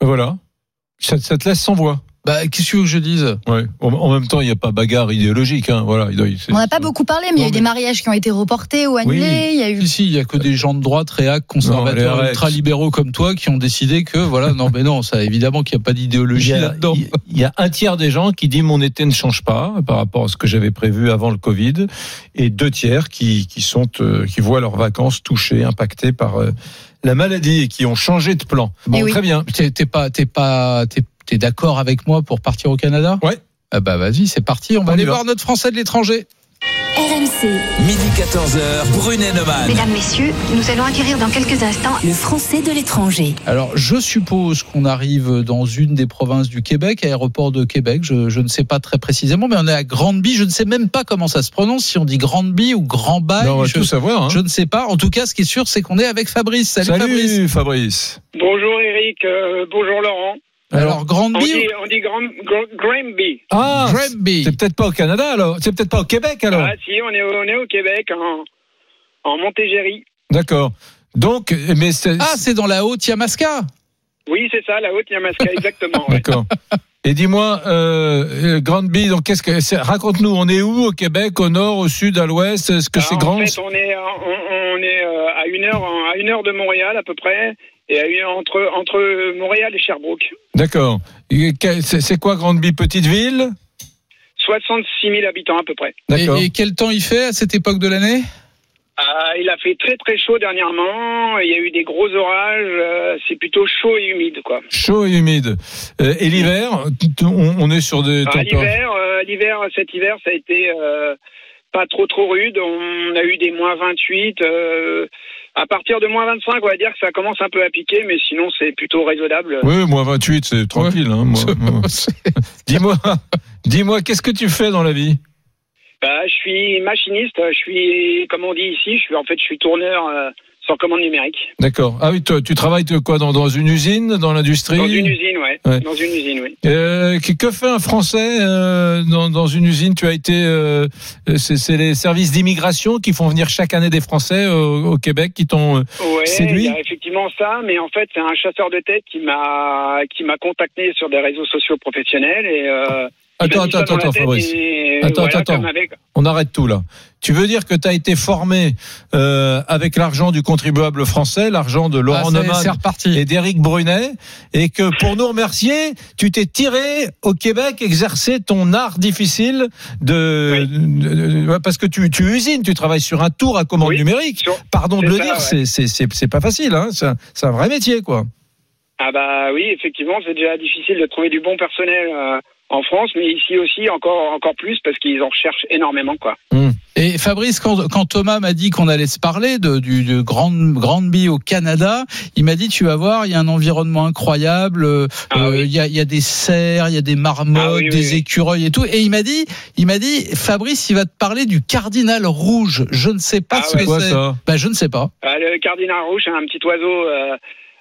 Voilà. Ça, ça te laisse sans voix. Bah, qu'est-ce que tu veux que je dise Ouais. En, même temps, il n'y a pas bagarre idéologique. Hein. Voilà. On n'a pas beaucoup parlé, mais il y a eu des mariages qui ont été reportés ou annulés. Il y a eu si, il y a que des gens de droite, réac, conservateurs, ultra-libéraux comme toi qui ont décidé que, voilà, non, mais non, ça, évidemment qu'il n'y a pas d'idéologie là-dedans. il- y a un tiers des gens qui disent mon été ne change pas par rapport à ce que j'avais prévu avant le Covid, et deux tiers qui, qui sont euh, qui voient leurs vacances touchées, impactées par euh, la maladie et qui ont changé de plan. Bon, Eh oui. très bien. T'es t'es pas, t'es pas, t'es, t'es d'accord avec moi pour partir au Canada Ouais. Ah bah vas-y, c'est parti. On va aller va. voir notre Français de l'étranger. RMC. Midi 14h, Brunet Neumann. Mesdames, Messieurs, nous allons acquérir dans quelques instants le français de l'étranger. Alors, je suppose qu'on arrive dans une des provinces du Québec, aéroport de Québec. Je, je ne sais pas très précisément, mais on est à Grandby. Je ne sais même pas comment ça se prononce, si on dit Grandby ou Grand Bail. Non, on va je, tout savoir. hein. je ne sais pas. En tout cas, ce qui est sûr, c'est qu'on est avec Fabrice. Salut, Fabrice. Salut Fabrice. Bonjour Eric, euh, bonjour Laurent. Alors, On Grandby. dit, on dit Grand, Granby. Ah, Granby. c'est peut-être pas au Canada alors. C'est peut-être pas au Québec alors. Ah si, on est, au- on est au Québec, en, en Montérégie. D'accord. Donc, mais c'est Ah, c'est dans la Haute-Yamaska. Oui, c'est ça, la Haute-Yamaska, exactement. ouais. d'accord. Et dis-moi, euh, euh, Grandby, donc qu'est-ce que c'est Raconte-nous, on est où au Québec, au nord, au sud, à l'ouest Est-ce que Ah, c'est grand En fait, on est, on, on est euh, à une heure, à une heure de Montréal à peu près, et à une, entre entre Montréal et Sherbrooke. D'accord. C'est quoi Grandby, petite ville? 66 000 habitants à peu près. D'accord. Et, et quel temps il fait à cette époque de l'année? Ah, il a fait très très chaud dernièrement. Il y a eu des gros orages. euh, c'est plutôt chaud et humide, quoi. Chaud et humide. Euh, et l'hiver, on, on est sur des Ah, l'hiver, euh, l'hiver, cet hiver, ça a été euh, pas trop trop rude. On a eu des moins 28. À partir de moins 25, on va dire que ça commence un peu à piquer, mais sinon c'est plutôt raisonnable. Oui, moins 28, c'est tranquille. Hein, moi. moi. dis-moi, dis-moi, qu'est-ce que tu fais dans la vie? Bah, je suis machiniste. Je suis, comme on dit ici, je suis en fait, je suis tourneur euh, sur commande numérique. D'accord. Ah oui, toi, tu travailles quoi dans, dans une usine, dans l'industrie Dans une usine, ouais. Ouais. Dans une usine, oui. Euh, que, fait un Français euh, dans, dans une usine? Tu as été, euh, c'est les services d'immigration qui font venir chaque année des Français au, au Québec qui t'ont Ouais, il séduit y a effectivement ça, mais en fait, c'est un chasseur de tête qui m'a qui m'a contacté sur des réseaux sociaux professionnels et Attends, attends, attends, Fabrice. Attends, voilà, attends, avec- On arrête tout là. Tu veux dire que tu as été formé euh, avec l'argent du contribuable français, l'argent de Laurent Ah, Neumann et d'Éric Brunet, et que pour nous remercier, tu t'es tiré au Québec exercer ton art difficile de, de- de- parce que tu, tu usines, tu travailles sur un tour à commande numérique. Pardon de le ça, dire, ouais. c'est c'est c'est c'est pas facile, hein. C'est un, c'est un vrai métier, quoi. Ah bah oui, effectivement, c'est déjà difficile de trouver du bon personnel euh, en France, mais ici aussi encore encore plus parce qu'ils en recherchent énormément, quoi. Et Fabrice, quand, quand Thomas m'a dit qu'on allait se parler de, du de Grand, Granby au Canada, il m'a dit tu vas voir, il y a un environnement incroyable, euh, euh, il y, a, il y a des cerfs, il y a des marmottes, des écureuils et tout. Et il m'a dit, il m'a dit, Fabrice, il va te parler du cardinal rouge. Je ne sais pas Ah ce ouais. que C'est Bah, je ne sais pas. Le cardinal rouge, c'est un petit oiseau, euh,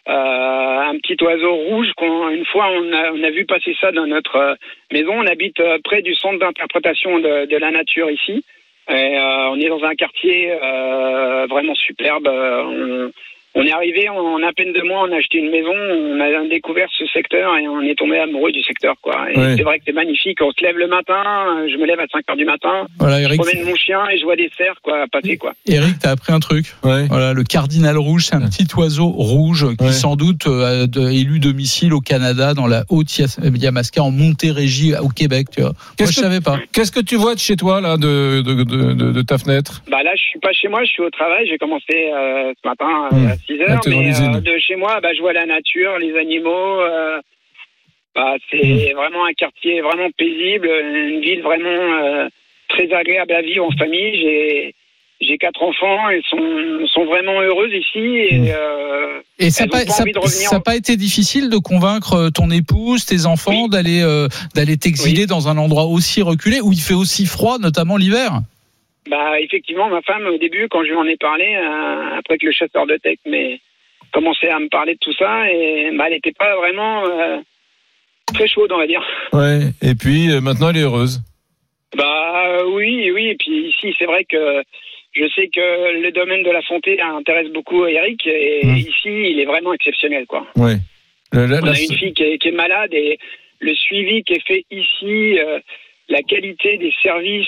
un petit oiseau rouge qu'on une fois on a, on a vu passer ça dans notre euh, maison. On habite euh, près du centre d'interprétation de, de la nature ici. Et, euh, on est dans un quartier euh, vraiment superbe. Euh, on est arrivé en à peine deux mois, on a acheté une maison, on a découvert ce secteur et on est tombé amoureux du secteur. Quoi. Ouais. c'est vrai que c'est magnifique. On se lève le matin, je me lève à 5 heures du matin, Voilà, je Eric. promène mon chien et je vois des cerfs quoi, passer. Quoi. Eric, t'as appris un truc. Voilà, le cardinal rouge, c'est un petit oiseau rouge qui sans doute euh, a élu domicile au Canada, dans la Haute-Yamaska, en Montérégie, au Québec. Tu vois. Moi, je savais pas. Qu'est-ce que tu vois de chez toi, là, de, de, de, de- de ta fenêtre? Bah là, je suis pas chez moi, je suis au travail. J'ai commencé euh, ce matin euh, Mmh. à 6 heures, t'es dans mais l'usine. euh, de chez moi, bah, je vois la nature, les animaux. euh, bah, c'est vraiment un quartier vraiment paisible, une ville vraiment euh, très agréable à vivre en famille. J'ai j'ai quatre enfants, ils sont sont vraiment heureuses ici et, euh, Et ça elles n'a pas, ça- pas été difficile de convaincre ton épouse, tes enfants d'aller euh, d'aller t'exiler dans un endroit aussi reculé où il fait aussi froid, notamment l'hiver? Bah effectivement, ma femme au début, quand je lui en ai parlé, euh, après que le chasseur de tech m'ait commencé à me parler de tout ça, et bah, elle n'était pas vraiment euh, très chaude, on va dire. Ouais. Et puis euh, maintenant, elle est heureuse. Bah oui, oui. Et puis ici, c'est vrai que je sais que le domaine de la santé intéresse beaucoup Eric, et ici, il est vraiment exceptionnel, quoi. Ouais. La- la- On la- a une fille qui est, qui est malade et le suivi qui est fait ici, la qualité des services,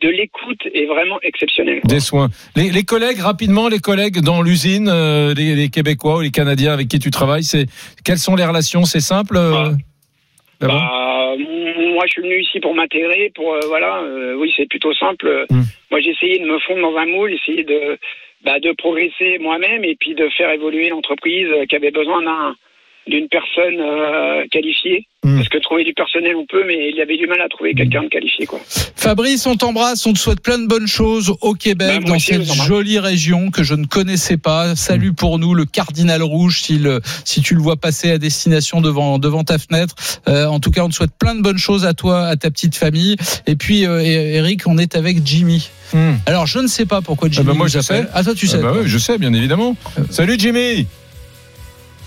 de l'écoute est vraiment exceptionnelle. Des soins. Les, les collègues, rapidement, les collègues dans l'usine, euh, les, les Québécois ou les Canadiens avec qui tu travailles, c'est quelles sont les relations? C'est simple euh, là-bas Bah, moi, je suis venu ici pour m'intégrer, pour euh, voilà. euh, oui, c'est plutôt simple. Hmm. Moi, j'ai essayé de me fondre dans un moule, essayer de bah, de progresser moi-même et puis de faire évoluer l'entreprise qui avait besoin d'un d'une personne euh, qualifiée. Hmm. Parce que trouver du personnel, on peut, mais il y avait du mal à trouver quelqu'un de qualifié, quoi. Fabrice, on t'embrasse, on te souhaite plein de bonnes choses au Québec, Bah, moi dans aussi, cette jolie région que je ne connaissais pas. Salut pour nous, le Cardinal Rouge, si, le- si tu le vois passer à destination devant, devant ta fenêtre. Euh, en tout cas, on te souhaite plein de bonnes choses à toi, à ta petite famille. Et puis, euh, Eric, on est avec Jimmy. Alors, je ne sais pas pourquoi Jimmy Ah bah moi nous je sais. Ah, toi, tu Ah sais. bah oui, je sais, bien évidemment. Salut Jimmy.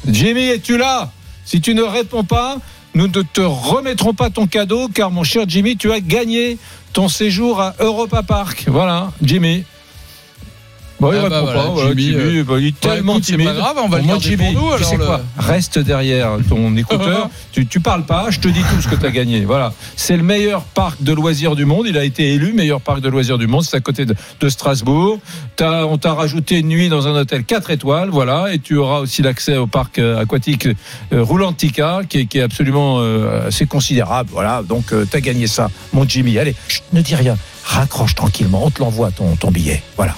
Jimmy, es-tu là? Si tu ne réponds pas, nous ne te remettrons pas ton cadeau, car mon cher Jimmy, tu as gagné ton séjour à Europa Park. Voilà, Jimmy. Bon, il Ah bah voilà, pas. Jimmy, Jimmy, euh, bah, il est bah, tellement écoute, c'est timide. pas grave, on va le garder pour Jimmy, nous, tu alors, sais le- quoi Reste derrière ton écouteur. tu, tu parles pas, je te dis tout ce que tu as gagné. Voilà. C'est le meilleur parc de loisirs du monde. Il a été élu meilleur parc de loisirs du monde. C'est à côté de, de Strasbourg. T'as- on t'a rajouté une nuit dans un hôtel 4 étoiles. Voilà. Et tu auras aussi l'accès au parc euh, aquatique euh, Roulantica, qui est, qui est absolument euh, assez considérable. Voilà. Donc, tu as gagné ça, mon Jimmy. Allez, chut, ne dis rien. Raccroche tranquillement. On te l'envoie ton, ton billet. Voilà.